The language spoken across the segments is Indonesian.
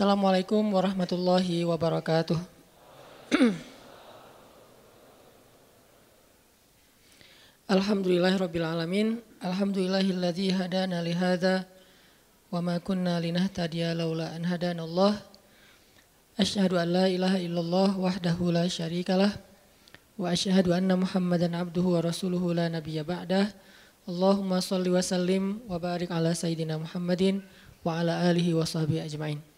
Assalamualaikum warahmatullahi wabarakatuh. Alhamdulillahirabbil alamin. Alhamdulillahilladzi hadana li hadza wa ma kunna linahtadiya laula an hadanallah. Asyhadu an la ilaha illallah wahdahu la syarikalah wa asyhadu anna Muhammadan abduhu wa rasuluhu la nabiyya ba'dah. Allahumma shalli wa sallim wa barik ala sayyidina Muhammadin wa ala alihi wa sahbihi ajmain.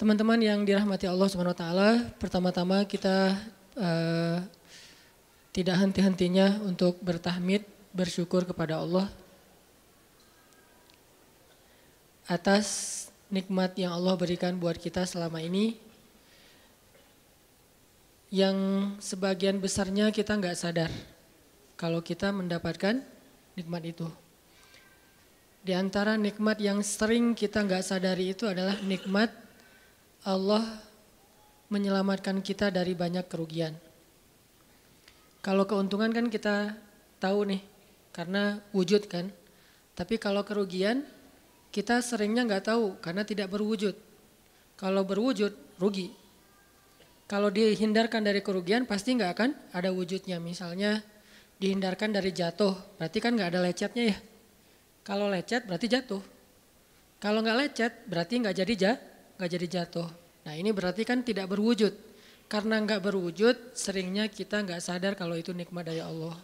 Teman-teman yang dirahmati Allah Subhanahu wa taala, pertama-tama kita uh, tidak henti-hentinya untuk bertahmid, bersyukur kepada Allah atas nikmat yang Allah berikan buat kita selama ini yang sebagian besarnya kita nggak sadar kalau kita mendapatkan nikmat itu. Di antara nikmat yang sering kita nggak sadari itu adalah nikmat Allah menyelamatkan kita dari banyak kerugian. Kalau keuntungan kan kita tahu nih, karena wujud kan. Tapi kalau kerugian, kita seringnya nggak tahu karena tidak berwujud. Kalau berwujud, rugi. Kalau dihindarkan dari kerugian, pasti nggak akan ada wujudnya. Misalnya dihindarkan dari jatuh, berarti kan nggak ada lecetnya ya. Kalau lecet berarti jatuh. Kalau nggak lecet berarti nggak jadi ja, nggak jadi jatuh. Nah ini berarti kan tidak berwujud. Karena nggak berwujud, seringnya kita nggak sadar kalau itu nikmat dari Allah.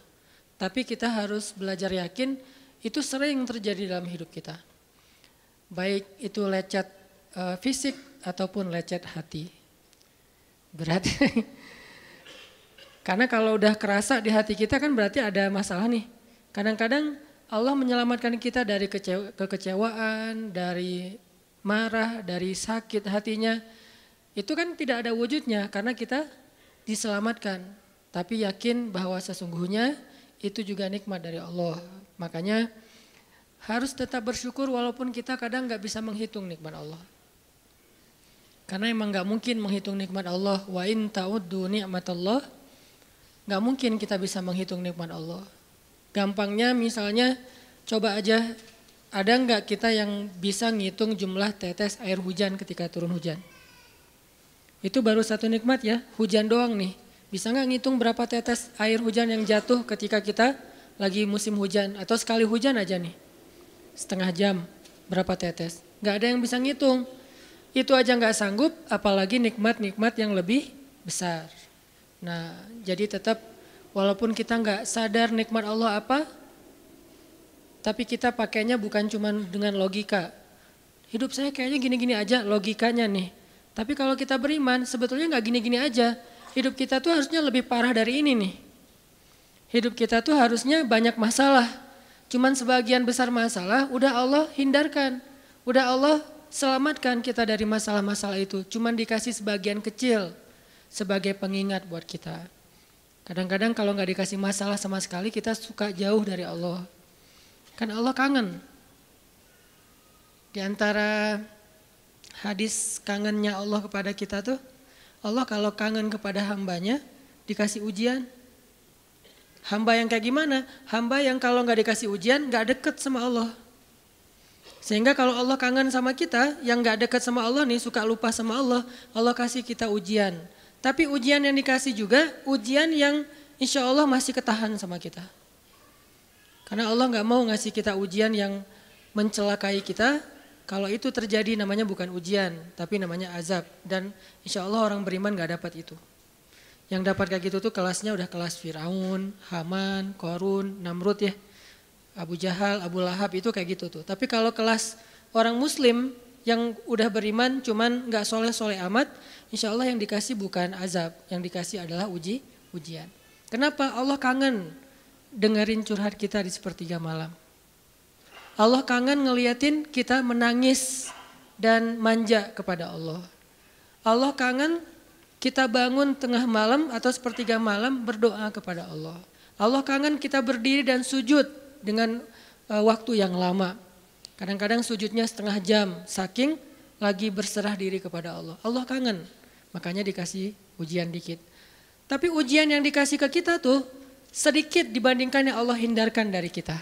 Tapi kita harus belajar yakin itu sering terjadi dalam hidup kita. Baik itu lecet uh, fisik ataupun lecet hati. Berat. Karena kalau udah kerasa di hati kita kan berarti ada masalah nih. Kadang-kadang Allah menyelamatkan kita dari kekecewaan, dari marah, dari sakit hatinya. Itu kan tidak ada wujudnya karena kita diselamatkan. Tapi yakin bahwa sesungguhnya itu juga nikmat dari Allah. Makanya harus tetap bersyukur walaupun kita kadang nggak bisa menghitung nikmat Allah. Karena emang nggak mungkin menghitung nikmat Allah. Wa in ta'uddu Allah Gak mungkin kita bisa menghitung nikmat Allah. Gampangnya misalnya coba aja ada nggak kita yang bisa ngitung jumlah tetes air hujan ketika turun hujan? Itu baru satu nikmat ya, hujan doang nih. Bisa nggak ngitung berapa tetes air hujan yang jatuh ketika kita lagi musim hujan atau sekali hujan aja nih? Setengah jam, berapa tetes? Nggak ada yang bisa ngitung. Itu aja nggak sanggup, apalagi nikmat-nikmat yang lebih besar. Nah, jadi tetap walaupun kita nggak sadar nikmat Allah apa, tapi kita pakainya bukan cuma dengan logika. Hidup saya kayaknya gini-gini aja logikanya nih. Tapi kalau kita beriman sebetulnya nggak gini-gini aja. Hidup kita tuh harusnya lebih parah dari ini nih. Hidup kita tuh harusnya banyak masalah. Cuman sebagian besar masalah udah Allah hindarkan. Udah Allah selamatkan kita dari masalah-masalah itu. Cuman dikasih sebagian kecil sebagai pengingat buat kita. Kadang-kadang kalau nggak dikasih masalah sama sekali kita suka jauh dari Allah. Kan Allah kangen. Di antara hadis kangennya Allah kepada kita tuh, Allah kalau kangen kepada hambanya dikasih ujian. Hamba yang kayak gimana? Hamba yang kalau nggak dikasih ujian nggak deket sama Allah. Sehingga kalau Allah kangen sama kita, yang nggak deket sama Allah nih suka lupa sama Allah, Allah kasih kita ujian. Tapi ujian yang dikasih juga ujian yang insya Allah masih ketahan sama kita. Karena Allah nggak mau ngasih kita ujian yang mencelakai kita. Kalau itu terjadi namanya bukan ujian, tapi namanya azab. Dan insya Allah orang beriman nggak dapat itu. Yang dapat kayak gitu tuh kelasnya udah kelas Firaun, Haman, Korun, Namrud ya. Abu Jahal, Abu Lahab itu kayak gitu tuh. Tapi kalau kelas orang muslim yang udah beriman cuman nggak soleh-soleh amat, insya Allah yang dikasih bukan azab, yang dikasih adalah uji ujian. Kenapa Allah kangen dengerin curhat kita di sepertiga malam? Allah kangen ngeliatin kita menangis dan manja kepada Allah. Allah kangen kita bangun tengah malam atau sepertiga malam berdoa kepada Allah. Allah kangen kita berdiri dan sujud dengan uh, waktu yang lama. Kadang-kadang sujudnya setengah jam, saking lagi berserah diri kepada Allah. Allah kangen, makanya dikasih ujian dikit. Tapi ujian yang dikasih ke kita tuh sedikit dibandingkan yang Allah hindarkan dari kita.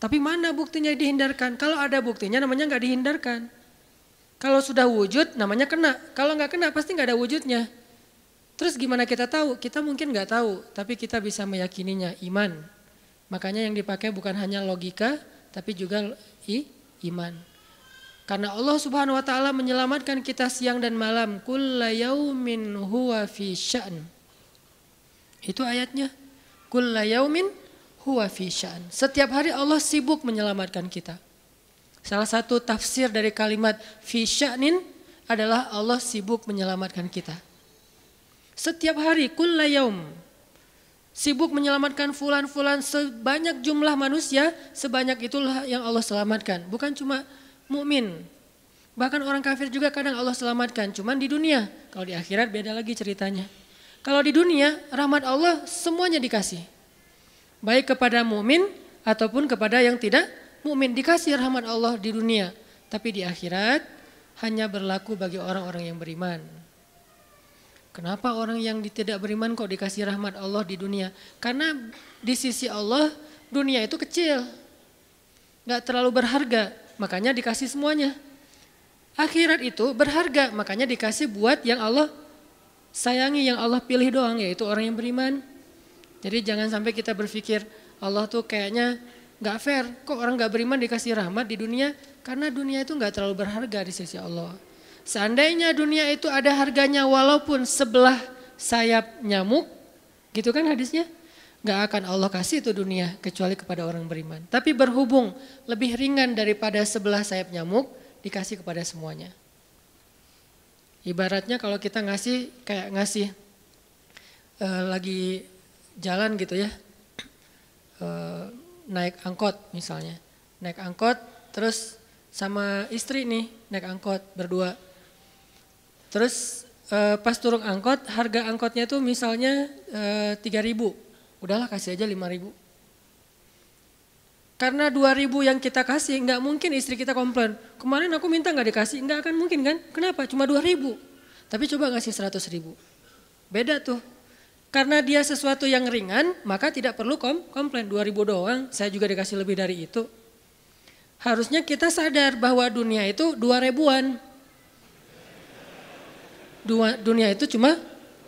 Tapi mana buktinya dihindarkan? Kalau ada buktinya namanya nggak dihindarkan. Kalau sudah wujud namanya kena. Kalau nggak kena pasti nggak ada wujudnya. Terus gimana kita tahu? Kita mungkin nggak tahu, tapi kita bisa meyakininya iman. Makanya yang dipakai bukan hanya logika, tapi juga i, iman. Karena Allah Subhanahu wa taala menyelamatkan kita siang dan malam. Kulla yaumin huwa fi sya'n. Itu ayatnya. Kulla yaumin huwa fi. Setiap hari Allah sibuk menyelamatkan kita. Salah satu tafsir dari kalimat fi adalah Allah sibuk menyelamatkan kita. Setiap hari kulla yaum sibuk menyelamatkan fulan-fulan sebanyak jumlah manusia, sebanyak itulah yang Allah selamatkan. Bukan cuma mukmin. Bahkan orang kafir juga kadang Allah selamatkan, cuman di dunia. Kalau di akhirat beda lagi ceritanya. Kalau di dunia, rahmat Allah semuanya dikasih. Baik kepada mukmin ataupun kepada yang tidak mukmin dikasih rahmat Allah di dunia, tapi di akhirat hanya berlaku bagi orang-orang yang beriman. Kenapa orang yang tidak beriman kok dikasih rahmat Allah di dunia? Karena di sisi Allah dunia itu kecil. Gak terlalu berharga, makanya dikasih semuanya. Akhirat itu berharga, makanya dikasih buat yang Allah sayangi, yang Allah pilih doang, yaitu orang yang beriman. Jadi jangan sampai kita berpikir Allah tuh kayaknya gak fair, kok orang gak beriman dikasih rahmat di dunia? Karena dunia itu gak terlalu berharga di sisi Allah. Seandainya dunia itu ada harganya walaupun sebelah sayap nyamuk, gitu kan hadisnya? Gak akan Allah kasih itu dunia kecuali kepada orang beriman. Tapi berhubung lebih ringan daripada sebelah sayap nyamuk, dikasih kepada semuanya. Ibaratnya kalau kita ngasih kayak ngasih uh, lagi jalan gitu ya, uh, naik angkot misalnya, naik angkot terus sama istri nih naik angkot berdua. Terus uh, pas turun angkot, harga angkotnya tuh misalnya uh, ribu, Udahlah kasih aja lima ribu. Karena dua ribu yang kita kasih, nggak mungkin istri kita komplain. Kemarin aku minta nggak dikasih, nggak akan mungkin kan? Kenapa? Cuma dua ribu. Tapi coba ngasih seratus ribu. Beda tuh. Karena dia sesuatu yang ringan, maka tidak perlu kom komplain. Dua ribu doang, saya juga dikasih lebih dari itu. Harusnya kita sadar bahwa dunia itu dua ribuan dunia itu cuma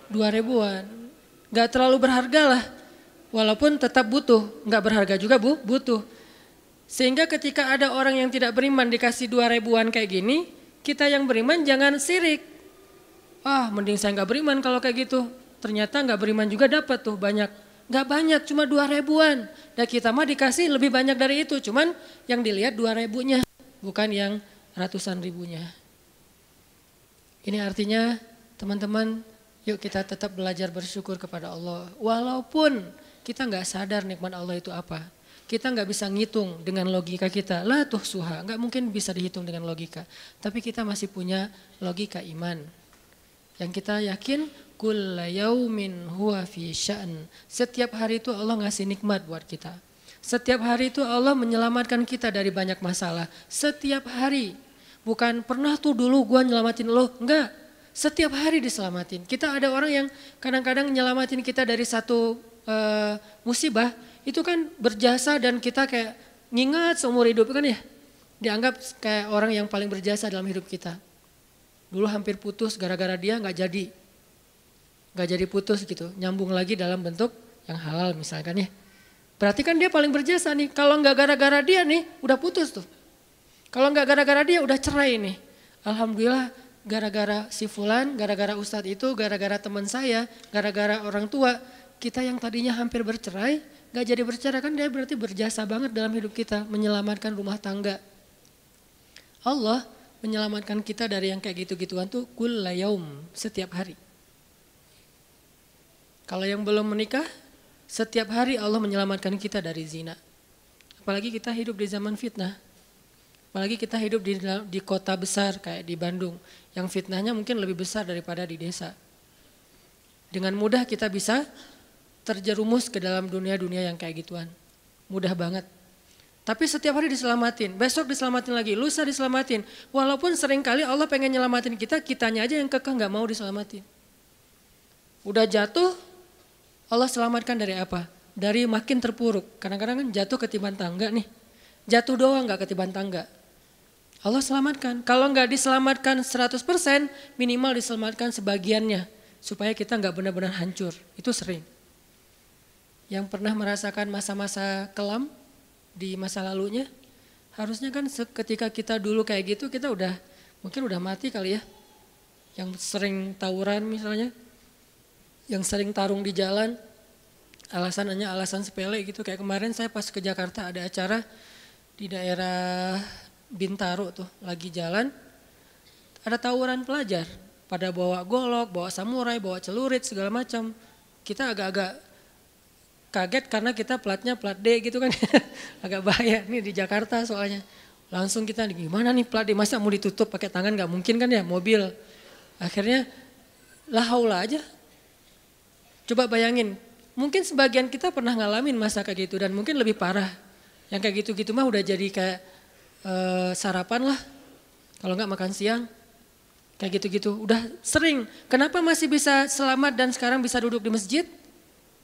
dua ribuan. Gak terlalu berharga lah. Walaupun tetap butuh. Gak berharga juga bu, butuh. Sehingga ketika ada orang yang tidak beriman dikasih dua ribuan kayak gini, kita yang beriman jangan sirik. Ah mending saya gak beriman kalau kayak gitu. Ternyata gak beriman juga dapat tuh banyak. Gak banyak, cuma dua ribuan. Dan kita mah dikasih lebih banyak dari itu. Cuman yang dilihat dua ribunya, bukan yang ratusan ribunya. Ini artinya teman-teman yuk kita tetap belajar bersyukur kepada Allah. Walaupun kita nggak sadar nikmat Allah itu apa. Kita nggak bisa ngitung dengan logika kita. Lah tuh suha, nggak mungkin bisa dihitung dengan logika. Tapi kita masih punya logika iman. Yang kita yakin kulla yaumin huwa fi sya'n. Setiap hari itu Allah ngasih nikmat buat kita. Setiap hari itu Allah menyelamatkan kita dari banyak masalah. Setiap hari Bukan pernah tuh dulu gua nyelamatin lo, enggak. Setiap hari diselamatin. Kita ada orang yang kadang-kadang nyelamatin kita dari satu uh, musibah, itu kan berjasa dan kita kayak ngingat seumur hidup kan ya. Dianggap kayak orang yang paling berjasa dalam hidup kita. Dulu hampir putus gara-gara dia nggak jadi. Nggak jadi putus gitu, nyambung lagi dalam bentuk yang halal misalkan ya. Berarti kan dia paling berjasa nih. Kalau nggak gara-gara dia nih, udah putus tuh. Kalau nggak gara-gara dia udah cerai nih. Alhamdulillah gara-gara si Fulan, gara-gara Ustadz itu, gara-gara teman saya, gara-gara orang tua, kita yang tadinya hampir bercerai, nggak jadi bercerai kan dia berarti berjasa banget dalam hidup kita, menyelamatkan rumah tangga. Allah menyelamatkan kita dari yang kayak gitu-gituan tuh kullayaum setiap hari. Kalau yang belum menikah, setiap hari Allah menyelamatkan kita dari zina. Apalagi kita hidup di zaman fitnah. Apalagi kita hidup di, di kota besar kayak di Bandung, yang fitnahnya mungkin lebih besar daripada di desa. Dengan mudah kita bisa terjerumus ke dalam dunia-dunia yang kayak gituan. Mudah banget. Tapi setiap hari diselamatin, besok diselamatin lagi, lusa diselamatin. Walaupun sering kali Allah pengen nyelamatin kita, kitanya aja yang kekeh nggak mau diselamatin. Udah jatuh, Allah selamatkan dari apa? Dari makin terpuruk. Kadang-kadang kan jatuh ketiban tangga nih Jatuh doang nggak ketiban tangga. Allah selamatkan. Kalau nggak diselamatkan 100%, minimal diselamatkan sebagiannya. Supaya kita nggak benar-benar hancur. Itu sering. Yang pernah merasakan masa-masa kelam di masa lalunya, harusnya kan ketika kita dulu kayak gitu kita udah mungkin udah mati kali ya. Yang sering tawuran misalnya, yang sering tarung di jalan, alasannya alasan sepele gitu. Kayak kemarin saya pas ke Jakarta ada acara di daerah Bintaro tuh lagi jalan ada tawuran pelajar pada bawa golok, bawa samurai, bawa celurit segala macam. Kita agak-agak kaget karena kita platnya plat D gitu kan. Agak bahaya nih di Jakarta soalnya. Langsung kita gimana nih plat D masa mau ditutup pakai tangan nggak mungkin kan ya mobil. Akhirnya lah haula aja. Coba bayangin, mungkin sebagian kita pernah ngalamin masa kayak gitu dan mungkin lebih parah. Yang kayak gitu-gitu mah udah jadi kayak uh, sarapan lah. Kalau nggak makan siang, kayak gitu-gitu. Udah sering. Kenapa masih bisa selamat dan sekarang bisa duduk di masjid?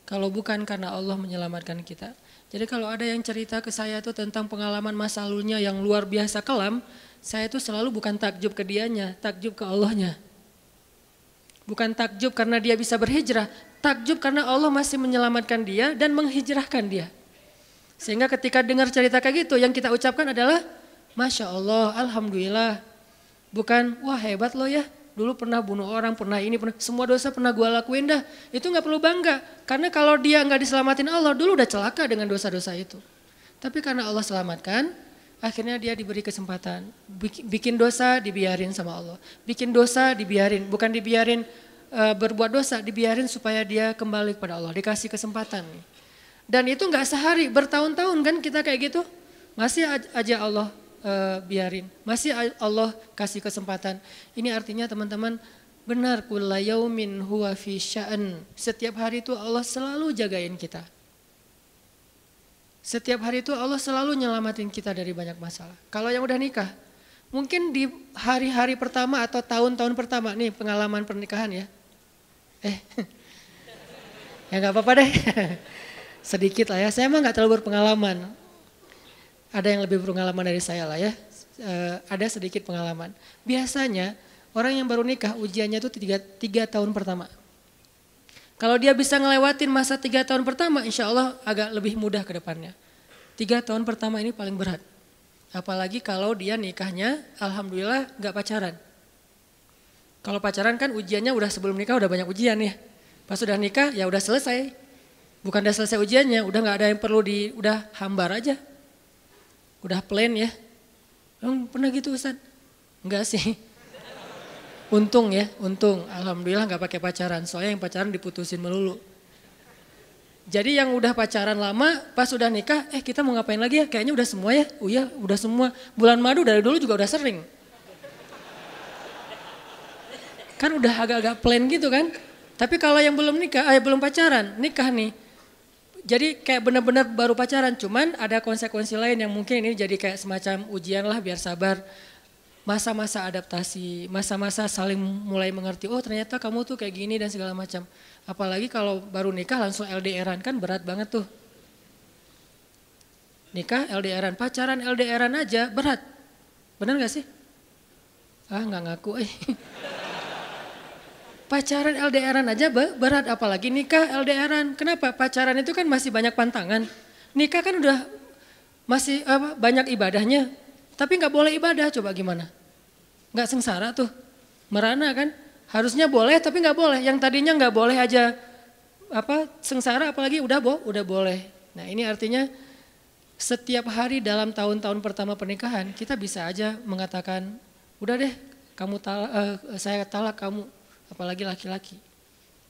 Kalau bukan karena Allah menyelamatkan kita. Jadi kalau ada yang cerita ke saya itu tentang pengalaman masa lalunya yang luar biasa kelam, saya itu selalu bukan takjub ke dianya, takjub ke Allahnya. Bukan takjub karena dia bisa berhijrah, takjub karena Allah masih menyelamatkan dia dan menghijrahkan dia. Sehingga ketika dengar cerita kayak gitu, yang kita ucapkan adalah, Masya Allah, Alhamdulillah. Bukan, wah hebat lo ya, dulu pernah bunuh orang, pernah ini, pernah semua dosa pernah gue lakuin dah. Itu nggak perlu bangga, karena kalau dia nggak diselamatin Allah, dulu udah celaka dengan dosa-dosa itu. Tapi karena Allah selamatkan, akhirnya dia diberi kesempatan. Bikin dosa dibiarin sama Allah. Bikin dosa dibiarin, bukan dibiarin uh, berbuat dosa, dibiarin supaya dia kembali kepada Allah. Dikasih kesempatan. Dan itu nggak sehari, bertahun-tahun kan kita kayak gitu. Masih aja Allah uh, biarin, masih Allah kasih kesempatan. Ini artinya teman-teman benar kullayaumin huwa fi sya'an. Setiap hari itu Allah selalu jagain kita. Setiap hari itu Allah selalu nyelamatin kita dari banyak masalah. Kalau yang udah nikah, mungkin di hari-hari pertama atau tahun-tahun pertama nih pengalaman pernikahan ya. Eh, ya nggak apa-apa deh. sedikit lah ya. Saya emang nggak terlalu berpengalaman. Ada yang lebih berpengalaman dari saya lah ya. E, ada sedikit pengalaman. Biasanya orang yang baru nikah ujiannya itu tiga, tiga tahun pertama. Kalau dia bisa ngelewatin masa tiga tahun pertama, insya Allah agak lebih mudah ke depannya. Tiga tahun pertama ini paling berat. Apalagi kalau dia nikahnya, alhamdulillah nggak pacaran. Kalau pacaran kan ujiannya udah sebelum nikah udah banyak ujian ya. Pas sudah nikah ya udah selesai. Bukan udah selesai ujiannya, udah nggak ada yang perlu di, udah hambar aja. Udah plain ya. Emang pernah gitu Ustaz? Enggak sih. Untung ya, untung. Alhamdulillah nggak pakai pacaran. Soalnya yang pacaran diputusin melulu. Jadi yang udah pacaran lama, pas udah nikah, eh kita mau ngapain lagi ya? Kayaknya udah semua ya. Oh iya, udah semua. Bulan madu dari dulu juga udah sering. Kan udah agak-agak plain gitu kan. Tapi kalau yang belum nikah, eh belum pacaran, nikah nih jadi kayak benar-benar baru pacaran, cuman ada konsekuensi lain yang mungkin ini jadi kayak semacam ujian lah biar sabar. Masa-masa adaptasi, masa-masa saling mulai mengerti, oh ternyata kamu tuh kayak gini dan segala macam. Apalagi kalau baru nikah langsung LDRan kan berat banget tuh. Nikah LDRan, pacaran LDRan aja berat. Benar gak sih? Ah nggak ngaku eh. Pacaran LDRan aja berat apalagi nikah LDRan. Kenapa? Pacaran itu kan masih banyak pantangan. Nikah kan udah masih apa, banyak ibadahnya. Tapi nggak boleh ibadah, coba gimana? Nggak sengsara tuh. Merana kan? Harusnya boleh tapi nggak boleh. Yang tadinya nggak boleh aja apa sengsara apalagi udah boh, udah boleh. Nah ini artinya setiap hari dalam tahun-tahun pertama pernikahan kita bisa aja mengatakan udah deh kamu talak, uh, saya talak kamu apalagi laki-laki.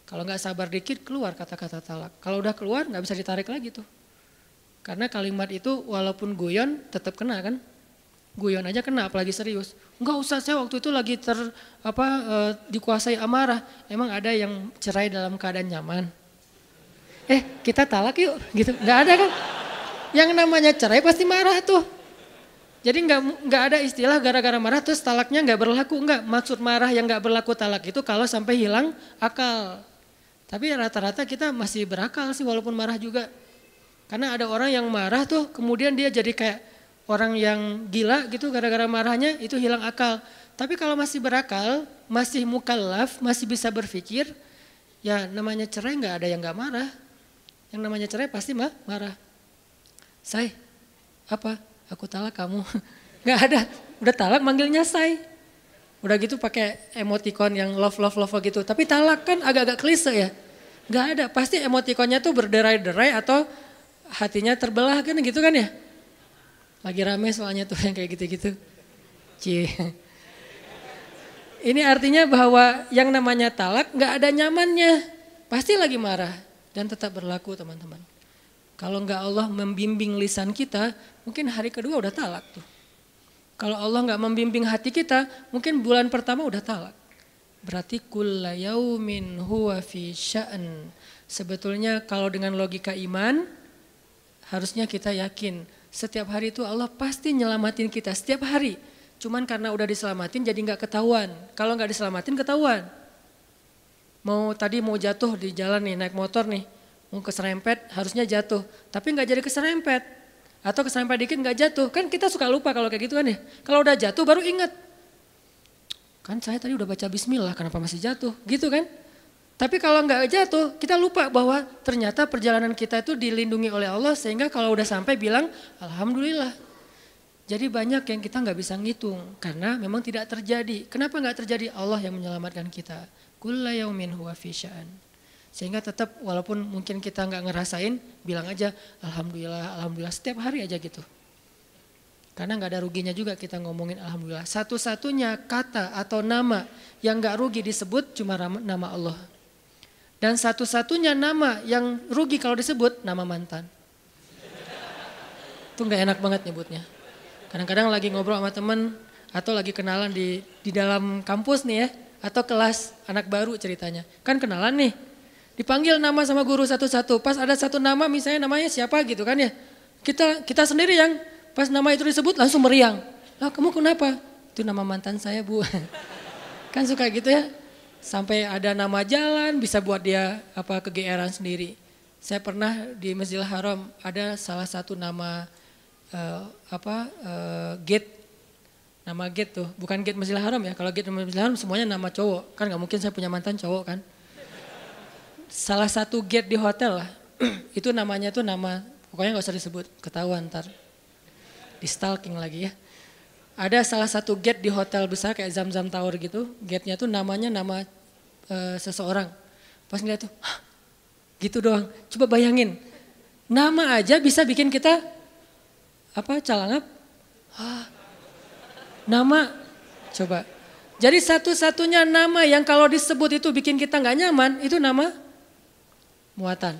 Kalau nggak sabar dikit keluar kata-kata talak. Kalau udah keluar nggak bisa ditarik lagi tuh. Karena kalimat itu walaupun guyon tetap kena kan. Guyon aja kena apalagi serius. Enggak usah saya waktu itu lagi ter apa e, dikuasai amarah. Emang ada yang cerai dalam keadaan nyaman. Eh kita talak yuk gitu. Nggak ada kan. Yang namanya cerai pasti marah tuh. Jadi nggak nggak ada istilah gara-gara marah terus talaknya nggak berlaku nggak. Maksud marah yang nggak berlaku talak itu kalau sampai hilang akal. Tapi rata-rata kita masih berakal sih walaupun marah juga. Karena ada orang yang marah tuh kemudian dia jadi kayak orang yang gila gitu gara-gara marahnya itu hilang akal. Tapi kalau masih berakal, masih mukallaf, masih bisa berpikir, ya namanya cerai nggak ada yang nggak marah. Yang namanya cerai pasti mah marah. Say, apa? Aku talak kamu. Nggak ada. Udah talak manggilnya say. Udah gitu pakai emoticon yang love love love gitu. Tapi talak kan agak-agak klise ya. Nggak ada. Pasti emoticonnya tuh berderai-derai atau hatinya terbelah kan gitu kan ya. Lagi rame soalnya tuh yang kayak gitu-gitu. Cie. Ini artinya bahwa yang namanya talak nggak ada nyamannya. Pasti lagi marah dan tetap berlaku teman-teman. Kalau nggak Allah membimbing lisan kita, mungkin hari kedua udah talak tuh. Kalau Allah nggak membimbing hati kita, mungkin bulan pertama udah talak. Berarti kulla yaumin huwa fi sya'an. Sebetulnya kalau dengan logika iman, harusnya kita yakin setiap hari itu Allah pasti nyelamatin kita setiap hari. Cuman karena udah diselamatin jadi nggak ketahuan. Kalau nggak diselamatin ketahuan. Mau tadi mau jatuh di jalan nih naik motor nih, mau keserempet harusnya jatuh, tapi nggak jadi keserempet atau keserempet dikit nggak jatuh, kan kita suka lupa kalau kayak gitu kan ya. Kalau udah jatuh baru ingat, kan saya tadi udah baca Bismillah, kenapa masih jatuh, gitu kan? Tapi kalau nggak jatuh, kita lupa bahwa ternyata perjalanan kita itu dilindungi oleh Allah sehingga kalau udah sampai bilang Alhamdulillah. Jadi banyak yang kita nggak bisa ngitung karena memang tidak terjadi. Kenapa nggak terjadi? Allah yang menyelamatkan kita. Kulla yaumin huwa sehingga tetap walaupun mungkin kita nggak ngerasain, bilang aja Alhamdulillah, Alhamdulillah setiap hari aja gitu. Karena nggak ada ruginya juga kita ngomongin Alhamdulillah. Satu-satunya kata atau nama yang nggak rugi disebut cuma nama Allah. Dan satu-satunya nama yang rugi kalau disebut nama mantan. Itu nggak enak banget nyebutnya. Kadang-kadang lagi ngobrol sama temen atau lagi kenalan di di dalam kampus nih ya atau kelas anak baru ceritanya. Kan kenalan nih, Dipanggil nama sama guru satu-satu. Pas ada satu nama misalnya namanya siapa gitu kan ya. Kita kita sendiri yang pas nama itu disebut langsung meriang. Lah kamu kenapa? Itu nama mantan saya bu. kan suka gitu ya. Sampai ada nama jalan bisa buat dia apa kegeeran sendiri. Saya pernah di Masjidil Haram ada salah satu nama uh, apa uh, gate nama gate tuh bukan gate Masjidil Haram ya kalau gate Masjidil Haram semuanya nama cowok kan nggak mungkin saya punya mantan cowok kan salah satu gate di hotel lah. itu namanya tuh nama, pokoknya nggak usah disebut, ketahuan ntar. Di stalking lagi ya. Ada salah satu gate di hotel besar kayak Zam Zam Tower gitu. Gate-nya tuh namanya nama e, seseorang. Pas ngeliat tuh, Hah, gitu doang. Coba bayangin, nama aja bisa bikin kita apa calangap? Hah, nama, coba. Jadi satu-satunya nama yang kalau disebut itu bikin kita nggak nyaman, itu nama muatan.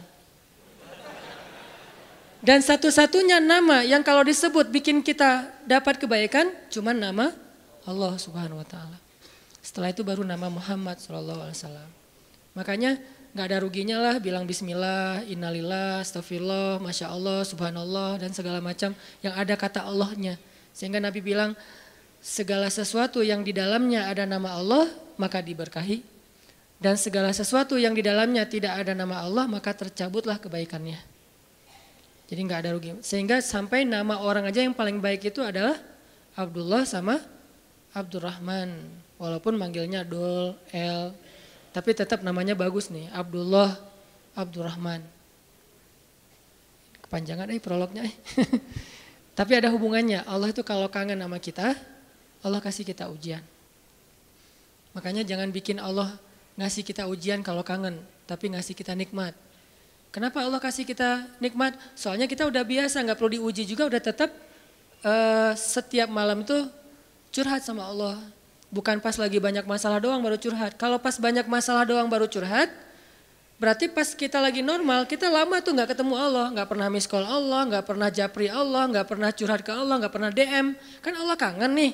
Dan satu-satunya nama yang kalau disebut bikin kita dapat kebaikan cuma nama Allah Subhanahu wa taala. Setelah itu baru nama Muhammad sallallahu alaihi wasallam. Makanya nggak ada ruginya lah bilang bismillah, innalillah, astagfirullah, masya Allah, subhanallah dan segala macam yang ada kata Allahnya. Sehingga Nabi bilang segala sesuatu yang di dalamnya ada nama Allah maka diberkahi dan segala sesuatu yang di dalamnya tidak ada nama Allah maka tercabutlah kebaikannya. Jadi nggak ada rugi. Sehingga sampai nama orang aja yang paling baik itu adalah Abdullah sama Abdurrahman. Walaupun manggilnya Dol, El, tapi tetap namanya bagus nih, Abdullah, Abdurrahman. Kepanjangan eh prolognya eh. tapi ada hubungannya. Allah itu kalau kangen sama kita, Allah kasih kita ujian. Makanya jangan bikin Allah ngasih kita ujian kalau kangen, tapi ngasih kita nikmat. Kenapa Allah kasih kita nikmat? Soalnya kita udah biasa, nggak perlu diuji juga, udah tetap uh, setiap malam itu curhat sama Allah. Bukan pas lagi banyak masalah doang baru curhat. Kalau pas banyak masalah doang baru curhat, berarti pas kita lagi normal, kita lama tuh nggak ketemu Allah, nggak pernah miss call Allah, nggak pernah japri Allah, nggak pernah curhat ke Allah, nggak pernah DM. Kan Allah kangen nih.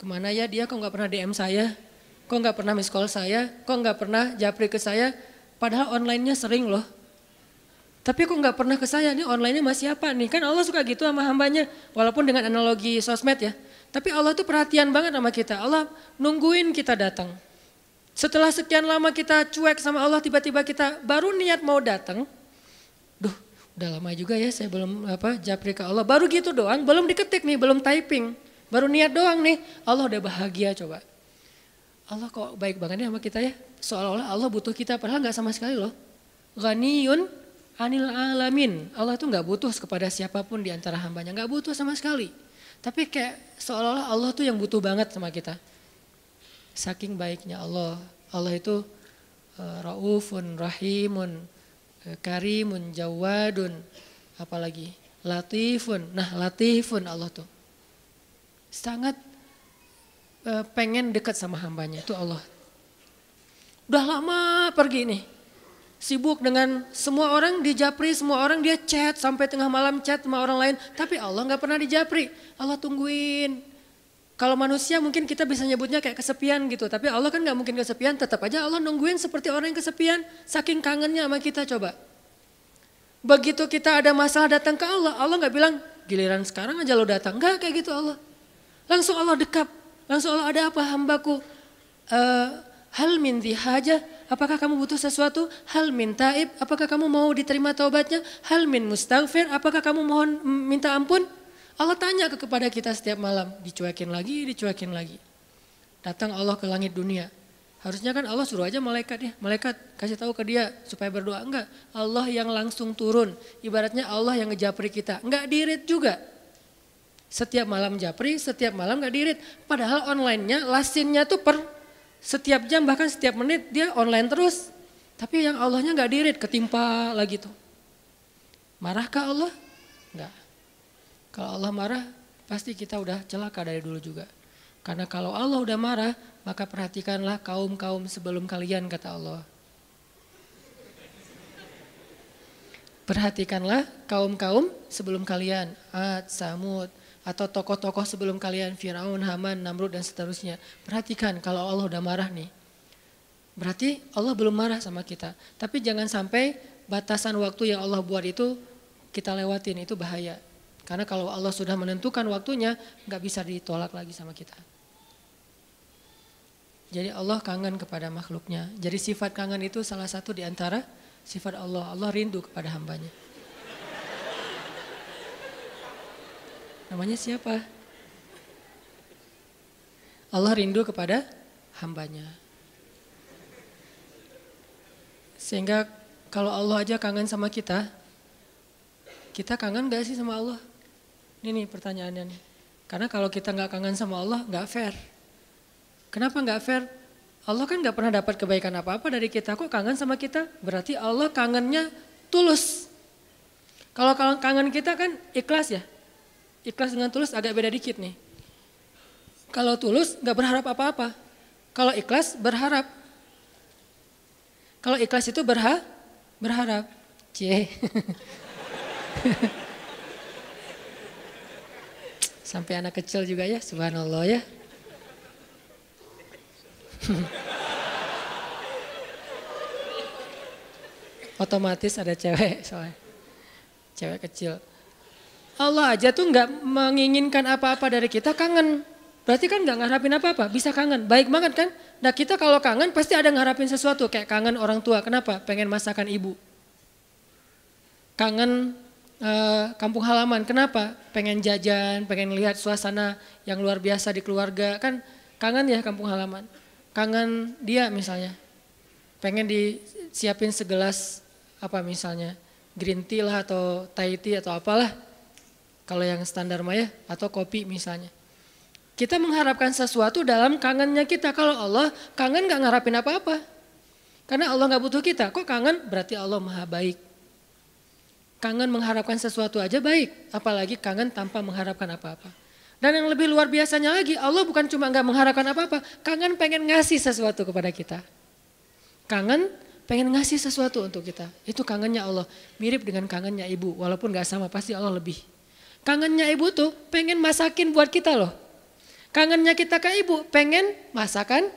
Ke mana ya dia kok nggak pernah DM saya? Kok nggak pernah miss call saya? Kok nggak pernah japri ke saya? Padahal online-nya sering loh. Tapi kok nggak pernah ke saya? Ini online-nya masih apa nih? Kan Allah suka gitu sama hambanya. Walaupun dengan analogi sosmed ya. Tapi Allah tuh perhatian banget sama kita. Allah nungguin kita datang. Setelah sekian lama kita cuek sama Allah, tiba-tiba kita baru niat mau datang. Duh, udah lama juga ya saya belum apa japri ke Allah. Baru gitu doang, belum diketik nih, belum typing. Baru niat doang nih, Allah udah bahagia coba. Allah kok baik banget ya sama kita ya. Seolah-olah Allah butuh kita, padahal nggak sama sekali loh. Ghaniyun anil alamin. Allah tuh nggak butuh kepada siapa pun di antara hambanya, nggak butuh sama sekali. Tapi kayak seolah-olah Allah tuh yang butuh banget sama kita. Saking baiknya Allah. Allah itu uh, raufun, rahimun, uh, karimun, jawadun, apalagi latifun. Nah latifun Allah tuh sangat uh, pengen dekat sama hambanya itu Allah. Udah lama pergi nih, sibuk dengan semua orang di Japri, semua orang dia chat sampai tengah malam chat sama orang lain, tapi Allah nggak pernah di Japri. Allah tungguin. Kalau manusia mungkin kita bisa nyebutnya kayak kesepian gitu, tapi Allah kan nggak mungkin kesepian, tetap aja Allah nungguin seperti orang yang kesepian, saking kangennya sama kita coba. Begitu kita ada masalah datang ke Allah, Allah nggak bilang giliran sekarang aja lo datang, nggak kayak gitu Allah. Langsung Allah dekap. Langsung Allah ada apa hambaku? Uh, hal min haja, apakah kamu butuh sesuatu? Hal min taib, apakah kamu mau diterima taubatnya? Hal min mustaghfir, apakah kamu mohon minta ampun? Allah tanya ke kepada kita setiap malam, dicuekin lagi, dicuekin lagi. Datang Allah ke langit dunia. Harusnya kan Allah suruh aja malaikat ya, malaikat kasih tahu ke dia supaya berdoa. Enggak, Allah yang langsung turun. Ibaratnya Allah yang ngejapri kita. Enggak dirit juga. Setiap malam japri, setiap malam gak dirit. Padahal online-nya, lasinnya tuh per setiap jam bahkan setiap menit dia online terus. Tapi yang Allahnya gak dirit, ketimpa lagi tuh. Marahkah Allah? Enggak. Kalau Allah marah, pasti kita udah celaka dari dulu juga. Karena kalau Allah udah marah, maka perhatikanlah kaum-kaum sebelum kalian, kata Allah. Perhatikanlah kaum-kaum sebelum kalian. Ad, Samud, atau tokoh-tokoh sebelum kalian Firaun, Haman, Namrud dan seterusnya. Perhatikan kalau Allah udah marah nih. Berarti Allah belum marah sama kita. Tapi jangan sampai batasan waktu yang Allah buat itu kita lewatin itu bahaya. Karena kalau Allah sudah menentukan waktunya nggak bisa ditolak lagi sama kita. Jadi Allah kangen kepada makhluknya. Jadi sifat kangen itu salah satu di antara sifat Allah. Allah rindu kepada hambanya. Namanya siapa? Allah rindu kepada hambanya. Sehingga kalau Allah aja kangen sama kita, kita kangen gak sih sama Allah? Ini nih pertanyaannya nih. Karena kalau kita nggak kangen sama Allah, nggak fair. Kenapa nggak fair? Allah kan nggak pernah dapat kebaikan apa-apa dari kita. Kok kangen sama kita? Berarti Allah kangennya tulus. Kalau kangen kita kan ikhlas ya. Ikhlas dengan tulus agak beda dikit nih. Kalau tulus nggak berharap apa-apa. Kalau ikhlas berharap. Kalau ikhlas itu berha berharap. C. Sampai anak kecil juga ya, subhanallah ya. Otomatis ada cewek soalnya. Cewek kecil. Allah aja tuh nggak menginginkan apa-apa dari kita kangen. Berarti kan nggak ngarapin apa-apa, bisa kangen. Baik banget kan? Nah kita kalau kangen pasti ada ngarapin sesuatu. Kayak kangen orang tua, kenapa? Pengen masakan ibu. Kangen uh, kampung halaman, kenapa? Pengen jajan, pengen lihat suasana yang luar biasa di keluarga. Kan kangen ya kampung halaman. Kangen dia misalnya. Pengen disiapin segelas apa misalnya. Green tea lah atau Thai tea atau apalah kalau yang standar maya atau kopi misalnya. Kita mengharapkan sesuatu dalam kangennya kita. Kalau Allah kangen gak ngarapin apa-apa. Karena Allah gak butuh kita. Kok kangen? Berarti Allah maha baik. Kangen mengharapkan sesuatu aja baik. Apalagi kangen tanpa mengharapkan apa-apa. Dan yang lebih luar biasanya lagi, Allah bukan cuma gak mengharapkan apa-apa, kangen pengen ngasih sesuatu kepada kita. Kangen pengen ngasih sesuatu untuk kita. Itu kangennya Allah. Mirip dengan kangennya ibu, walaupun gak sama, pasti Allah lebih. Kangennya ibu tuh pengen masakin buat kita loh. Kangennya kita ke ibu pengen masakan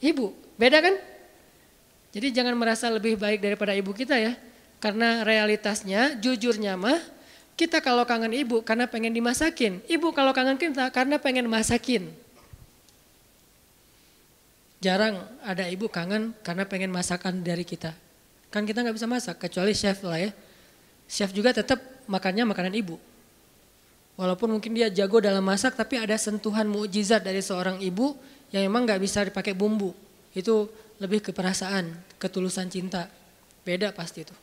ibu. Beda kan? Jadi jangan merasa lebih baik daripada ibu kita ya. Karena realitasnya jujurnya mah kita kalau kangen ibu karena pengen dimasakin. Ibu kalau kangen kita karena pengen masakin. Jarang ada ibu kangen karena pengen masakan dari kita. Kan kita nggak bisa masak kecuali chef lah ya. chef juga tetap makannya makanan ibu. Walaupun mungkin dia jago dalam masak, tapi ada sentuhan mukjizat dari seorang ibu yang memang nggak bisa dipakai bumbu. Itu lebih ke perasaan, ketulusan cinta. Beda pasti itu.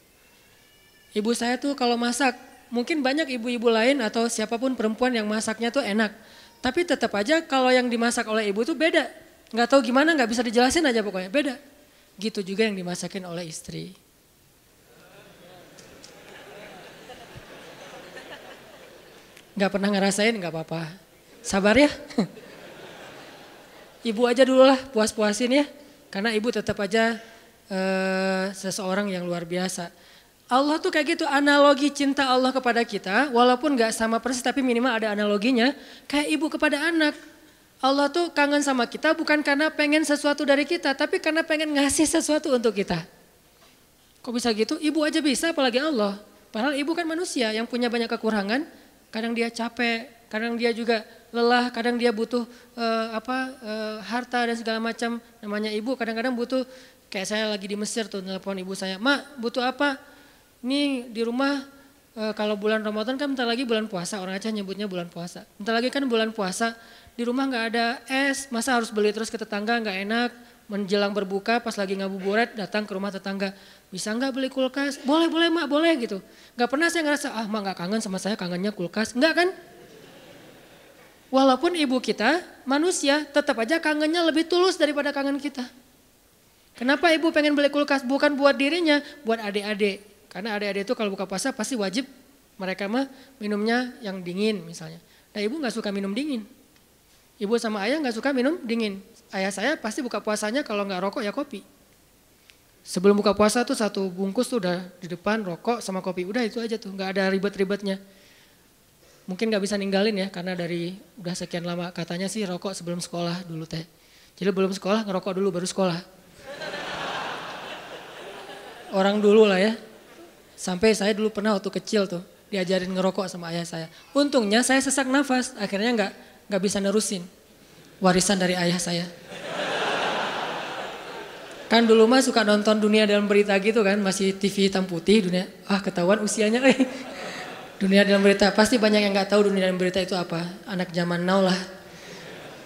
Ibu saya tuh kalau masak, mungkin banyak ibu-ibu lain atau siapa pun perempuan yang masaknya tuh enak. Tapi tetap aja kalau yang dimasak oleh ibu tuh beda. Nggak tahu gimana, nggak bisa dijelasin aja pokoknya, beda. Gitu juga yang dimasakin oleh istri. Nggak pernah ngerasain nggak apa-apa. Sabar ya. Ibu aja dulu lah puas-puasin ya. Karena ibu tetap aja uh, seseorang yang luar biasa. Allah tuh kayak gitu analogi cinta Allah kepada kita walaupun gak sama persis tapi minimal ada analoginya kayak ibu kepada anak. Allah tuh kangen sama kita bukan karena pengen sesuatu dari kita tapi karena pengen ngasih sesuatu untuk kita. Kok bisa gitu? Ibu aja bisa apalagi Allah. Padahal ibu kan manusia yang punya banyak kekurangan kadang dia capek, kadang dia juga lelah, kadang dia butuh uh, apa uh, harta dan segala macam. Namanya ibu kadang-kadang butuh kayak saya lagi di Mesir tuh telepon ibu saya, "Mak, butuh apa?" Ini di rumah uh, kalau bulan Ramadan kan bentar lagi bulan puasa, orang Aceh nyebutnya bulan puasa. Bentar lagi kan bulan puasa, di rumah nggak ada es, masa harus beli terus ke tetangga nggak enak. Menjelang berbuka pas lagi ngabuburit datang ke rumah tetangga, bisa nggak beli kulkas? Boleh, boleh mak, boleh gitu. Nggak pernah saya ngerasa, ah mak nggak kangen sama saya, kangennya kulkas. Enggak kan? Walaupun ibu kita manusia, tetap aja kangennya lebih tulus daripada kangen kita. Kenapa ibu pengen beli kulkas? Bukan buat dirinya, buat adik-adik. Karena adik-adik itu kalau buka puasa pasti wajib mereka mah minumnya yang dingin misalnya. Nah ibu nggak suka minum dingin. Ibu sama ayah nggak suka minum dingin. Ayah saya pasti buka puasanya kalau nggak rokok ya kopi. Sebelum buka puasa tuh satu bungkus tuh udah di depan rokok sama kopi. Udah itu aja tuh, nggak ada ribet-ribetnya. Mungkin nggak bisa ninggalin ya karena dari udah sekian lama katanya sih rokok sebelum sekolah dulu teh. Jadi belum sekolah ngerokok dulu baru sekolah. Orang dulu lah ya. Sampai saya dulu pernah waktu kecil tuh diajarin ngerokok sama ayah saya. Untungnya saya sesak nafas, akhirnya nggak nggak bisa nerusin warisan dari ayah saya. Kan dulu mah suka nonton dunia dalam berita gitu kan, masih TV hitam putih dunia. Ah ketahuan usianya eh. Dunia dalam berita, pasti banyak yang nggak tahu dunia dalam berita itu apa. Anak zaman now lah.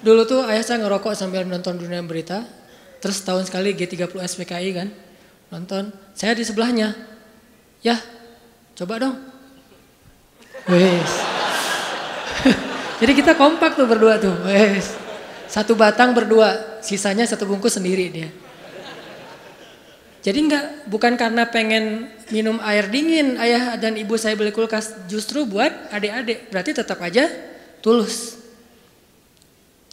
Dulu tuh ayah saya ngerokok sambil nonton dunia dalam berita. Terus tahun sekali G30 SPKI kan, nonton. Saya di sebelahnya. Ya, coba dong. Wes. Jadi kita kompak tuh berdua tuh. Wes. Satu batang berdua, sisanya satu bungkus sendiri dia. Jadi enggak bukan karena pengen minum air dingin ayah dan ibu saya beli kulkas justru buat adik-adik berarti tetap aja tulus.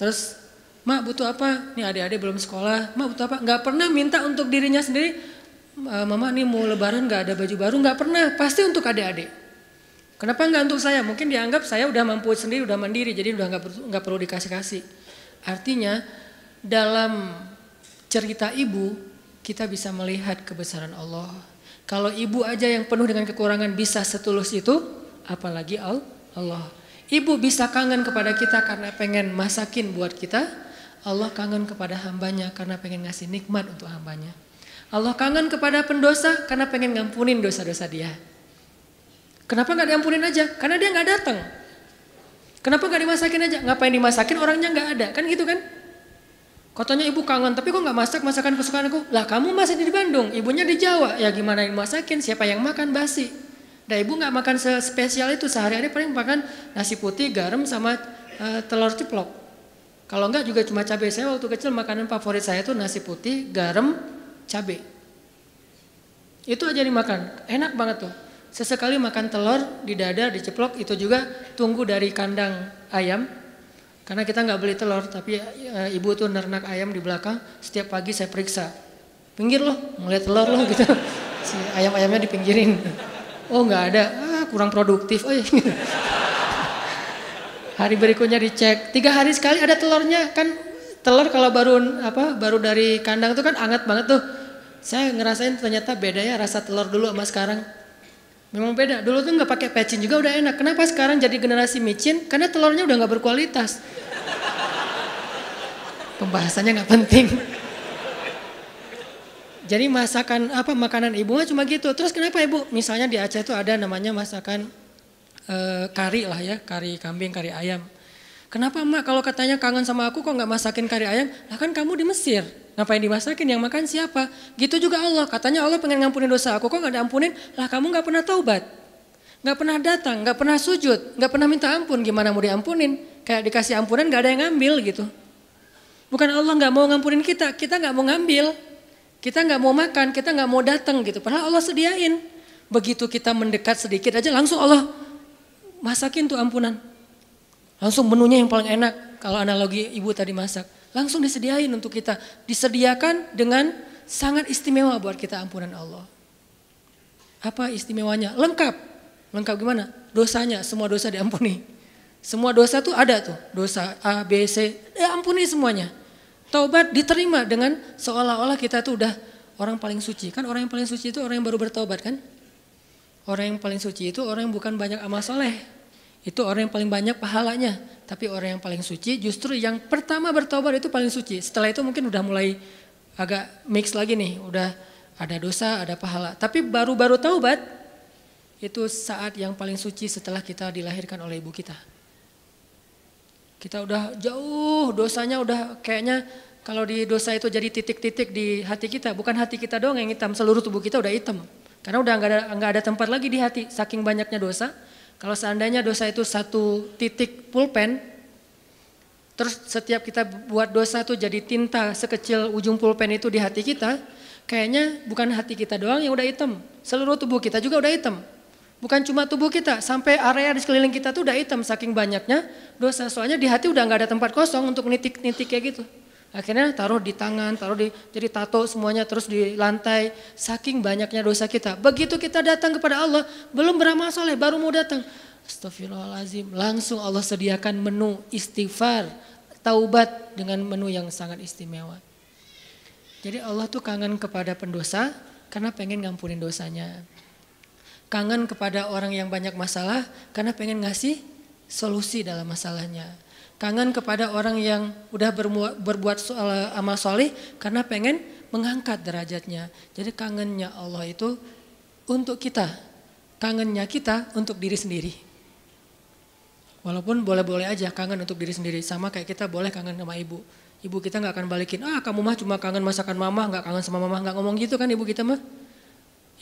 Terus mak butuh apa? Nih adik-adik belum sekolah, mak butuh apa? Enggak pernah minta untuk dirinya sendiri. Mama nih mau lebaran enggak ada baju baru, enggak pernah. Pasti untuk adik-adik. Kenapa enggak untuk saya? Mungkin dianggap saya udah mampu sendiri, udah mandiri, jadi udah enggak, enggak perlu dikasih-kasih. Artinya dalam cerita ibu kita bisa melihat kebesaran Allah. Kalau ibu aja yang penuh dengan kekurangan bisa setulus itu, apalagi Allah. Ibu bisa kangen kepada kita karena pengen masakin buat kita. Allah kangen kepada hambanya karena pengen ngasih nikmat untuk hambanya. Allah kangen kepada pendosa karena pengen ngampunin dosa-dosa dia. Kenapa nggak diampunin aja? Karena dia nggak datang. Kenapa nggak dimasakin aja? Ngapain dimasakin orangnya nggak ada? Kan gitu kan? Katanya ibu kangen, tapi kok nggak masak masakan kesukaan aku? Lah kamu masih di Bandung, ibunya di Jawa. Ya gimana yang masakin? Siapa yang makan basi? Nah ibu nggak makan spesial itu sehari-hari paling makan nasi putih, garam sama uh, telur ceplok. Kalau enggak juga cuma cabai. Saya waktu kecil makanan favorit saya itu nasi putih, garam, cabai. Itu aja dimakan, enak banget tuh. Sesekali makan telur di dada, diceplok, itu juga tunggu dari kandang ayam, karena kita nggak beli telur, tapi e, ibu tuh nernak ayam di belakang. Setiap pagi saya periksa, pinggir loh, ngeliat telur loh gitu. Si ayam-ayamnya dipinggirin. Oh nggak ada, ah, kurang produktif. Oh, iya. Hari berikutnya dicek, tiga hari sekali ada telurnya kan telur kalau baru apa baru dari kandang tuh kan anget banget tuh. Saya ngerasain ternyata beda ya rasa telur dulu sama sekarang. Memang beda. Dulu tuh nggak pakai pecin juga udah enak. Kenapa sekarang jadi generasi micin? Karena telurnya udah nggak berkualitas. Pembahasannya nggak penting. Jadi masakan apa makanan ibu cuma gitu. Terus kenapa ibu? Misalnya di Aceh itu ada namanya masakan e, kari lah ya, kari kambing, kari ayam. Kenapa emak kalau katanya kangen sama aku kok nggak masakin kari ayam? Lah kan kamu di Mesir, ngapain dimasakin? Yang makan siapa? Gitu juga Allah. Katanya Allah pengen ngampunin dosa aku kok nggak diampunin? Lah kamu nggak pernah taubat, nggak pernah datang, nggak pernah sujud, nggak pernah minta ampun. Gimana mau diampunin? Kayak dikasih ampunan nggak ada yang ngambil gitu. Bukan Allah nggak mau ngampunin kita, kita nggak mau ngambil. Kita nggak mau makan, kita nggak mau datang gitu. Padahal Allah sediain. Begitu kita mendekat sedikit aja langsung Allah masakin tuh ampunan. Langsung menunya yang paling enak kalau analogi ibu tadi masak. Langsung disediain untuk kita. Disediakan dengan sangat istimewa buat kita ampunan Allah. Apa istimewanya? Lengkap. Lengkap gimana? Dosanya, semua dosa diampuni. Semua dosa tuh ada tuh. Dosa A, B, C, ya ampuni semuanya. Taubat diterima dengan seolah-olah kita tuh udah orang paling suci. Kan orang yang paling suci itu orang yang baru bertobat kan? Orang yang paling suci itu orang yang bukan banyak amal soleh. Itu orang yang paling banyak pahalanya. Tapi orang yang paling suci justru yang pertama bertobat itu paling suci. Setelah itu mungkin udah mulai agak mix lagi nih. Udah ada dosa, ada pahala. Tapi baru-baru taubat itu saat yang paling suci setelah kita dilahirkan oleh ibu kita. Kita udah jauh dosanya udah kayaknya kalau di dosa itu jadi titik-titik di hati kita, bukan hati kita doang yang hitam, seluruh tubuh kita udah hitam. Karena udah nggak ada nggak ada tempat lagi di hati, saking banyaknya dosa. Kalau seandainya dosa itu satu titik pulpen, terus setiap kita buat dosa tuh jadi tinta sekecil ujung pulpen itu di hati kita, kayaknya bukan hati kita doang yang udah hitam, seluruh tubuh kita juga udah hitam. Bukan cuma tubuh kita, sampai area di sekeliling kita tuh udah hitam saking banyaknya dosa. Soalnya di hati udah nggak ada tempat kosong untuk nitik-nitik kayak gitu. Akhirnya taruh di tangan, taruh di jadi tato semuanya terus di lantai. Saking banyaknya dosa kita. Begitu kita datang kepada Allah, belum beramal soleh, baru mau datang. Astagfirullahalazim. Langsung Allah sediakan menu istighfar, taubat dengan menu yang sangat istimewa. Jadi Allah tuh kangen kepada pendosa karena pengen ngampunin dosanya kangen kepada orang yang banyak masalah karena pengen ngasih solusi dalam masalahnya. Kangen kepada orang yang udah berbuat soal amal soleh karena pengen mengangkat derajatnya. Jadi kangennya Allah itu untuk kita. Kangennya kita untuk diri sendiri. Walaupun boleh-boleh aja kangen untuk diri sendiri. Sama kayak kita boleh kangen sama ibu. Ibu kita nggak akan balikin, ah kamu mah cuma kangen masakan mama, nggak kangen sama mama, nggak ngomong gitu kan ibu kita mah.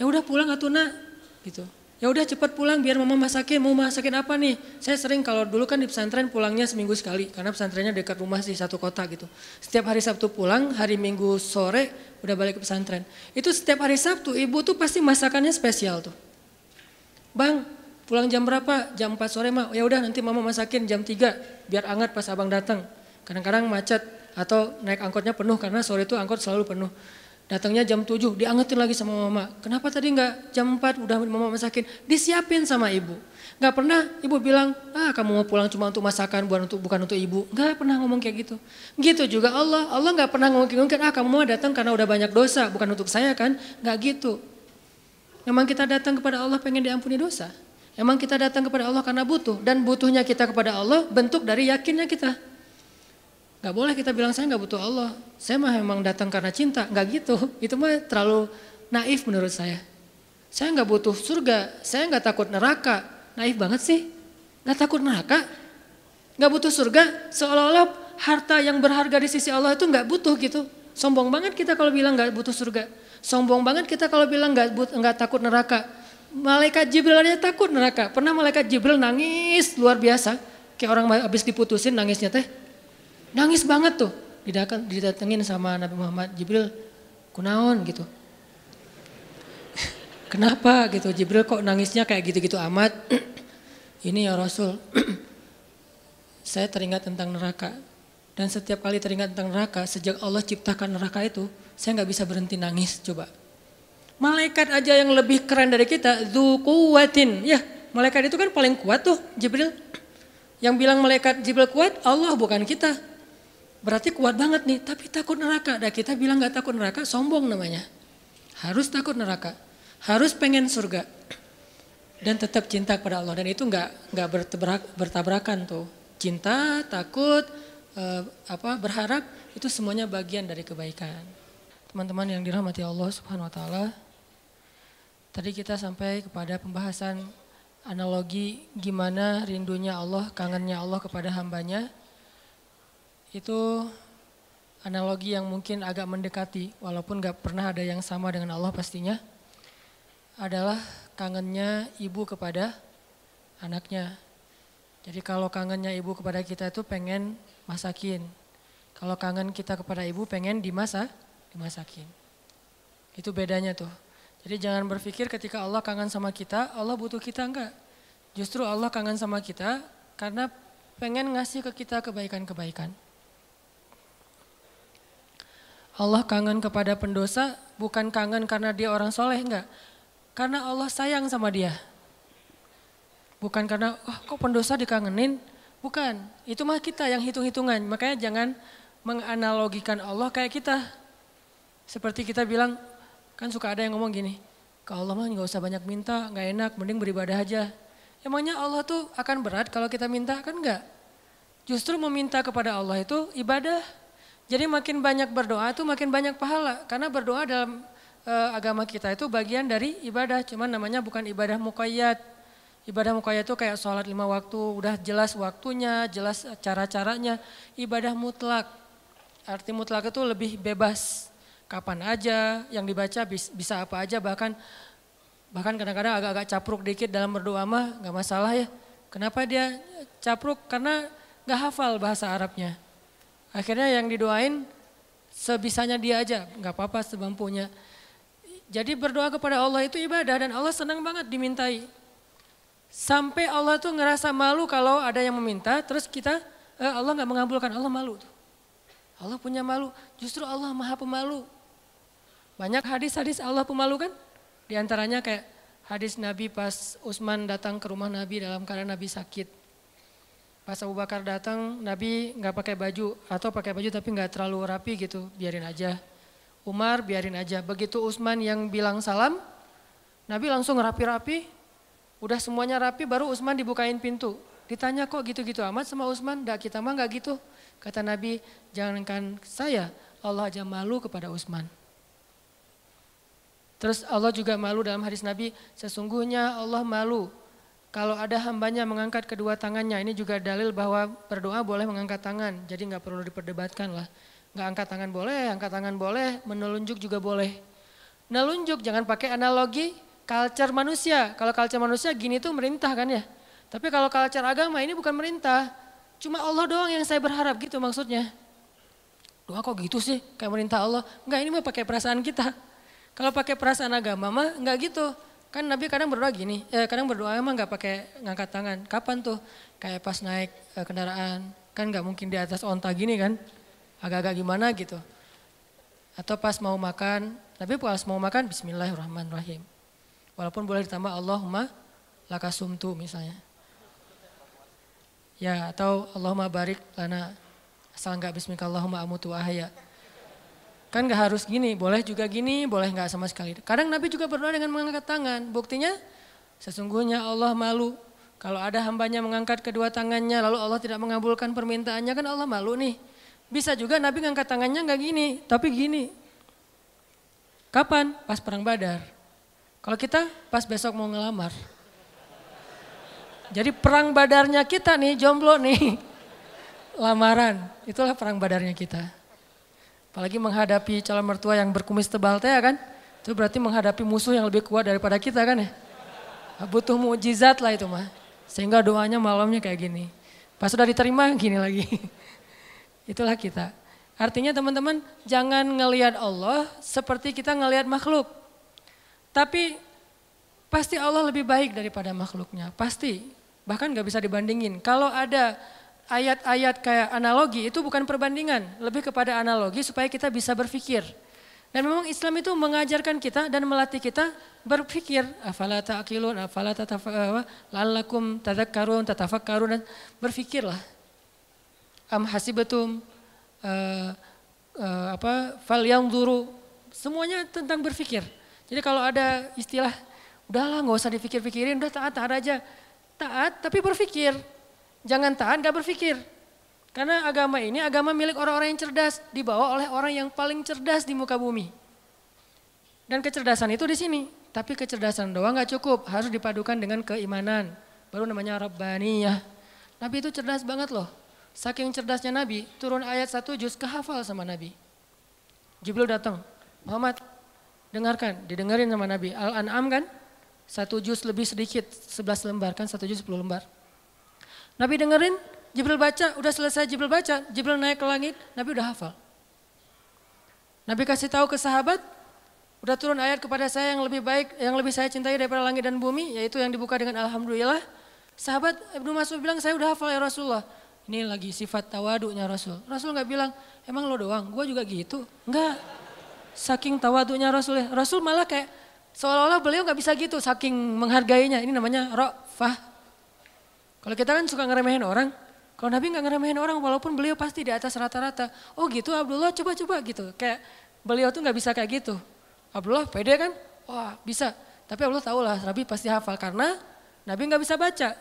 Ya udah pulang atuh nak, gitu. Ya udah cepat pulang biar mama masakin. Mau masakin apa nih? Saya sering kalau dulu kan di pesantren pulangnya seminggu sekali karena pesantrennya dekat rumah sih satu kota gitu. Setiap hari Sabtu pulang, hari Minggu sore udah balik ke pesantren. Itu setiap hari Sabtu ibu tuh pasti masakannya spesial tuh. Bang, pulang jam berapa? Jam 4 sore mah. Ya udah nanti mama masakin jam 3 biar anget pas abang datang. Kadang-kadang macet atau naik angkotnya penuh karena sore itu angkot selalu penuh. Datangnya jam 7, diangetin lagi sama mama. Kenapa tadi nggak jam 4 udah mama masakin? Disiapin sama ibu. Nggak pernah ibu bilang, ah kamu mau pulang cuma untuk masakan bukan untuk bukan untuk ibu. Nggak pernah ngomong kayak gitu. Gitu juga Allah. Allah nggak pernah ngomong kayak ah kamu mau datang karena udah banyak dosa, bukan untuk saya kan? Nggak gitu. Memang kita datang kepada Allah pengen diampuni dosa. Emang kita datang kepada Allah karena butuh. Dan butuhnya kita kepada Allah bentuk dari yakinnya kita. Gak boleh kita bilang saya gak butuh Allah. Saya mah memang datang karena cinta. Gak gitu. Itu mah terlalu naif menurut saya. Saya gak butuh surga. Saya gak takut neraka. Naif banget sih. Gak takut neraka. Gak butuh surga. Seolah-olah harta yang berharga di sisi Allah itu gak butuh gitu. Sombong banget kita kalau bilang gak butuh surga. Sombong banget kita kalau bilang gak, but, gak takut neraka. Malaikat Jibril aja takut neraka. Pernah malaikat Jibril nangis luar biasa. Kayak orang habis diputusin nangisnya teh Nangis banget tuh. Didatengin sama Nabi Muhammad Jibril, kunaon gitu. Kenapa gitu Jibril kok nangisnya kayak gitu-gitu amat? Ini ya Rasul, saya teringat tentang neraka. Dan setiap kali teringat tentang neraka, sejak Allah ciptakan neraka itu, saya nggak bisa berhenti nangis coba. Malaikat aja yang lebih keren dari kita, kuwatin. Ya, malaikat itu kan paling kuat tuh, Jibril. Yang bilang malaikat Jibril kuat, Allah bukan kita. Berarti kuat banget nih, tapi takut neraka. Dan kita bilang gak takut neraka, sombong namanya. Harus takut neraka, harus pengen surga. Dan tetap cinta kepada Allah. Dan itu nggak nggak bertabrakan tuh. Cinta, takut, eh, apa berharap itu semuanya bagian dari kebaikan. teman-teman yang dirahmati Allah Subhanahu wa taala. Tadi kita sampai kepada pembahasan analogi gimana rindunya Allah, kangennya Allah kepada hambanya. Itu analogi yang mungkin agak mendekati, walaupun gak pernah ada yang sama dengan Allah pastinya. Adalah kangennya ibu kepada anaknya. Jadi kalau kangennya ibu kepada kita itu pengen masakin. Kalau kangen kita kepada ibu pengen dimasak, dimasakin. Itu bedanya tuh. Jadi jangan berpikir ketika Allah kangen sama kita, Allah butuh kita enggak. Justru Allah kangen sama kita karena pengen ngasih ke kita kebaikan-kebaikan. Allah kangen kepada pendosa bukan kangen karena dia orang soleh enggak. Karena Allah sayang sama dia. Bukan karena, oh kok pendosa dikangenin? Bukan, itu mah kita yang hitung-hitungan. Makanya jangan menganalogikan Allah kayak kita. Seperti kita bilang, kan suka ada yang ngomong gini, ke Allah mah nggak usah banyak minta, nggak enak, mending beribadah aja. Emangnya Allah tuh akan berat kalau kita minta? Kan enggak. Justru meminta kepada Allah itu ibadah. Jadi makin banyak berdoa itu makin banyak pahala. Karena berdoa dalam e, agama kita itu bagian dari ibadah. Cuman namanya bukan ibadah muqayyad. Ibadah muqayyad itu kayak sholat lima waktu, udah jelas waktunya, jelas cara-caranya. Ibadah mutlak. Arti mutlak itu lebih bebas. Kapan aja, yang dibaca bisa apa aja, bahkan bahkan kadang-kadang agak-agak capruk dikit dalam berdoa mah nggak masalah ya. Kenapa dia capruk? Karena nggak hafal bahasa Arabnya. Akhirnya yang didoain sebisanya dia aja, nggak apa-apa sebampunya. Jadi berdoa kepada Allah itu ibadah dan Allah senang banget dimintai. Sampai Allah tuh ngerasa malu kalau ada yang meminta, terus kita eh, Allah nggak mengabulkan, Allah malu tuh. Allah punya malu, justru Allah maha pemalu. Banyak hadis-hadis Allah pemalu kan? Di antaranya kayak hadis Nabi pas Utsman datang ke rumah Nabi dalam keadaan Nabi sakit. Pas Abu Bakar datang, Nabi nggak pakai baju atau pakai baju tapi nggak terlalu rapi gitu, biarin aja. Umar biarin aja. Begitu Utsman yang bilang salam, Nabi langsung rapi-rapi, Udah semuanya rapi baru Utsman dibukain pintu. Ditanya kok gitu-gitu amat sama Utsman? Dak kita mah nggak gitu. Kata Nabi, jangankan saya, Allah aja malu kepada Utsman. Terus Allah juga malu dalam hadis Nabi, sesungguhnya Allah malu kalau ada hambanya mengangkat kedua tangannya. Ini juga dalil bahwa berdoa boleh mengangkat tangan, jadi nggak perlu diperdebatkan lah. Nggak angkat tangan boleh, angkat tangan boleh, menelunjuk juga boleh. Nelunjuk jangan pakai analogi culture manusia. Kalau culture manusia gini tuh merintah kan ya. Tapi kalau culture agama ini bukan merintah. Cuma Allah doang yang saya berharap gitu maksudnya. Doa kok gitu sih kayak merintah Allah. Enggak ini mah pakai perasaan kita. Kalau pakai perasaan agama mah enggak gitu. Kan Nabi kadang berdoa gini, eh, kadang berdoa emang nggak pakai ngangkat tangan. Kapan tuh? Kayak pas naik eh, kendaraan, kan nggak mungkin di atas onta gini kan? Agak-agak gimana gitu. Atau pas mau makan, tapi pas mau makan Bismillahirrahmanirrahim. Walaupun boleh ditambah Allahumma lakasumtu misalnya. Ya atau Allahumma barik lana asal bismika Allahumma amutu ahya. Kan nggak harus gini, boleh juga gini, boleh nggak sama sekali. Kadang Nabi juga berdoa dengan mengangkat tangan. Buktinya sesungguhnya Allah malu kalau ada hambanya mengangkat kedua tangannya lalu Allah tidak mengabulkan permintaannya kan Allah malu nih. Bisa juga Nabi ngangkat tangannya nggak gini, tapi gini. Kapan? Pas perang Badar. Kalau kita pas besok mau ngelamar. Jadi perang badarnya kita nih, jomblo nih. Lamaran, itulah perang badarnya kita. Apalagi menghadapi calon mertua yang berkumis tebal teh ya kan. Itu berarti menghadapi musuh yang lebih kuat daripada kita kan ya. Butuh mujizat lah itu mah. Sehingga doanya malamnya kayak gini. Pas sudah diterima gini lagi. Itulah kita. Artinya teman-teman jangan ngelihat Allah seperti kita ngelihat makhluk. Tapi pasti Allah lebih baik daripada makhluknya, pasti. Bahkan gak bisa dibandingin. Kalau ada ayat-ayat kayak analogi itu bukan perbandingan, lebih kepada analogi supaya kita bisa berpikir. Dan memang Islam itu mengajarkan kita dan melatih kita berpikir. Afala ta'qilun, afala lalakum tadakkarun, tatafakkarun dan berpikirlah. Am hasibatum uh, uh, apa fal yang duru semuanya tentang berpikir. Jadi kalau ada istilah, udahlah nggak usah dipikir-pikirin, udah taat-taat aja. Taat tapi berpikir. Jangan taat gak berpikir. Karena agama ini agama milik orang-orang yang cerdas, dibawa oleh orang yang paling cerdas di muka bumi. Dan kecerdasan itu di sini. Tapi kecerdasan doang nggak cukup, harus dipadukan dengan keimanan. Baru namanya Rabbaniyah. Nabi itu cerdas banget loh. Saking cerdasnya Nabi, turun ayat satu juz kehafal sama Nabi. Jibril datang, Muhammad dengarkan, didengarin sama Nabi. Al-An'am kan, satu juz lebih sedikit, sebelas lembar kan, satu juz sepuluh lembar. Nabi dengerin, Jibril baca, udah selesai Jibril baca, Jibril naik ke langit, Nabi udah hafal. Nabi kasih tahu ke sahabat, udah turun ayat kepada saya yang lebih baik, yang lebih saya cintai daripada langit dan bumi, yaitu yang dibuka dengan Alhamdulillah. Sahabat Ibnu Mas'ud bilang, saya udah hafal ya Rasulullah. Ini lagi sifat tawaduknya Rasul. Rasul nggak bilang, emang lo doang, gue juga gitu. Enggak, saking tawaduknya Rasul. ya. Rasul malah kayak Seolah-olah beliau nggak bisa gitu, saking menghargainya. Ini namanya rofah. Kalau kita kan suka ngeremehin orang, kalau Nabi nggak ngeremehin orang, walaupun beliau pasti di atas rata-rata. Oh gitu Abdullah coba-coba gitu. Kayak beliau tuh nggak bisa kayak gitu. Abdullah pede kan? Wah bisa. Tapi Abdullah tahu lah, Nabi pasti hafal karena Nabi nggak bisa baca.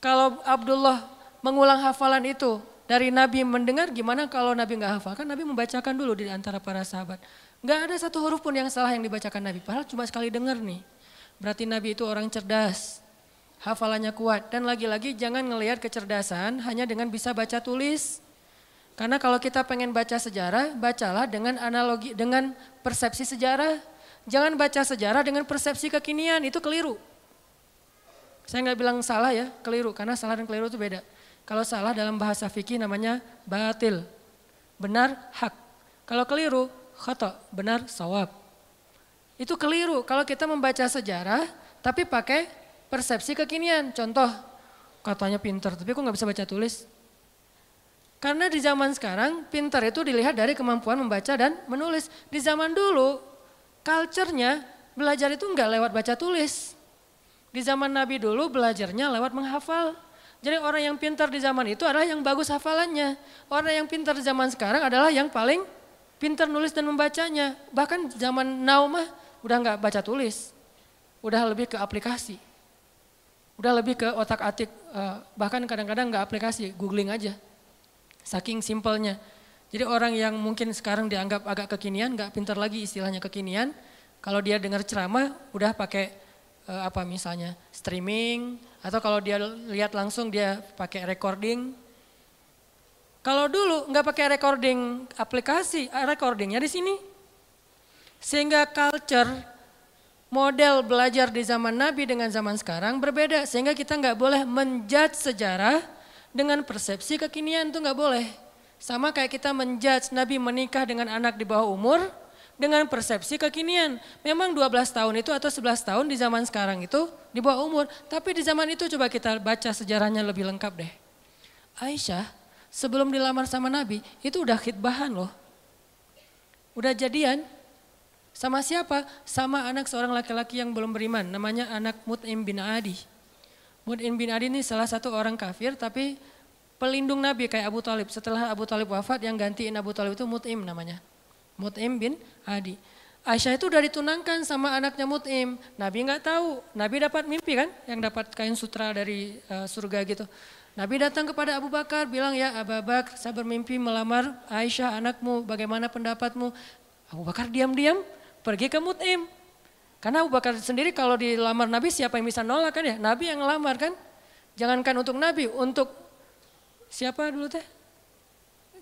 Kalau Abdullah mengulang hafalan itu dari Nabi mendengar, gimana kalau Nabi nggak hafal? Kan Nabi membacakan dulu di antara para sahabat. Nggak ada satu huruf pun yang salah yang dibacakan Nabi. Padahal cuma sekali dengar nih. Berarti Nabi itu orang cerdas. Hafalannya kuat. Dan lagi-lagi jangan ngelihat kecerdasan hanya dengan bisa baca tulis. Karena kalau kita pengen baca sejarah, bacalah dengan analogi, dengan persepsi sejarah. Jangan baca sejarah dengan persepsi kekinian, itu keliru. Saya nggak bilang salah ya, keliru. Karena salah dan keliru itu beda. Kalau salah dalam bahasa fikih namanya batil. Benar, hak. Kalau keliru, khata, benar, sawab. Itu keliru kalau kita membaca sejarah tapi pakai persepsi kekinian. Contoh, katanya pinter tapi kok nggak bisa baca tulis? Karena di zaman sekarang pinter itu dilihat dari kemampuan membaca dan menulis. Di zaman dulu culture-nya belajar itu nggak lewat baca tulis. Di zaman Nabi dulu belajarnya lewat menghafal. Jadi orang yang pintar di zaman itu adalah yang bagus hafalannya. Orang yang pintar di zaman sekarang adalah yang paling pintar nulis dan membacanya. Bahkan zaman now mah udah nggak baca tulis, udah lebih ke aplikasi, udah lebih ke otak atik, eh, bahkan kadang-kadang nggak aplikasi, googling aja. Saking simpelnya. Jadi orang yang mungkin sekarang dianggap agak kekinian, nggak pintar lagi istilahnya kekinian, kalau dia dengar ceramah udah pakai eh, apa misalnya streaming, atau kalau dia lihat langsung dia pakai recording, kalau dulu nggak pakai recording aplikasi, ah, recordingnya di sini. Sehingga culture model belajar di zaman Nabi dengan zaman sekarang berbeda. Sehingga kita nggak boleh menjudge sejarah dengan persepsi kekinian itu nggak boleh. Sama kayak kita menjudge Nabi menikah dengan anak di bawah umur dengan persepsi kekinian. Memang 12 tahun itu atau 11 tahun di zaman sekarang itu di bawah umur. Tapi di zaman itu coba kita baca sejarahnya lebih lengkap deh. Aisyah sebelum dilamar sama Nabi, itu udah khidbahan loh. Udah jadian. Sama siapa? Sama anak seorang laki-laki yang belum beriman, namanya anak Mut'im bin Adi. Mut'im bin Adi ini salah satu orang kafir tapi pelindung Nabi kayak Abu Talib. Setelah Abu Talib wafat yang gantiin Abu Talib itu Mut'im namanya. Mut'im bin Adi. Aisyah itu udah ditunangkan sama anaknya Mut'im. Nabi nggak tahu. Nabi dapat mimpi kan, yang dapat kain sutra dari uh, surga gitu. Nabi datang kepada Abu Bakar bilang ya Abu Bakar saya bermimpi melamar Aisyah anakmu bagaimana pendapatmu? Abu Bakar diam-diam pergi ke Mut'im. Karena Abu Bakar sendiri kalau dilamar Nabi siapa yang bisa nolak kan ya? Nabi yang ngelamar kan? Jangankan untuk Nabi, untuk siapa dulu teh?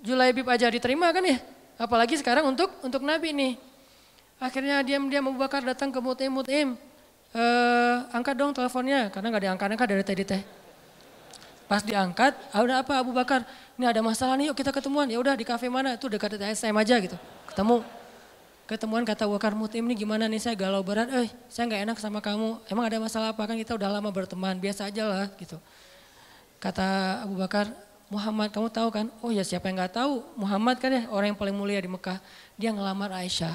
Julaibib aja diterima kan ya? Apalagi sekarang untuk untuk Nabi nih. Akhirnya diam-diam Abu Bakar datang ke Mut'im, Mut'im. Eh, angkat dong teleponnya karena nggak diangkat-angkat dari tadi teh. Pas diangkat, ah, udah apa Abu Bakar? Ini ada masalah nih, yuk kita ketemuan. Ya udah di kafe mana? Itu dekat SM aja gitu. Ketemu. Ketemuan kata Abu Bakar Mutim ini gimana nih saya galau berat. Eh saya nggak enak sama kamu. Emang ada masalah apa kan kita udah lama berteman. Biasa aja lah gitu. Kata Abu Bakar, Muhammad kamu tahu kan? Oh ya siapa yang nggak tahu? Muhammad kan ya orang yang paling mulia di Mekah. Dia ngelamar Aisyah.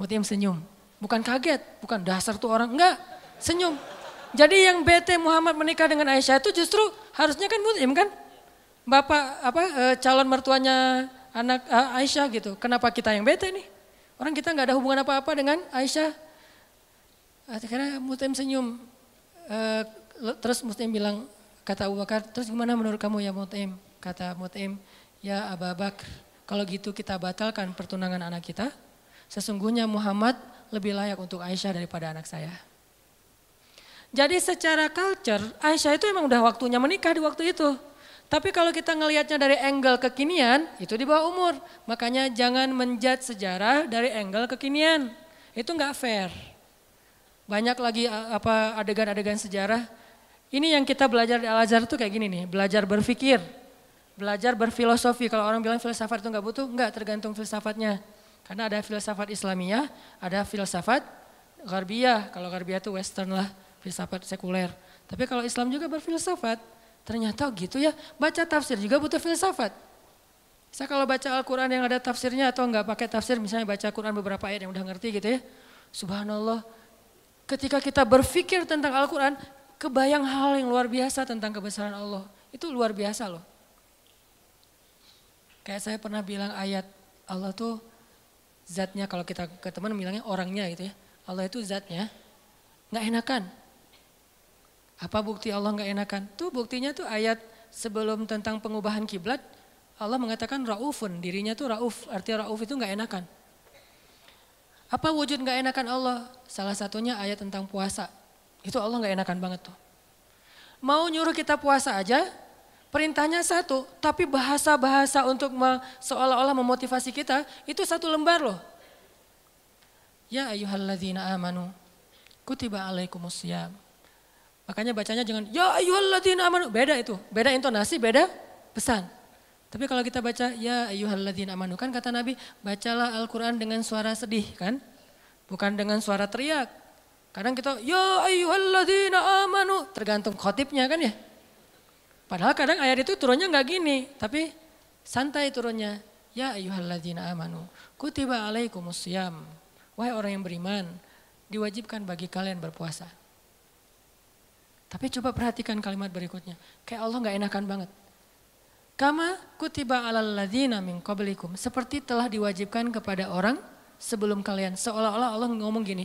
Mutim senyum. Bukan kaget, bukan dasar tuh orang. Enggak, senyum. Jadi yang bete Muhammad menikah dengan Aisyah itu justru harusnya kan Muslim kan? Bapak apa e, calon mertuanya anak e, Aisyah gitu. Kenapa kita yang bete nih? Orang kita nggak ada hubungan apa-apa dengan Aisyah. Akhirnya Muslim senyum. E, terus Muslim bilang kata Abu Bakar, terus gimana menurut kamu ya Muslim? Kata Muslim, ya Abu Bakar, kalau gitu kita batalkan pertunangan anak kita. Sesungguhnya Muhammad lebih layak untuk Aisyah daripada anak saya. Jadi secara culture, Aisyah itu emang udah waktunya menikah di waktu itu. Tapi kalau kita ngelihatnya dari angle kekinian, itu di bawah umur. Makanya jangan menjat sejarah dari angle kekinian. Itu nggak fair. Banyak lagi apa adegan-adegan sejarah. Ini yang kita belajar di Al-Azhar tuh kayak gini nih, belajar berpikir, belajar berfilosofi. Kalau orang bilang filsafat itu nggak butuh, nggak tergantung filsafatnya. Karena ada filsafat Islamiyah, ada filsafat Garbiyah. Kalau Garbiyah itu western lah filsafat sekuler. Tapi kalau Islam juga berfilsafat, ternyata gitu ya. Baca tafsir juga butuh filsafat. Saya kalau baca Al-Quran yang ada tafsirnya atau enggak pakai tafsir, misalnya baca Al-Quran beberapa ayat yang udah ngerti gitu ya. Subhanallah, ketika kita berpikir tentang Al-Quran, kebayang hal yang luar biasa tentang kebesaran Allah. Itu luar biasa loh. Kayak saya pernah bilang ayat Allah tuh zatnya kalau kita ke teman bilangnya orangnya gitu ya. Allah itu zatnya nggak enakan. Apa bukti Allah nggak enakan? Tuh buktinya tuh ayat sebelum tentang pengubahan kiblat, Allah mengatakan raufun, dirinya tuh rauf, artinya rauf itu nggak enakan. Apa wujud nggak enakan Allah? Salah satunya ayat tentang puasa. Itu Allah nggak enakan banget tuh. Mau nyuruh kita puasa aja, perintahnya satu, tapi bahasa-bahasa untuk seolah-olah memotivasi kita, itu satu lembar loh. Ya ayuhalladzina amanu, kutiba alaikumusiyam. Makanya bacanya jangan ya ayyuhalladzina amanu. Beda itu. Beda intonasi, beda pesan. Tapi kalau kita baca ya ayyuhalladzina amanu kan kata Nabi, bacalah Al-Qur'an dengan suara sedih kan? Bukan dengan suara teriak. Kadang kita ya ayyuhalladzina amanu, tergantung khotibnya kan ya. Padahal kadang ayat itu turunnya nggak gini, tapi santai turunnya. Ya ayyuhalladzina amanu, kutiba alaikumusiyam. Wahai orang yang beriman, diwajibkan bagi kalian berpuasa. Tapi coba perhatikan kalimat berikutnya. Kayak Allah nggak enakan banget. Kama kutiba alal ladina min qablikum. Seperti telah diwajibkan kepada orang sebelum kalian. Seolah-olah Allah ngomong gini,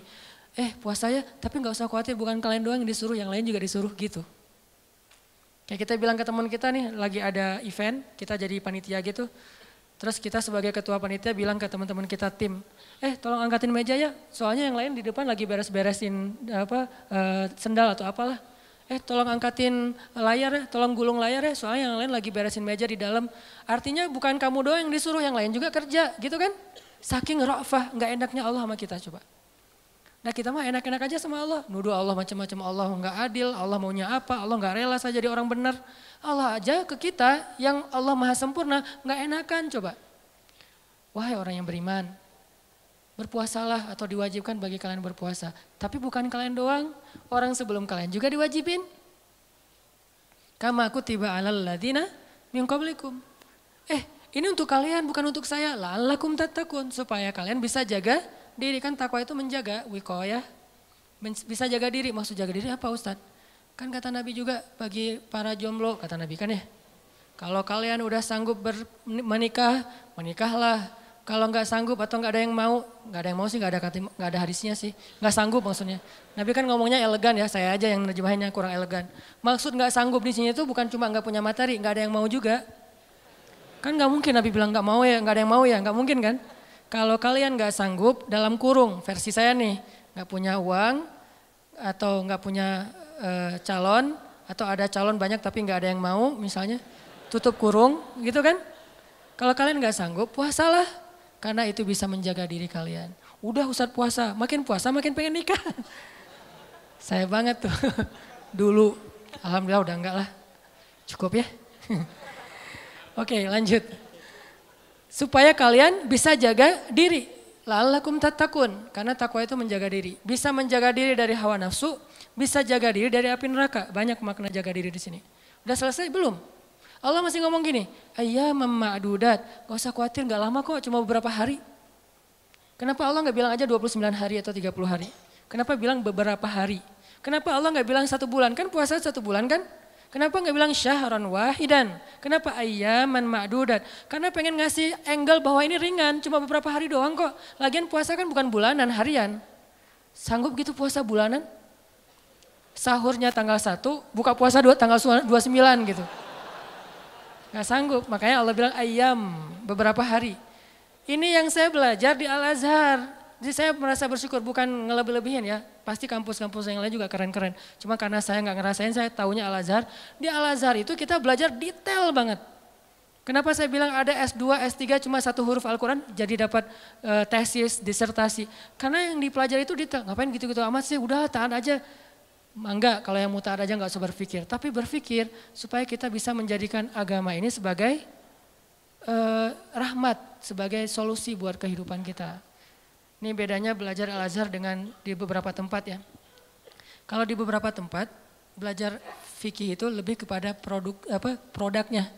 eh puasa ya tapi nggak usah khawatir bukan kalian doang yang disuruh, yang lain juga disuruh gitu. Kayak kita bilang ke teman kita nih lagi ada event, kita jadi panitia gitu. Terus kita sebagai ketua panitia bilang ke teman-teman kita tim, eh tolong angkatin meja ya, soalnya yang lain di depan lagi beres-beresin apa uh, sendal atau apalah eh tolong angkatin layar ya, tolong gulung layar ya, soalnya yang lain lagi beresin meja di dalam. Artinya bukan kamu doang yang disuruh, yang lain juga kerja, gitu kan? Saking rafah, nggak enaknya Allah sama kita coba. Nah kita mah enak-enak aja sama Allah, nuduh Allah macam-macam, Allah nggak adil, Allah maunya apa, Allah nggak rela saja jadi orang benar. Allah aja ke kita yang Allah maha sempurna, nggak enakan coba. Wahai orang yang beriman, berpuasalah atau diwajibkan bagi kalian berpuasa. Tapi bukan kalian doang, orang sebelum kalian juga diwajibin. Kama aku tiba alal ladina min qablikum. Eh, ini untuk kalian bukan untuk saya. Lalakum tatakun supaya kalian bisa jaga diri kan takwa itu menjaga wikoya. Bisa jaga diri, maksud jaga diri apa Ustadz? Kan kata Nabi juga bagi para jomblo, kata Nabi kan ya. Kalau kalian udah sanggup menikah, menikahlah kalau nggak sanggup atau nggak ada yang mau, nggak ada yang mau sih nggak ada nggak ada hadisnya sih, nggak sanggup maksudnya. Nabi kan ngomongnya elegan ya, saya aja yang nerjemahinnya kurang elegan. Maksud nggak sanggup di sini itu bukan cuma nggak punya materi, nggak ada yang mau juga. Kan nggak mungkin Nabi bilang nggak mau ya, nggak ada yang mau ya, nggak mungkin kan? Kalau kalian nggak sanggup dalam kurung, versi saya nih, nggak punya uang atau nggak punya e, calon atau ada calon banyak tapi nggak ada yang mau, misalnya tutup kurung, gitu kan? Kalau kalian nggak sanggup, puasalah karena itu bisa menjaga diri kalian. Udah Ustadz puasa, makin puasa makin pengen nikah. Saya banget tuh. Dulu, Alhamdulillah udah enggak lah. Cukup ya. Oke lanjut. Supaya kalian bisa jaga diri. Lalakum tatakun. Karena takwa itu menjaga diri. Bisa menjaga diri dari hawa nafsu. Bisa jaga diri dari api neraka. Banyak makna jaga diri di sini. Udah selesai belum? Allah masih ngomong gini, ayah memadudat, gak usah khawatir gak lama kok, cuma beberapa hari. Kenapa Allah gak bilang aja 29 hari atau 30 hari? Kenapa bilang beberapa hari? Kenapa Allah gak bilang satu bulan? Kan puasa satu bulan kan? Kenapa nggak bilang syahran wahidan? Kenapa ayaman ma'dudat? Karena pengen ngasih angle bahwa ini ringan, cuma beberapa hari doang kok. Lagian puasa kan bukan bulanan, harian. Sanggup gitu puasa bulanan? Sahurnya tanggal 1, buka puasa 2 tanggal 29 gitu. Gak sanggup, makanya Allah bilang ayam beberapa hari. Ini yang saya belajar di Al-Azhar. Jadi saya merasa bersyukur bukan ngelebih-lebihin ya. Pasti kampus-kampus yang lain juga keren-keren. Cuma karena saya nggak ngerasain, saya taunya Al-Azhar. Di Al-Azhar itu kita belajar detail banget. Kenapa saya bilang ada S2, S3 cuma satu huruf Al-Quran jadi dapat uh, tesis, disertasi. Karena yang dipelajari itu detail. Ngapain gitu-gitu amat sih, udah tahan aja. Enggak, kalau yang mutar aja nggak usah berpikir. Tapi berpikir supaya kita bisa menjadikan agama ini sebagai uh, rahmat, sebagai solusi buat kehidupan kita. Ini bedanya belajar Al-Azhar dengan di beberapa tempat ya. Kalau di beberapa tempat, belajar fikih itu lebih kepada produk apa produknya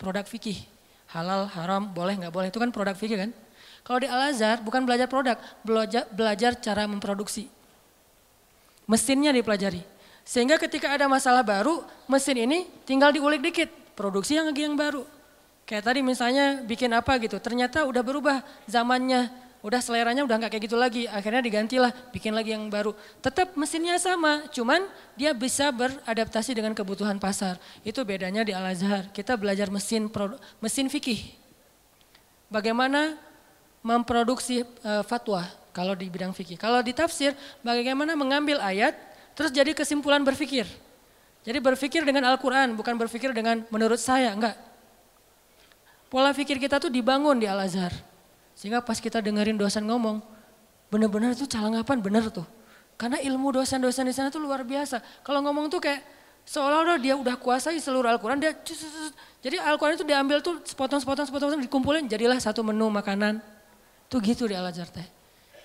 produk fikih. Halal, haram, boleh nggak boleh itu kan produk fikih kan. Kalau di Al-Azhar bukan belajar produk, belajar, belajar cara memproduksi. Mesinnya dipelajari. Sehingga ketika ada masalah baru, mesin ini tinggal diulik dikit, produksi yang lagi yang baru. Kayak tadi misalnya bikin apa gitu, ternyata udah berubah zamannya, udah seleranya udah nggak kayak gitu lagi, akhirnya digantilah, bikin lagi yang baru. Tetap mesinnya sama, cuman dia bisa beradaptasi dengan kebutuhan pasar. Itu bedanya di Al Azhar. Kita belajar mesin mesin fikih. Bagaimana memproduksi uh, fatwa kalau di bidang fikih. Kalau di tafsir, bagaimana mengambil ayat terus jadi kesimpulan berfikir. Jadi berfikir dengan Al-Quran, bukan berfikir dengan menurut saya, enggak. Pola fikir kita tuh dibangun di Al Azhar. Sehingga pas kita dengerin dosen ngomong, benar-benar itu calangapan benar tuh. Karena ilmu dosen-dosen di sana tuh luar biasa. Kalau ngomong tuh kayak seolah-olah dia udah kuasai seluruh Al-Quran. Dia jadi Al-Quran itu diambil tuh sepotong-sepotong, sepotong-sepotong dikumpulin jadilah satu menu makanan. Tuh gitu di Al-Azhar teh.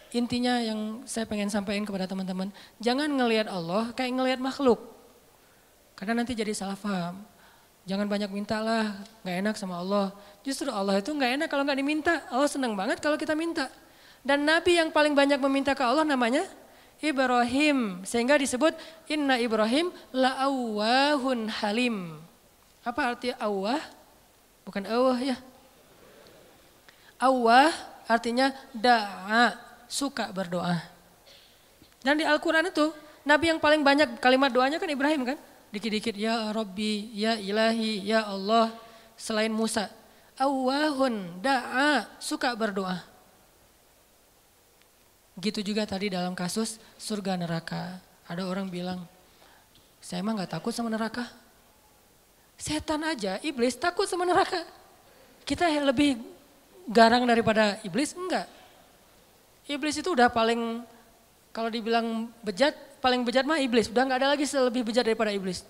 Intinya yang saya pengen sampaikan kepada teman-teman, jangan ngelihat Allah kayak ngelihat makhluk. Karena nanti jadi salah paham. Jangan banyak minta lah, gak enak sama Allah. Justru Allah itu gak enak kalau gak diminta. Allah senang banget kalau kita minta. Dan Nabi yang paling banyak meminta ke Allah namanya Ibrahim. Sehingga disebut Inna Ibrahim la'awahun halim. Apa arti awah? Bukan awah ya. Awah artinya da'a, suka berdoa. Dan di Al-Quran itu Nabi yang paling banyak kalimat doanya kan Ibrahim kan? dikit-dikit ya Rabbi, ya Ilahi, ya Allah selain Musa. Awahun da'a suka berdoa. Gitu juga tadi dalam kasus surga neraka. Ada orang bilang, saya emang gak takut sama neraka. Setan aja, iblis takut sama neraka. Kita lebih garang daripada iblis? Enggak. Iblis itu udah paling, kalau dibilang bejat, paling bejat mah iblis. Udah nggak ada lagi lebih bejat daripada iblis.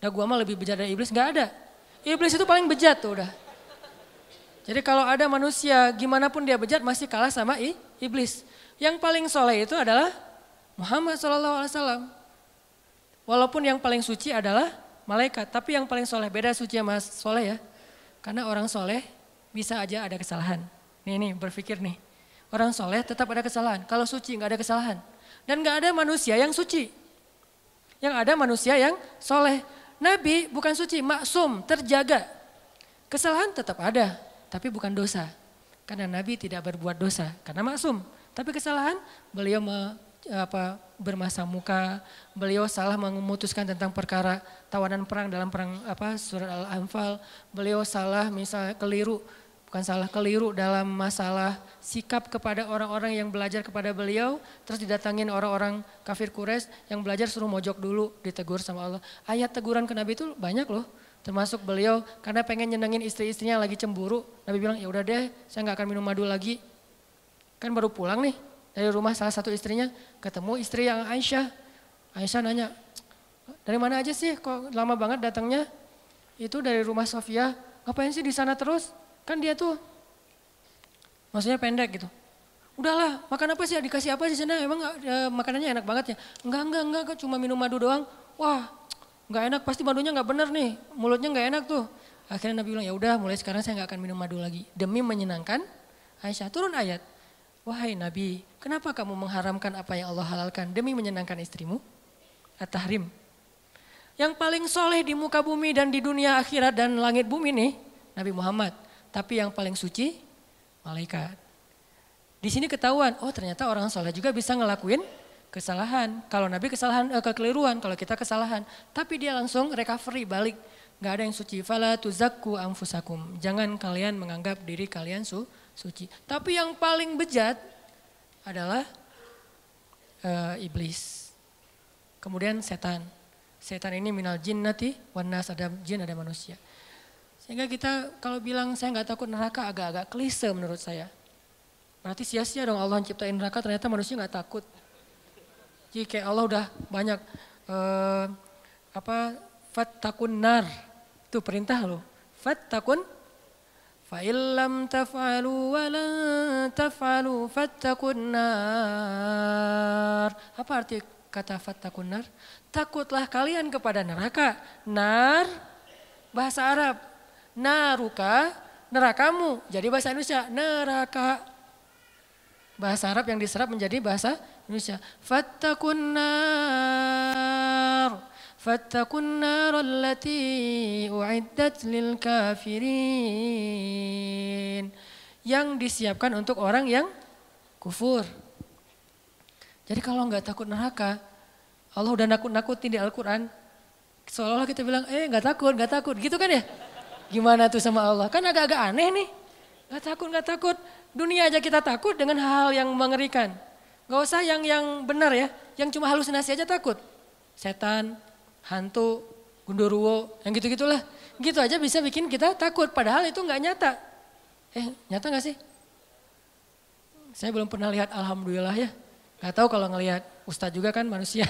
Nah gua mah lebih bejat dari iblis, nggak ada. Iblis itu paling bejat tuh udah. Jadi kalau ada manusia gimana pun dia bejat masih kalah sama iblis. Yang paling soleh itu adalah Muhammad SAW. Walaupun yang paling suci adalah malaikat, tapi yang paling soleh beda suci sama soleh ya. Karena orang soleh bisa aja ada kesalahan. Nih nih berpikir nih, orang soleh tetap ada kesalahan. Kalau suci nggak ada kesalahan. Dan gak ada manusia yang suci. Yang ada manusia yang soleh. Nabi bukan suci, maksum, terjaga. Kesalahan tetap ada, tapi bukan dosa. Karena Nabi tidak berbuat dosa, karena maksum. Tapi kesalahan beliau me, apa, bermasa muka, beliau salah memutuskan tentang perkara tawanan perang dalam perang apa surat Al-Anfal, beliau salah misalnya keliru bukan salah keliru dalam masalah sikap kepada orang-orang yang belajar kepada beliau, terus didatangin orang-orang kafir Quraisy yang belajar suruh mojok dulu, ditegur sama Allah. Ayat teguran ke Nabi itu banyak loh, termasuk beliau karena pengen nyenengin istri-istrinya lagi cemburu, Nabi bilang ya udah deh, saya nggak akan minum madu lagi. Kan baru pulang nih dari rumah salah satu istrinya, ketemu istri yang Aisyah. Aisyah nanya, dari mana aja sih kok lama banget datangnya? Itu dari rumah Sofia, ngapain sih di sana terus? Kan dia tuh maksudnya pendek gitu. Udahlah, makan apa sih? Dikasih apa sih sana? Emang e, makanannya enak banget ya? Enggak, enggak, enggak, cuma minum madu doang. Wah, enggak enak, pasti madunya enggak bener nih. Mulutnya enggak enak tuh. Akhirnya Nabi bilang, ya udah mulai sekarang saya enggak akan minum madu lagi. Demi menyenangkan Aisyah. Turun ayat. Wahai Nabi, kenapa kamu mengharamkan apa yang Allah halalkan demi menyenangkan istrimu? At-Tahrim. Yang paling soleh di muka bumi dan di dunia akhirat dan langit bumi nih, Nabi Muhammad. Tapi yang paling suci, malaikat. Di sini ketahuan, oh ternyata orang soleh juga bisa ngelakuin kesalahan. Kalau Nabi kesalahan, eh, kekeliruan, kalau kita kesalahan. Tapi dia langsung recovery, balik. Gak ada yang suci. Fala tuzakku amfusakum. Jangan kalian menganggap diri kalian su suci. Tapi yang paling bejat adalah uh, iblis. Kemudian setan. Setan ini minal jinnati wanas ada jin ada manusia. Sehingga kita kalau bilang saya nggak takut neraka agak-agak klise menurut saya. Berarti sia-sia dong Allah ciptain neraka ternyata manusia nggak takut. Jadi kayak Allah udah banyak uh, apa fattakun nar itu perintah loh. Fattakun fa illam taf'alu la taf'alu fattakun nar. Apa arti kata fattakun nar? Takutlah kalian kepada neraka. Nar bahasa Arab. Naruka nerakamu. Jadi bahasa Indonesia neraka bahasa Arab yang diserap menjadi bahasa Indonesia. Fattakun nar. Fattakun nar allati uiddat lil kafirin. Yang disiapkan untuk orang yang kufur. Jadi kalau nggak takut neraka, Allah udah nakut-nakutin di Al-Quran. Seolah-olah kita bilang, eh nggak takut, nggak takut. Gitu kan ya? Gimana tuh sama Allah? Kan agak-agak aneh nih. Nggak takut, nggak takut. Dunia aja kita takut dengan hal-hal yang mengerikan. Gak usah yang yang benar ya, yang cuma halusinasi aja takut. Setan, hantu, gundurwo, yang gitu-gitulah. Gitu aja bisa bikin kita takut, padahal itu nggak nyata. Eh, nyata nggak sih? Saya belum pernah lihat alhamdulillah ya. Gak tahu kalau ngelihat Ustadz juga kan manusia.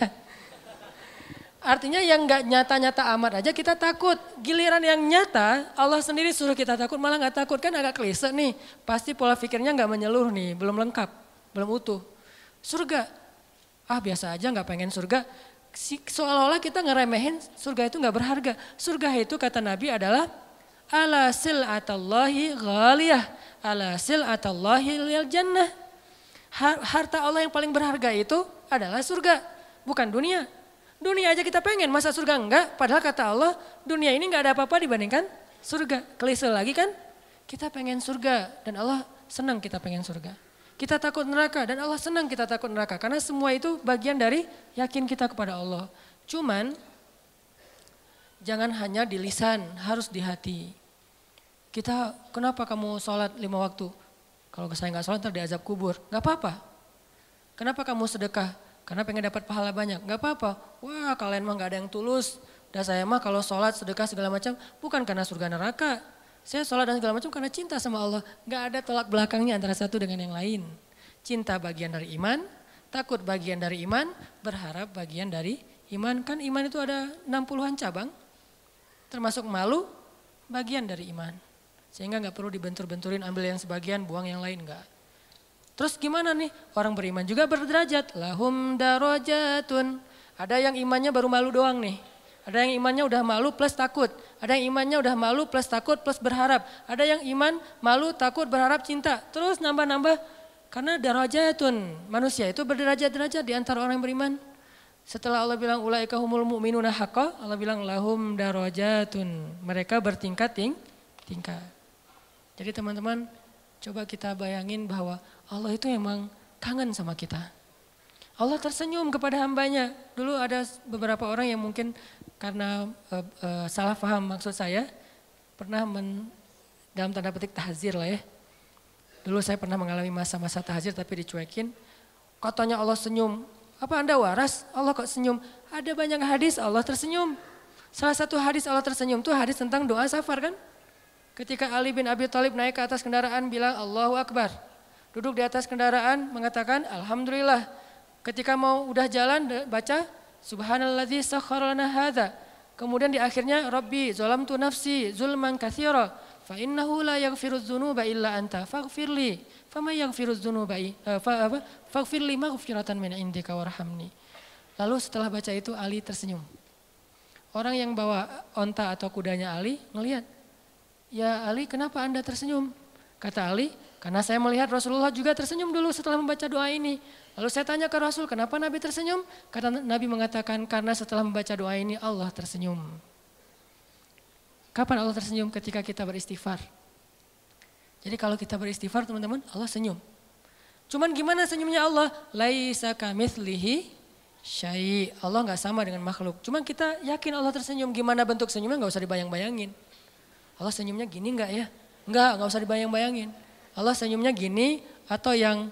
Artinya yang nggak nyata-nyata amat aja kita takut. Giliran yang nyata Allah sendiri suruh kita takut malah nggak takut kan agak klise nih. Pasti pola pikirnya nggak menyeluruh nih, belum lengkap, belum utuh. Surga, ah biasa aja nggak pengen surga. Seolah-olah kita ngeremehin surga itu nggak berharga. Surga itu kata Nabi adalah ala sil'atallahi ghaliyah. Ala sil'atallahi lil jannah. Harta Allah yang paling berharga itu adalah surga, bukan dunia. Dunia aja kita pengen, masa surga enggak? Padahal kata Allah, dunia ini enggak ada apa-apa dibandingkan surga. Klise lagi kan? Kita pengen surga dan Allah senang kita pengen surga. Kita takut neraka dan Allah senang kita takut neraka. Karena semua itu bagian dari yakin kita kepada Allah. Cuman jangan hanya di lisan, harus di hati. Kita, kenapa kamu sholat lima waktu? Kalau saya nggak sholat nanti azab kubur. Nggak apa-apa. Kenapa kamu sedekah? Karena pengen dapat pahala banyak. Gak apa-apa. Wah kalian mah gak ada yang tulus. Dan saya mah kalau sholat, sedekah segala macam bukan karena surga neraka. Saya sholat dan segala macam karena cinta sama Allah. Gak ada tolak belakangnya antara satu dengan yang lain. Cinta bagian dari iman, takut bagian dari iman, berharap bagian dari iman. Kan iman itu ada 60-an cabang. Termasuk malu, bagian dari iman. Sehingga gak perlu dibentur-benturin ambil yang sebagian, buang yang lain, enggak. Terus gimana nih? Orang beriman juga berderajat. Lahum darajatun. Ada yang imannya baru malu doang nih. Ada yang imannya udah malu plus takut. Ada yang imannya udah malu plus takut plus berharap. Ada yang iman malu, takut, berharap, cinta. Terus nambah-nambah. Karena darajatun. Manusia itu berderajat-derajat di antara orang yang beriman. Setelah Allah bilang ulaika humul mu'minuna haqqa, Allah bilang lahum darajatun. Mereka bertingkat ting tingkat. Jadi teman-teman coba kita bayangin bahwa Allah itu emang kangen sama kita. Allah tersenyum kepada hambanya. Dulu ada beberapa orang yang mungkin karena uh, uh, salah paham maksud saya, pernah men, dalam tanda petik tahzir lah ya. Dulu saya pernah mengalami masa-masa tahzir tapi dicuekin. Katanya Allah senyum. Apa anda waras? Allah kok senyum? Ada banyak hadis Allah tersenyum. Salah satu hadis Allah tersenyum itu hadis tentang doa safar kan? Ketika Ali bin Abi Thalib naik ke atas kendaraan bilang Allahu Akbar duduk di atas kendaraan mengatakan alhamdulillah. Ketika mau udah jalan baca subhanalladzi sakharana hadza. Kemudian di akhirnya Rabbi zalamtu nafsi zulman katsira fa innahu la yaghfiru dzunuba illa anta faghfirli fama yaghfiru dzunuba uh, fa, apa faghfirli maghfiratan min indika warhamni. Lalu setelah baca itu Ali tersenyum. Orang yang bawa onta atau kudanya Ali ngelihat, "Ya Ali, kenapa Anda tersenyum?" Kata Ali, karena saya melihat Rasulullah juga tersenyum dulu setelah membaca doa ini. Lalu saya tanya ke Rasul, kenapa Nabi tersenyum? Karena Nabi mengatakan, karena setelah membaca doa ini Allah tersenyum. Kapan Allah tersenyum? Ketika kita beristighfar. Jadi kalau kita beristighfar teman-teman, Allah senyum. Cuman gimana senyumnya Allah? Laisa kamitslihi syai. Allah nggak sama dengan makhluk. Cuman kita yakin Allah tersenyum. Gimana bentuk senyumnya nggak usah dibayang-bayangin. Allah senyumnya gini nggak ya? Nggak, nggak usah dibayang-bayangin. Allah senyumnya gini atau yang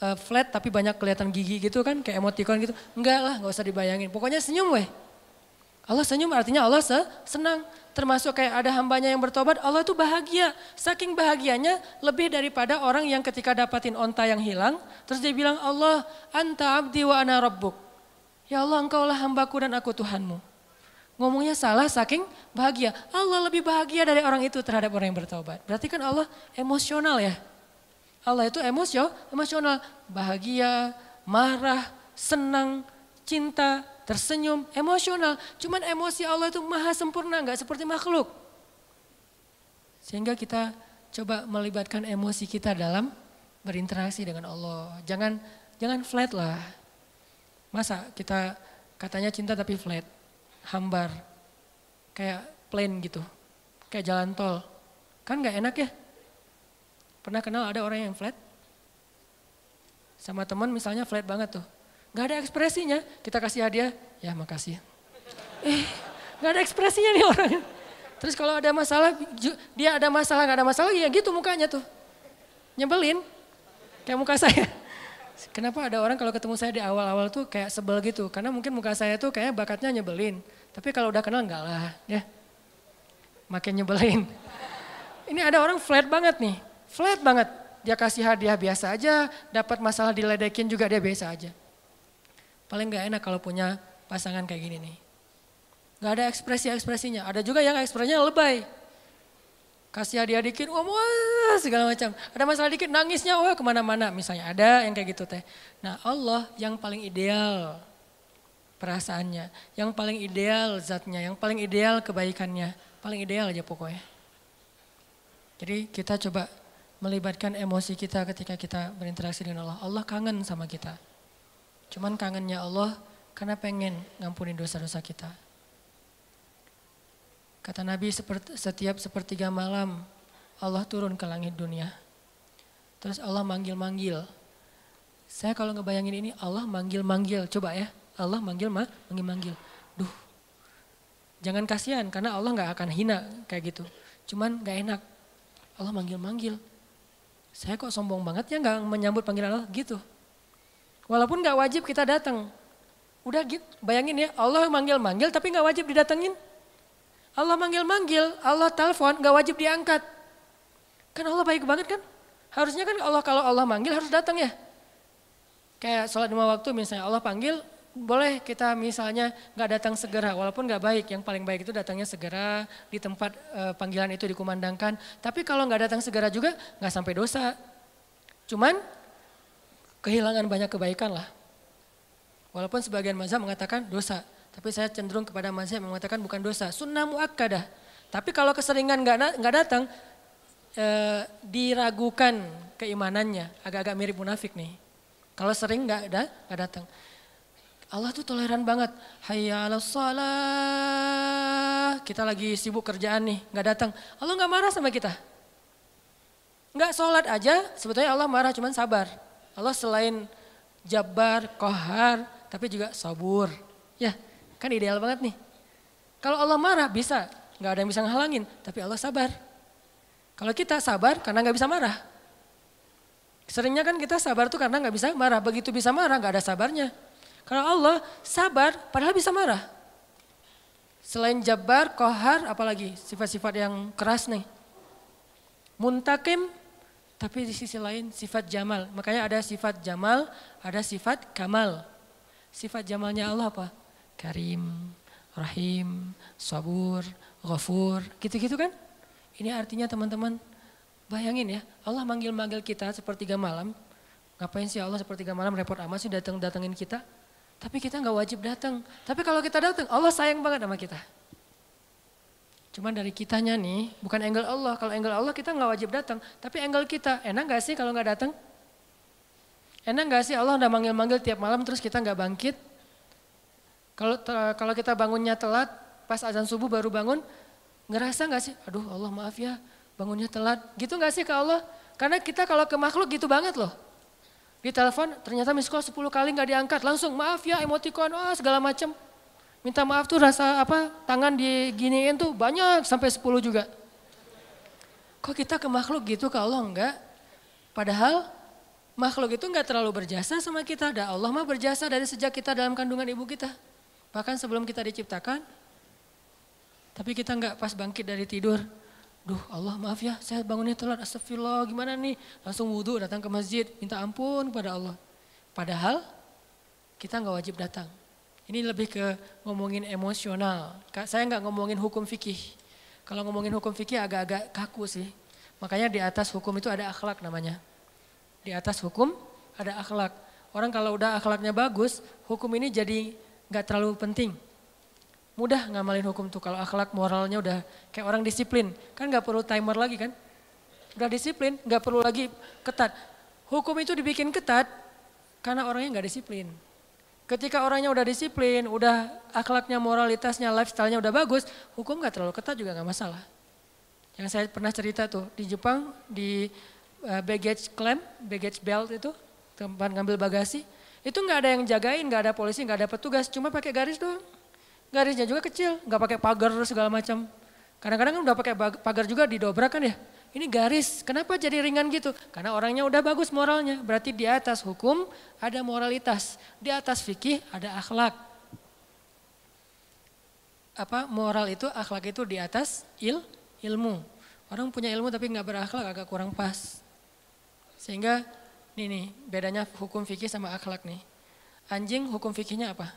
uh, flat tapi banyak kelihatan gigi gitu kan kayak emoticon gitu. Enggak lah, nggak usah dibayangin. Pokoknya senyum weh. Allah senyum artinya Allah senang. Termasuk kayak ada hambanya yang bertobat, Allah itu bahagia. Saking bahagianya lebih daripada orang yang ketika dapatin onta yang hilang, terus dia bilang Allah, anta abdi wa ana rabbuk. Ya Allah engkaulah hambaku dan aku Tuhanmu. Ngomongnya salah saking bahagia. Allah lebih bahagia dari orang itu terhadap orang yang bertobat. Berarti kan Allah emosional ya. Allah itu emosio, emosional, bahagia, marah, senang, cinta, tersenyum, emosional. Cuman emosi Allah itu maha sempurna, nggak seperti makhluk. Sehingga kita coba melibatkan emosi kita dalam berinteraksi dengan Allah. Jangan jangan flat lah. Masa kita katanya cinta tapi flat, hambar, kayak plain gitu, kayak jalan tol. Kan nggak enak ya? Pernah kenal ada orang yang flat? Sama teman misalnya flat banget tuh. Gak ada ekspresinya, kita kasih hadiah, ya makasih. Eh, gak ada ekspresinya nih orang. Terus kalau ada masalah, dia ada masalah, gak ada masalah, ya gitu mukanya tuh. Nyebelin, kayak muka saya. Kenapa ada orang kalau ketemu saya di awal-awal tuh kayak sebel gitu? Karena mungkin muka saya tuh kayak bakatnya nyebelin. Tapi kalau udah kenal enggak lah, ya. Makin nyebelin. Ini ada orang flat banget nih. Flat banget. Dia kasih hadiah biasa aja, dapat masalah diledekin juga dia biasa aja. Paling gak enak kalau punya pasangan kayak gini nih. Gak ada ekspresi-ekspresinya. Ada juga yang ekspresinya lebay. Kasih hadiah dikit, wah, wah segala macam. Ada masalah dikit, nangisnya wah ke mana-mana. Misalnya ada yang kayak gitu teh. Nah Allah yang paling ideal perasaannya. Yang paling ideal zatnya, yang paling ideal kebaikannya. Paling ideal aja pokoknya. Jadi kita coba melibatkan emosi kita ketika kita berinteraksi dengan Allah. Allah kangen sama kita. Cuman kangennya Allah karena pengen ngampunin dosa-dosa kita. Kata Nabi setiap sepertiga malam Allah turun ke langit dunia. Terus Allah manggil-manggil. Saya kalau ngebayangin ini Allah manggil-manggil. Coba ya Allah manggil manggil-manggil. Duh jangan kasihan karena Allah nggak akan hina kayak gitu. Cuman nggak enak. Allah manggil-manggil saya kok sombong banget ya nggak menyambut panggilan Allah gitu. Walaupun nggak wajib kita datang. Udah gitu, bayangin ya Allah manggil-manggil tapi nggak wajib didatengin. Allah manggil-manggil, Allah telepon nggak wajib diangkat. Kan Allah baik banget kan? Harusnya kan Allah kalau Allah manggil harus datang ya. Kayak sholat lima waktu misalnya Allah panggil, boleh kita misalnya nggak datang segera, walaupun nggak baik. Yang paling baik itu datangnya segera di tempat e, panggilan itu dikumandangkan. Tapi kalau nggak datang segera juga nggak sampai dosa. Cuman kehilangan banyak kebaikan lah. Walaupun sebagian mazhab mengatakan dosa, tapi saya cenderung kepada mazhab yang mengatakan bukan dosa, sunnah muakkadah. Tapi kalau keseringan nggak nggak datang, e, diragukan keimanannya, agak-agak mirip munafik nih. Kalau sering nggak ada nggak datang. Allah tuh toleran banget. Hayya salah. Kita lagi sibuk kerjaan nih, nggak datang. Allah nggak marah sama kita. Nggak sholat aja, sebetulnya Allah marah, cuman sabar. Allah selain jabar, kohar, tapi juga sabur. Ya, kan ideal banget nih. Kalau Allah marah bisa, nggak ada yang bisa ngehalangin, tapi Allah sabar. Kalau kita sabar karena nggak bisa marah. Seringnya kan kita sabar tuh karena nggak bisa marah. Begitu bisa marah nggak ada sabarnya. Kalau Allah sabar padahal bisa marah. Selain jabar, kohar, apalagi sifat-sifat yang keras nih. Muntakim, tapi di sisi lain sifat jamal. Makanya ada sifat jamal, ada sifat kamal. Sifat jamalnya Allah apa? Karim, Rahim, Sabur, Ghafur, gitu-gitu kan? Ini artinya teman-teman, bayangin ya, Allah manggil-manggil kita sepertiga malam. Ngapain sih Allah sepertiga malam repot amat sih datang-datangin kita? Tapi kita nggak wajib datang. Tapi kalau kita datang, Allah sayang banget sama kita. Cuman dari kitanya nih, bukan angle Allah. Kalau angle Allah kita nggak wajib datang. Tapi angle kita, enak gak sih kalau nggak datang? Enak gak sih Allah udah manggil-manggil tiap malam terus kita nggak bangkit? Kalau kalau kita bangunnya telat, pas azan subuh baru bangun, ngerasa nggak sih? Aduh Allah maaf ya, bangunnya telat. Gitu nggak sih ke Allah? Karena kita kalau ke makhluk gitu banget loh. Di telepon ternyata miss call 10 kali nggak diangkat, langsung maaf ya emoticon, oh, segala macam. Minta maaf tuh rasa apa tangan diginiin tuh banyak sampai 10 juga. Kok kita ke makhluk gitu ke Allah enggak? Padahal makhluk itu nggak terlalu berjasa sama kita. Dan Allah mah berjasa dari sejak kita dalam kandungan ibu kita. Bahkan sebelum kita diciptakan. Tapi kita nggak pas bangkit dari tidur. Duh Allah maaf ya saya bangunnya telat astagfirullah gimana nih. Langsung wudhu datang ke masjid minta ampun kepada Allah. Padahal kita nggak wajib datang. Ini lebih ke ngomongin emosional. Saya nggak ngomongin hukum fikih. Kalau ngomongin hukum fikih agak-agak kaku sih. Makanya di atas hukum itu ada akhlak namanya. Di atas hukum ada akhlak. Orang kalau udah akhlaknya bagus, hukum ini jadi nggak terlalu penting. Mudah ngamalin hukum tuh kalau akhlak moralnya udah kayak orang disiplin. Kan nggak perlu timer lagi kan. Udah disiplin, nggak perlu lagi ketat. Hukum itu dibikin ketat karena orangnya nggak disiplin. Ketika orangnya udah disiplin, udah akhlaknya, moralitasnya, lifestyle-nya udah bagus, hukum gak terlalu ketat juga gak masalah. Yang saya pernah cerita tuh, di Jepang, di uh, baggage claim, baggage belt itu, tempat ngambil bagasi, itu gak ada yang jagain, gak ada polisi, gak ada petugas, cuma pakai garis doang. Garisnya juga kecil, gak pakai pagar segala macam. Kadang-kadang kan udah pakai pagar juga didobrak kan ya. Ini garis, kenapa jadi ringan gitu? Karena orangnya udah bagus moralnya, berarti di atas hukum ada moralitas, di atas fikih ada akhlak. Apa moral itu, akhlak itu di atas il, ilmu. Orang punya ilmu tapi nggak berakhlak agak kurang pas. Sehingga ini nih bedanya hukum fikih sama akhlak nih. Anjing hukum fikihnya apa?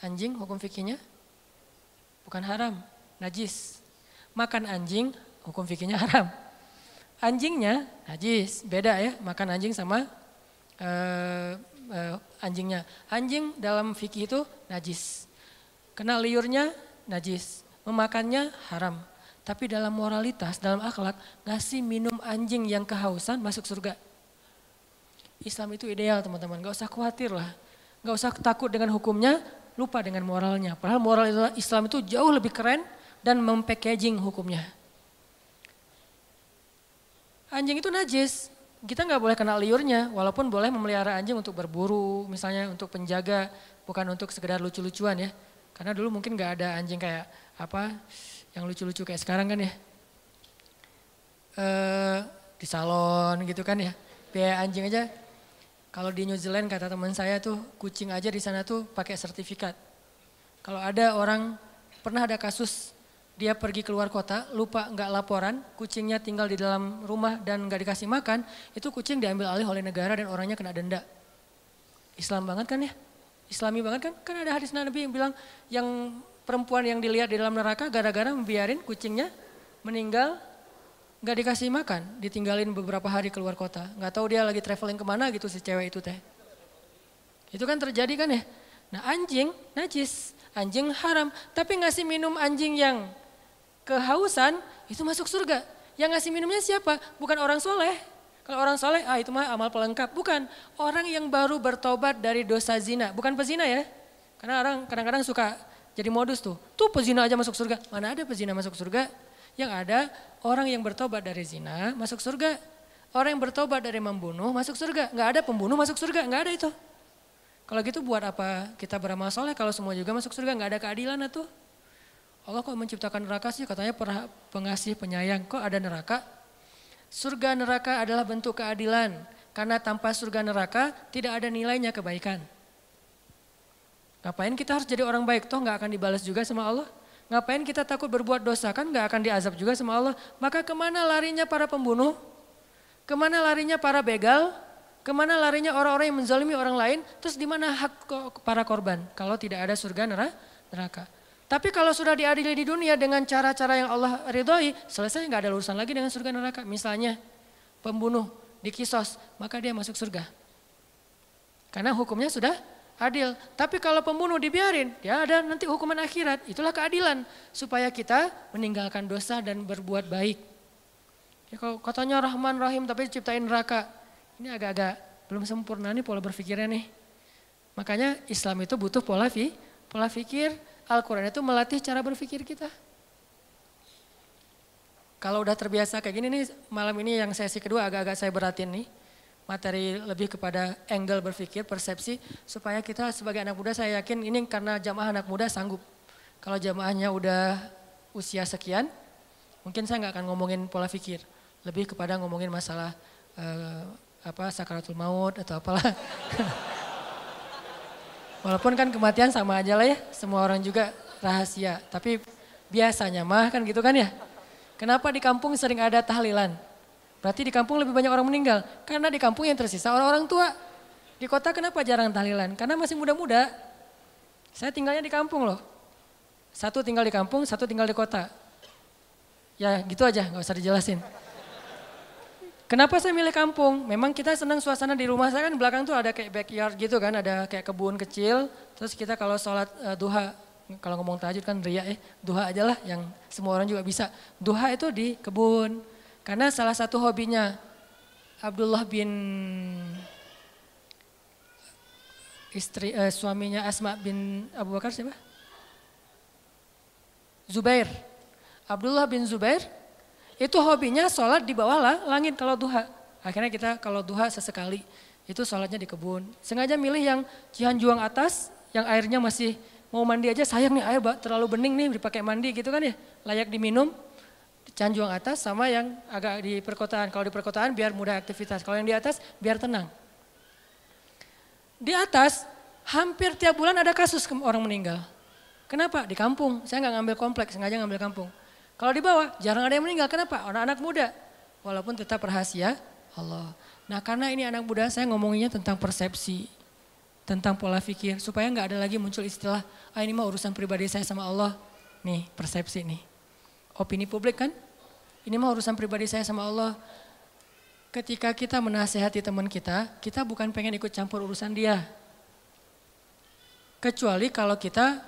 Anjing hukum fikihnya bukan haram, najis makan anjing hukum fikihnya haram. Anjingnya najis, beda ya makan anjing sama uh, uh, anjingnya. Anjing dalam fikih itu najis. Kena liurnya najis, memakannya haram. Tapi dalam moralitas, dalam akhlak, ngasih minum anjing yang kehausan masuk surga. Islam itu ideal teman-teman, gak usah khawatir lah. Gak usah takut dengan hukumnya, lupa dengan moralnya. Padahal moral Islam itu jauh lebih keren dan mempackaging hukumnya. Anjing itu najis, kita nggak boleh kena liurnya, walaupun boleh memelihara anjing untuk berburu, misalnya untuk penjaga, bukan untuk sekedar lucu-lucuan ya. Karena dulu mungkin nggak ada anjing kayak apa yang lucu-lucu kayak sekarang kan ya. E, di salon gitu kan ya, biaya anjing aja. Kalau di New Zealand kata teman saya tuh kucing aja di sana tuh pakai sertifikat. Kalau ada orang pernah ada kasus dia pergi keluar kota, lupa nggak laporan, kucingnya tinggal di dalam rumah dan nggak dikasih makan, itu kucing diambil alih oleh negara dan orangnya kena denda. Islam banget kan ya? Islami banget kan? Kan ada hadis Nabi yang bilang yang perempuan yang dilihat di dalam neraka gara-gara membiarin kucingnya meninggal nggak dikasih makan, ditinggalin beberapa hari keluar kota. Nggak tahu dia lagi traveling ke mana gitu si cewek itu teh. Itu kan terjadi kan ya? Nah anjing najis, anjing haram. Tapi ngasih minum anjing yang kehausan, itu masuk surga. Yang ngasih minumnya siapa? Bukan orang soleh. Kalau orang soleh, ah itu mah amal pelengkap. Bukan, orang yang baru bertobat dari dosa zina. Bukan pezina ya. Karena orang kadang-kadang suka jadi modus tuh. Tuh pezina aja masuk surga. Mana ada pezina masuk surga? Yang ada orang yang bertobat dari zina masuk surga. Orang yang bertobat dari membunuh masuk surga. Nggak ada pembunuh masuk surga, nggak ada itu. Kalau gitu buat apa kita beramal soleh kalau semua juga masuk surga, nggak ada keadilan tuh. Allah kok menciptakan neraka sih? Katanya pengasih penyayang. Kok ada neraka? Surga neraka adalah bentuk keadilan. Karena tanpa surga neraka tidak ada nilainya kebaikan. Ngapain kita harus jadi orang baik? Toh nggak akan dibalas juga sama Allah. Ngapain kita takut berbuat dosa? Kan nggak akan diazab juga sama Allah. Maka ke mana larinya para pembunuh? Ke mana larinya para begal? Ke mana larinya orang-orang yang menzalimi orang lain? Terus di mana hak para korban? Kalau tidak ada surga neraka. Tapi kalau sudah diadili di dunia dengan cara-cara yang Allah ridhoi, selesai nggak ada urusan lagi dengan surga neraka. Misalnya pembunuh dikisos, maka dia masuk surga. Karena hukumnya sudah adil. Tapi kalau pembunuh dibiarin, ya ada nanti hukuman akhirat. Itulah keadilan supaya kita meninggalkan dosa dan berbuat baik. Ya kalau katanya Rahman Rahim tapi ciptain neraka. Ini agak-agak belum sempurna nih pola berpikirnya nih. Makanya Islam itu butuh pola fi, pola pikir Al-Quran itu melatih cara berpikir kita. Kalau udah terbiasa kayak gini nih, malam ini yang sesi kedua agak-agak saya beratin nih. Materi lebih kepada angle berpikir, persepsi. Supaya kita sebagai anak muda saya yakin ini karena jamaah anak muda sanggup. Kalau jamaahnya udah usia sekian, mungkin saya nggak akan ngomongin pola pikir. Lebih kepada ngomongin masalah uh, apa sakaratul maut atau apalah. Walaupun kan kematian sama aja lah ya, semua orang juga rahasia. Tapi biasanya mah kan gitu kan ya. Kenapa di kampung sering ada tahlilan? Berarti di kampung lebih banyak orang meninggal. Karena di kampung yang tersisa orang-orang tua. Di kota kenapa jarang tahlilan? Karena masih muda-muda. Saya tinggalnya di kampung loh. Satu tinggal di kampung, satu tinggal di kota. Ya gitu aja, gak usah dijelasin. Kenapa saya milih kampung? Memang kita senang suasana di rumah saya kan belakang tuh ada kayak backyard gitu kan, ada kayak kebun kecil. Terus kita kalau sholat uh, duha, kalau ngomong tahajud kan ria ya, duha aja lah yang semua orang juga bisa. Duha itu di kebun, karena salah satu hobinya Abdullah bin istri eh, suaminya Asma bin Abu Bakar siapa? Zubair. Abdullah bin Zubair itu hobinya sholat di bawah lah, langit kalau duha. Akhirnya kita kalau duha sesekali itu sholatnya di kebun. Sengaja milih yang Cihanjuang atas, yang airnya masih mau mandi aja sayang nih air terlalu bening nih dipakai mandi gitu kan ya, layak diminum. Canjuang atas sama yang agak di perkotaan. Kalau di perkotaan biar mudah aktivitas. Kalau yang di atas biar tenang. Di atas hampir tiap bulan ada kasus orang meninggal. Kenapa? Di kampung. Saya nggak ngambil kompleks, sengaja ngambil kampung. Kalau di bawah jarang ada yang meninggal. Kenapa? Anak-anak muda. Walaupun tetap rahasia Allah. Nah karena ini anak muda saya ngomonginnya tentang persepsi. Tentang pola pikir. Supaya nggak ada lagi muncul istilah, ah ini mah urusan pribadi saya sama Allah. Nih persepsi nih. Opini publik kan? Ini mah urusan pribadi saya sama Allah. Ketika kita menasehati teman kita, kita bukan pengen ikut campur urusan dia. Kecuali kalau kita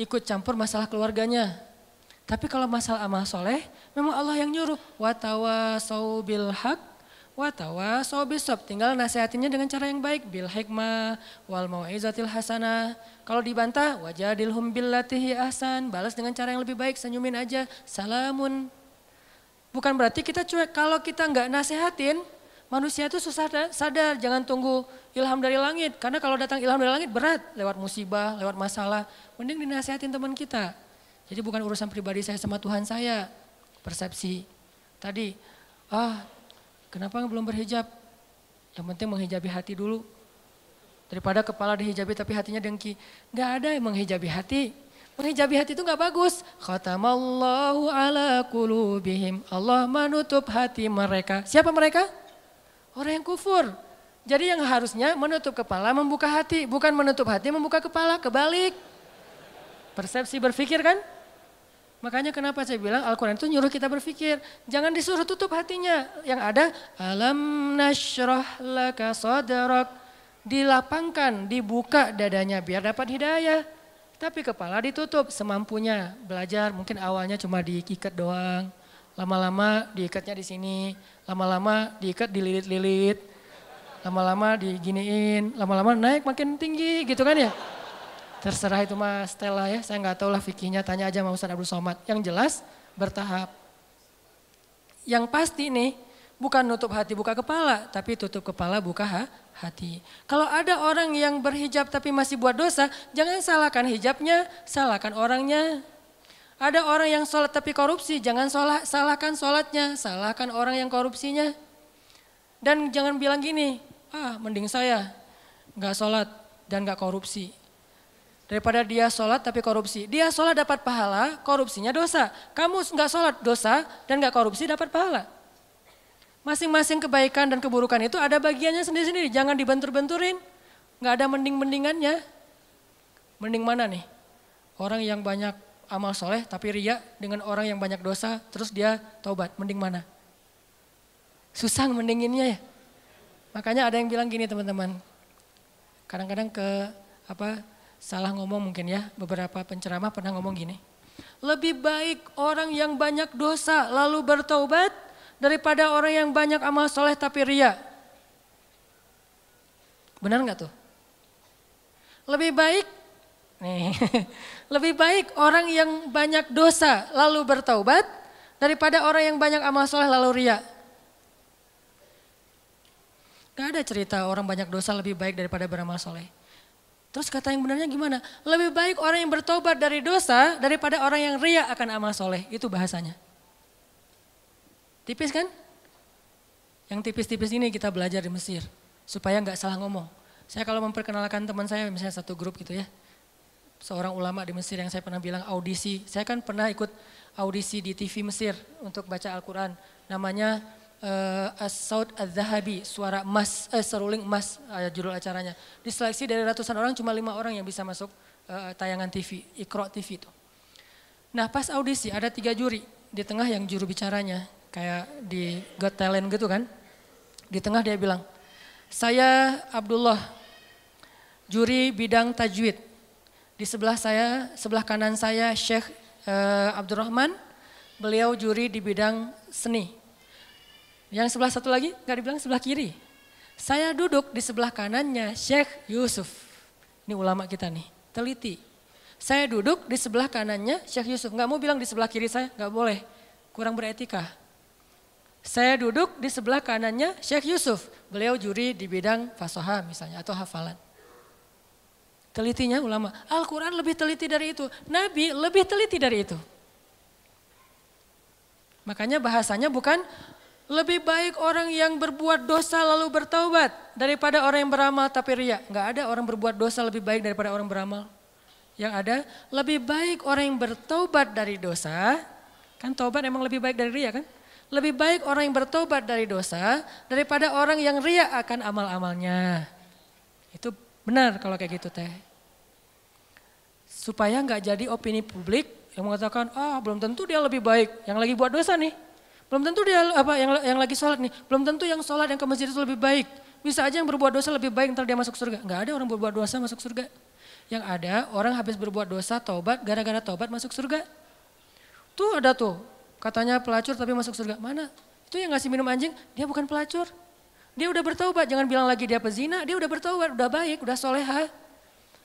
ikut campur masalah keluarganya. Tapi kalau masalah amal soleh, memang Allah yang nyuruh. Watawa bil haq, watawa bisob. Tinggal nasihatinya dengan cara yang baik. Bil hikmah, wal mau'izatil hasanah. Kalau dibantah, wajadilhum billatihi ahsan. Balas dengan cara yang lebih baik, senyumin aja. Salamun Bukan berarti kita cuek. Kalau kita nggak nasehatin, manusia itu susah sadar. Jangan tunggu ilham dari langit. Karena kalau datang ilham dari langit berat. Lewat musibah, lewat masalah. Mending dinasehatin teman kita. Jadi bukan urusan pribadi saya sama Tuhan saya. Persepsi. Tadi, ah kenapa belum berhijab? Yang penting menghijabi hati dulu. Daripada kepala dihijabi tapi hatinya dengki. Gak ada yang menghijabi hati. Menghijabi hati itu nggak bagus. Khatamallahu ala kulubihim. Allah menutup hati mereka. Siapa mereka? Orang yang kufur. Jadi yang harusnya menutup kepala membuka hati. Bukan menutup hati membuka kepala. Kebalik. Persepsi berpikir kan? Makanya kenapa saya bilang Al-Quran itu nyuruh kita berpikir. Jangan disuruh tutup hatinya. Yang ada alam nashrah laka sadrak. Dilapangkan, dibuka dadanya biar dapat hidayah. Tapi kepala ditutup semampunya. Belajar mungkin awalnya cuma diikat doang. Lama-lama diikatnya di sini. Lama-lama diikat dililit-lilit. Lama-lama diginiin. Lama-lama naik makin tinggi gitu kan ya. Terserah itu mas Stella ya. Saya nggak tahu lah fikihnya. Tanya aja sama Ustaz Abdul Somad. Yang jelas bertahap. Yang pasti nih bukan nutup hati buka kepala. Tapi tutup kepala buka ha? hati. Kalau ada orang yang berhijab tapi masih buat dosa, jangan salahkan hijabnya, salahkan orangnya. Ada orang yang sholat tapi korupsi, jangan salah, salahkan sholatnya, salahkan orang yang korupsinya. Dan jangan bilang gini, ah mending saya nggak sholat dan nggak korupsi. Daripada dia sholat tapi korupsi. Dia sholat dapat pahala, korupsinya dosa. Kamu nggak sholat dosa dan nggak korupsi dapat pahala. Masing-masing kebaikan dan keburukan itu ada bagiannya sendiri-sendiri. Jangan dibentur-benturin. Nggak ada mending-mendingannya. Mending mana nih? Orang yang banyak amal soleh tapi ria dengan orang yang banyak dosa terus dia taubat. Mending mana? Susah mendinginnya ya. Makanya ada yang bilang gini teman-teman. Kadang-kadang ke apa salah ngomong mungkin ya. Beberapa penceramah pernah ngomong gini. Lebih baik orang yang banyak dosa lalu bertaubat daripada orang yang banyak amal soleh tapi ria. Benar nggak tuh? Lebih baik, nih, lebih baik orang yang banyak dosa lalu bertaubat daripada orang yang banyak amal soleh lalu ria. Gak ada cerita orang banyak dosa lebih baik daripada beramal soleh. Terus kata yang benarnya gimana? Lebih baik orang yang bertobat dari dosa daripada orang yang ria akan amal soleh. Itu bahasanya. Tipis kan? Yang tipis-tipis ini kita belajar di Mesir supaya nggak salah ngomong. Saya kalau memperkenalkan teman saya misalnya satu grup gitu ya, seorang ulama di Mesir yang saya pernah bilang audisi. Saya kan pernah ikut audisi di TV Mesir untuk baca Al-Quran. Namanya uh, As-Saud Az-Zahabi, suara emas, eh, seruling emas uh, judul acaranya. Diseleksi dari ratusan orang cuma lima orang yang bisa masuk uh, tayangan TV, Ikro TV itu. Nah pas audisi ada tiga juri, di tengah yang juru bicaranya, kayak di Got Talent gitu kan. Di tengah dia bilang, saya Abdullah, juri bidang tajwid. Di sebelah saya, sebelah kanan saya Syekh uh, Abdurrahman, beliau juri di bidang seni. Yang sebelah satu lagi, nggak dibilang sebelah kiri. Saya duduk di sebelah kanannya Syekh Yusuf. Ini ulama kita nih, teliti. Saya duduk di sebelah kanannya Syekh Yusuf. Nggak mau bilang di sebelah kiri saya, nggak boleh. Kurang beretika. Saya duduk di sebelah kanannya Syekh Yusuf. Beliau juri di bidang fasoha misalnya atau hafalan. Telitinya ulama. Al-Quran lebih teliti dari itu. Nabi lebih teliti dari itu. Makanya bahasanya bukan lebih baik orang yang berbuat dosa lalu bertaubat daripada orang yang beramal tapi ria. Enggak ada orang berbuat dosa lebih baik daripada orang beramal. Yang ada lebih baik orang yang bertaubat dari dosa. Kan taubat emang lebih baik dari ria kan? Lebih baik orang yang bertobat dari dosa daripada orang yang ria akan amal-amalnya. Itu benar kalau kayak gitu teh. Supaya nggak jadi opini publik yang mengatakan, ah belum tentu dia lebih baik yang lagi buat dosa nih. Belum tentu dia apa yang yang lagi sholat nih. Belum tentu yang sholat yang ke masjid itu lebih baik. Bisa aja yang berbuat dosa lebih baik ntar dia masuk surga. Nggak ada orang berbuat dosa masuk surga. Yang ada orang habis berbuat dosa taubat gara-gara taubat masuk surga. Tuh ada tuh Katanya pelacur tapi masuk surga. Mana? Itu yang ngasih minum anjing, dia bukan pelacur. Dia udah bertaubat, jangan bilang lagi dia pezina, dia udah bertaubat, udah baik, udah soleha.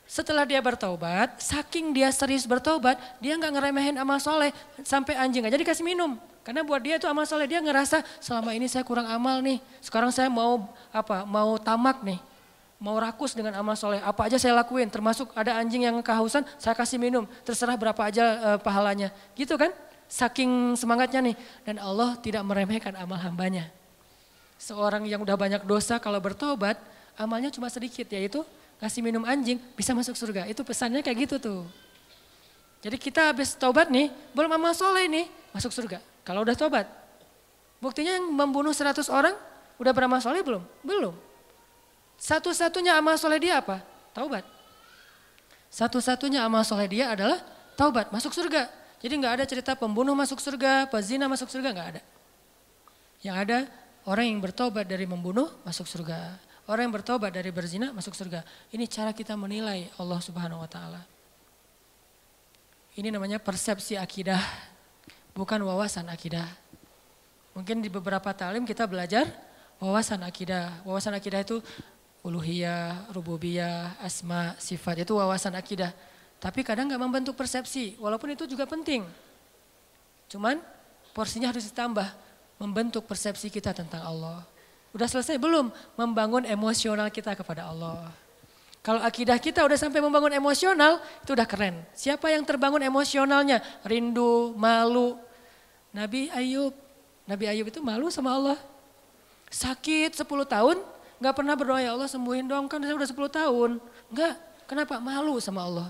Setelah dia bertaubat, saking dia serius bertaubat, dia nggak ngeremehin amal soleh sampai anjing aja dikasih minum. Karena buat dia itu amal soleh, dia ngerasa selama ini saya kurang amal nih. Sekarang saya mau apa? Mau tamak nih, mau rakus dengan amal soleh. Apa aja saya lakuin, termasuk ada anjing yang kehausan, saya kasih minum. Terserah berapa aja uh, pahalanya, gitu kan? Saking semangatnya nih. Dan Allah tidak meremehkan amal hambanya. Seorang yang udah banyak dosa kalau bertobat, amalnya cuma sedikit yaitu kasih minum anjing bisa masuk surga. Itu pesannya kayak gitu tuh. Jadi kita habis tobat nih, belum amal soleh nih, masuk surga. Kalau udah tobat. Buktinya yang membunuh 100 orang, udah beramal soleh belum? Belum. Satu-satunya amal soleh dia apa? Taubat. Satu-satunya amal soleh dia adalah taubat, masuk surga. Jadi nggak ada cerita pembunuh masuk surga, pezina masuk surga, nggak ada. Yang ada orang yang bertobat dari membunuh masuk surga. Orang yang bertobat dari berzina masuk surga. Ini cara kita menilai Allah Subhanahu wa taala. Ini namanya persepsi akidah, bukan wawasan akidah. Mungkin di beberapa talim kita belajar wawasan akidah. Wawasan akidah itu uluhiyah, rububiyah, asma, sifat itu wawasan akidah. Tapi kadang nggak membentuk persepsi, walaupun itu juga penting. Cuman porsinya harus ditambah, membentuk persepsi kita tentang Allah. Udah selesai belum? Membangun emosional kita kepada Allah. Kalau akidah kita udah sampai membangun emosional, itu udah keren. Siapa yang terbangun emosionalnya? Rindu, malu. Nabi Ayub, Nabi Ayub itu malu sama Allah. Sakit 10 tahun, nggak pernah berdoa ya Allah sembuhin dong, kan saya udah 10 tahun. Enggak, kenapa? Malu sama Allah.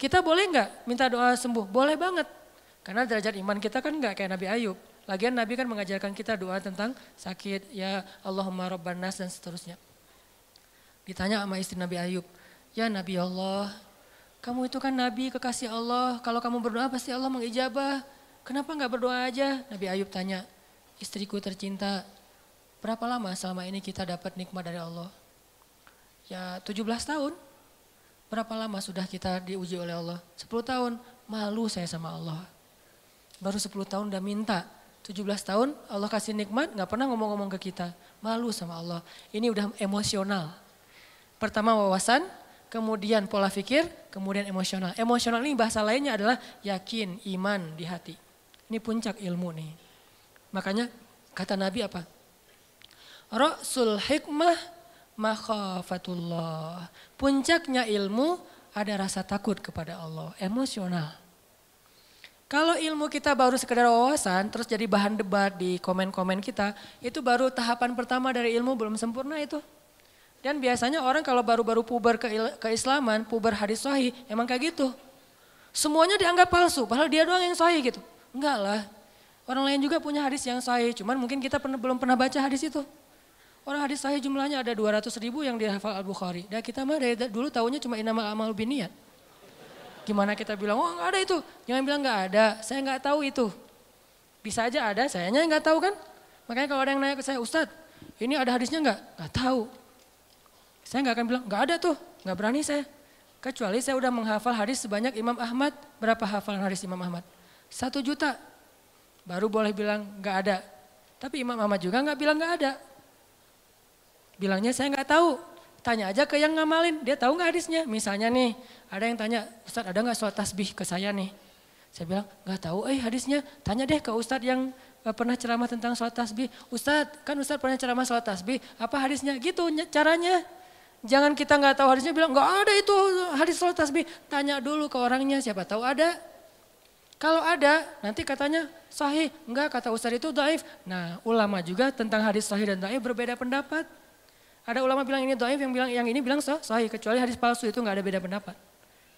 Kita boleh nggak minta doa sembuh? Boleh banget. Karena derajat iman kita kan nggak kayak Nabi Ayub. Lagian Nabi kan mengajarkan kita doa tentang sakit, ya Allahumma rabban nas dan seterusnya. Ditanya sama istri Nabi Ayub, ya Nabi Allah, kamu itu kan Nabi kekasih Allah, kalau kamu berdoa pasti Allah mengijabah. Kenapa nggak berdoa aja? Nabi Ayub tanya, istriku tercinta, berapa lama selama ini kita dapat nikmat dari Allah? Ya 17 tahun. Berapa lama sudah kita diuji oleh Allah? 10 tahun, malu saya sama Allah. Baru 10 tahun udah minta. 17 tahun Allah kasih nikmat, gak pernah ngomong-ngomong ke kita. Malu sama Allah. Ini udah emosional. Pertama wawasan, kemudian pola pikir, kemudian emosional. Emosional ini bahasa lainnya adalah yakin, iman di hati. Ini puncak ilmu nih. Makanya kata Nabi apa? Rasul hikmah makhafatullah. Puncaknya ilmu ada rasa takut kepada Allah, emosional. Kalau ilmu kita baru sekedar wawasan, terus jadi bahan debat di komen-komen kita, itu baru tahapan pertama dari ilmu belum sempurna itu. Dan biasanya orang kalau baru-baru puber ke keislaman, puber hadis sahih, emang kayak gitu. Semuanya dianggap palsu, padahal dia doang yang sahih gitu. Enggak lah, orang lain juga punya hadis yang sahih, cuman mungkin kita pernah, belum pernah baca hadis itu. Orang hadis sahih jumlahnya ada 200 ribu yang dihafal Al-Bukhari. Dan kita mah dari dulu tahunya cuma inamal amal biniat. Gimana kita bilang, oh nggak ada itu. Jangan bilang nggak ada, saya nggak tahu itu. Bisa aja ada, sayanya nggak tahu kan. Makanya kalau ada yang nanya ke saya, Ustadz ini ada hadisnya nggak? Nggak tahu. Saya nggak akan bilang, nggak ada tuh, nggak berani saya. Kecuali saya udah menghafal hadis sebanyak Imam Ahmad. Berapa hafalan hadis Imam Ahmad? Satu juta. Baru boleh bilang nggak ada. Tapi Imam Ahmad juga nggak bilang nggak ada. Bilangnya saya nggak tahu. Tanya aja ke yang ngamalin, dia tahu nggak hadisnya? Misalnya nih, ada yang tanya, Ustadz ada nggak sholat tasbih ke saya nih? Saya bilang, nggak tahu eh hadisnya. Tanya deh ke Ustadz yang eh, pernah ceramah tentang sholat tasbih. Ustadz, kan Ustadz pernah ceramah sholat tasbih, apa hadisnya? Gitu caranya. Jangan kita nggak tahu hadisnya bilang, nggak ada itu hadis sholat tasbih. Tanya dulu ke orangnya, siapa tahu ada. Kalau ada, nanti katanya sahih. Enggak, kata Ustadz itu daif. Nah, ulama juga tentang hadis sahih dan daif berbeda pendapat. Ada ulama bilang ini doif, yang bilang yang ini bilang sah, sahih. Kecuali hadis palsu itu nggak ada beda pendapat.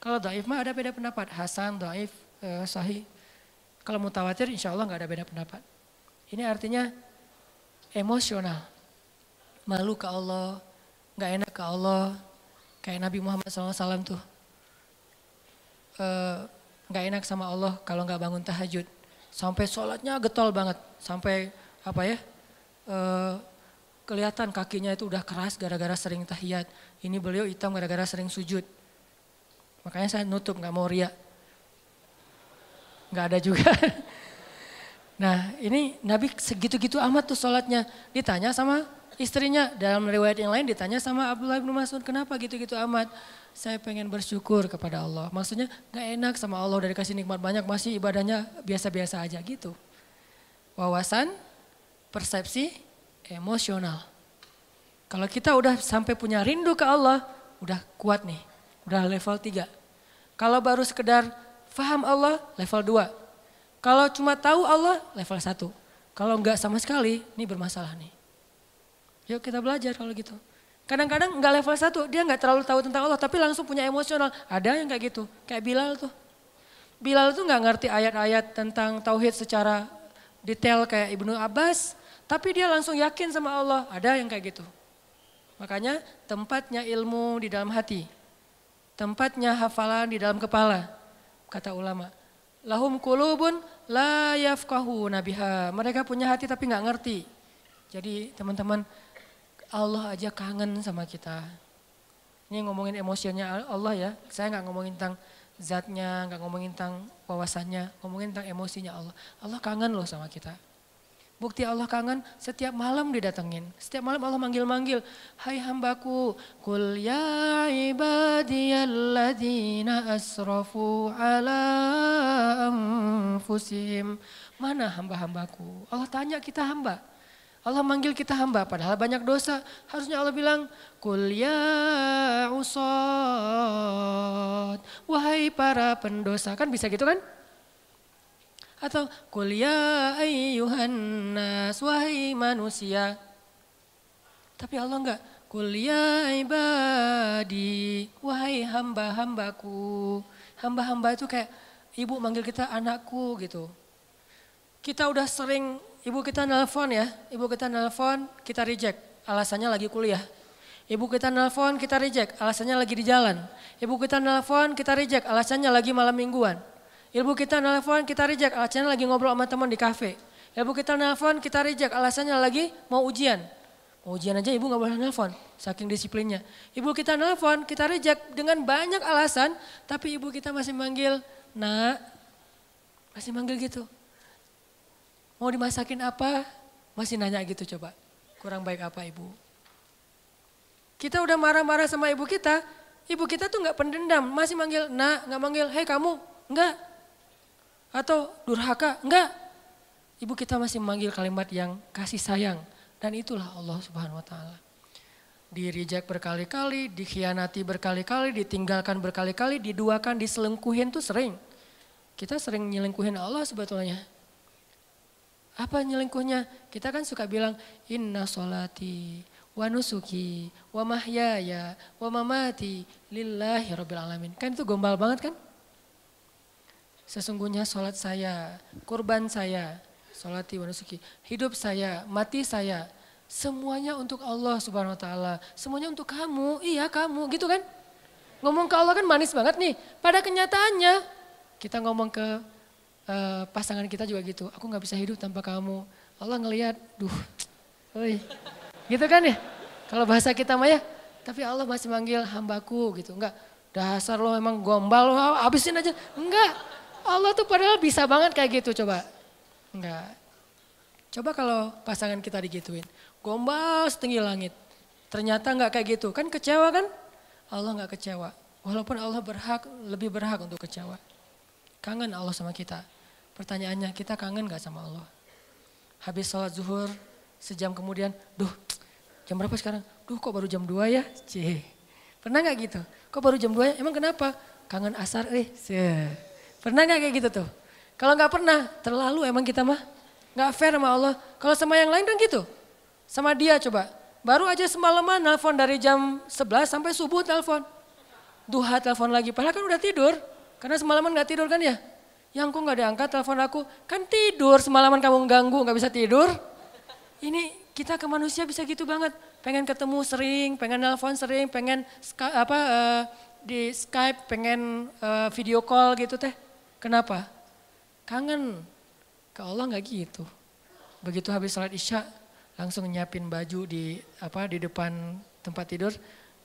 Kalau doif mah ada beda pendapat. Hasan, doif, eh, sahih. Kalau mutawatir insya Allah nggak ada beda pendapat. Ini artinya emosional. Malu ke Allah, nggak enak ke Allah. Kayak Nabi Muhammad SAW tuh. Eh, nggak enak sama Allah kalau nggak bangun tahajud. Sampai sholatnya getol banget. Sampai apa ya, eh, kelihatan kakinya itu udah keras gara-gara sering tahiyat. Ini beliau hitam gara-gara sering sujud. Makanya saya nutup nggak mau ria. Nggak ada juga. Nah ini Nabi segitu-gitu amat tuh sholatnya. Ditanya sama istrinya. Dalam riwayat yang lain ditanya sama Abdullah bin Mas'ud. Kenapa gitu-gitu amat? Saya pengen bersyukur kepada Allah. Maksudnya nggak enak sama Allah dari kasih nikmat banyak. Masih ibadahnya biasa-biasa aja gitu. Wawasan, persepsi, emosional. Kalau kita udah sampai punya rindu ke Allah, udah kuat nih, udah level 3. Kalau baru sekedar faham Allah, level 2. Kalau cuma tahu Allah, level 1. Kalau enggak sama sekali, ini bermasalah nih. Yuk kita belajar kalau gitu. Kadang-kadang enggak level 1, dia enggak terlalu tahu tentang Allah, tapi langsung punya emosional. Ada yang kayak gitu, kayak Bilal tuh. Bilal tuh enggak ngerti ayat-ayat tentang tauhid secara detail kayak Ibnu Abbas, tapi dia langsung yakin sama Allah. Ada yang kayak gitu. Makanya tempatnya ilmu di dalam hati. Tempatnya hafalan di dalam kepala. Kata ulama. Lahum kulubun la yafkahu nabiha. Mereka punya hati tapi nggak ngerti. Jadi teman-teman Allah aja kangen sama kita. Ini ngomongin emosinya Allah ya. Saya nggak ngomongin tentang zatnya, nggak ngomongin tentang wawasannya, ngomongin tentang emosinya Allah. Allah kangen loh sama kita. Bukti Allah kangen setiap malam didatengin. Setiap malam Allah manggil-manggil. Hai hambaku. Kul ya ibadiyalladzina asrafu ala anfusihim. Mana hamba-hambaku? Allah tanya kita hamba. Allah manggil kita hamba padahal banyak dosa. Harusnya Allah bilang, Kul ya usad. Wahai para pendosa. Kan bisa gitu kan? Atau kuliah ayyuhan nas wahai manusia. Tapi Allah enggak. Kuliah ibadi wahai hamba-hambaku. Hamba-hamba itu kayak ibu manggil kita anakku gitu. Kita udah sering ibu kita nelpon ya, ibu kita nelpon kita reject, alasannya lagi kuliah. Ibu kita nelpon kita reject, alasannya lagi di jalan. Ibu kita nelpon kita reject, alasannya lagi malam mingguan. Ibu kita nelfon, kita reject, alasannya lagi ngobrol sama teman di kafe. Ibu kita nelfon, kita reject, alasannya lagi mau ujian. Mau ujian aja ibu gak boleh nelfon, saking disiplinnya. Ibu kita nelfon, kita reject dengan banyak alasan, tapi ibu kita masih manggil, nak, masih manggil gitu. Mau dimasakin apa? Masih nanya gitu coba. Kurang baik apa ibu? Kita udah marah-marah sama ibu kita, ibu kita tuh gak pendendam, masih manggil nak, gak manggil hei kamu, enggak. Atau durhaka? Enggak. Ibu kita masih memanggil kalimat yang kasih sayang. Dan itulah Allah subhanahu wa ta'ala. Dirijak berkali-kali, dikhianati berkali-kali, ditinggalkan berkali-kali, diduakan, diselengkuhin tuh sering. kita sering nyelingkuhin Allah sebetulnya. Apa nyelingkuhnya? Kita kan suka bilang inna solati wa nusuki wa mahyaya wa mamati lillahi rabbil alamin. Kan itu gombal banget kan? Sesungguhnya sholat saya, kurban saya, sholati wa nusuki, hidup saya, mati saya, semuanya untuk Allah subhanahu wa ta'ala. Semuanya untuk kamu, iya kamu gitu kan. Ngomong ke Allah kan manis banget nih. Pada kenyataannya kita ngomong ke uh, pasangan kita juga gitu. Aku gak bisa hidup tanpa kamu. Allah ngelihat, duh, oi. gitu kan ya. Kalau bahasa kita mah ya, tapi Allah masih manggil hambaku gitu. Enggak, dasar lo emang gombal, lo habisin aja. Enggak, Allah tuh padahal bisa banget kayak gitu coba. Enggak. Coba kalau pasangan kita digituin. Gombal setinggi langit. Ternyata enggak kayak gitu. Kan kecewa kan? Allah enggak kecewa. Walaupun Allah berhak, lebih berhak untuk kecewa. Kangen Allah sama kita. Pertanyaannya, kita kangen gak sama Allah? Habis sholat zuhur, sejam kemudian, duh jam berapa sekarang? Duh kok baru jam 2 ya? Cih. Pernah gak gitu? Kok baru jam 2 ya? Emang kenapa? Kangen asar eh. Cih. Pernah gak kayak gitu tuh? Kalau gak pernah, terlalu emang kita mah. Gak fair sama Allah. Kalau sama yang lain kan gitu. Sama dia coba. Baru aja semalaman nelfon dari jam 11 sampai subuh telepon. Duha telepon lagi, padahal kan udah tidur. Karena semalaman gak tidur kan ya? Yang kok gak diangkat telepon aku? Kan tidur, semalaman kamu ganggu gak bisa tidur. Ini kita ke manusia bisa gitu banget. Pengen ketemu sering, pengen nelfon sering, pengen apa uh, di Skype, pengen uh, video call gitu teh Kenapa? Kangen. Ke Allah nggak gitu. Begitu habis sholat isya, langsung nyiapin baju di apa di depan tempat tidur,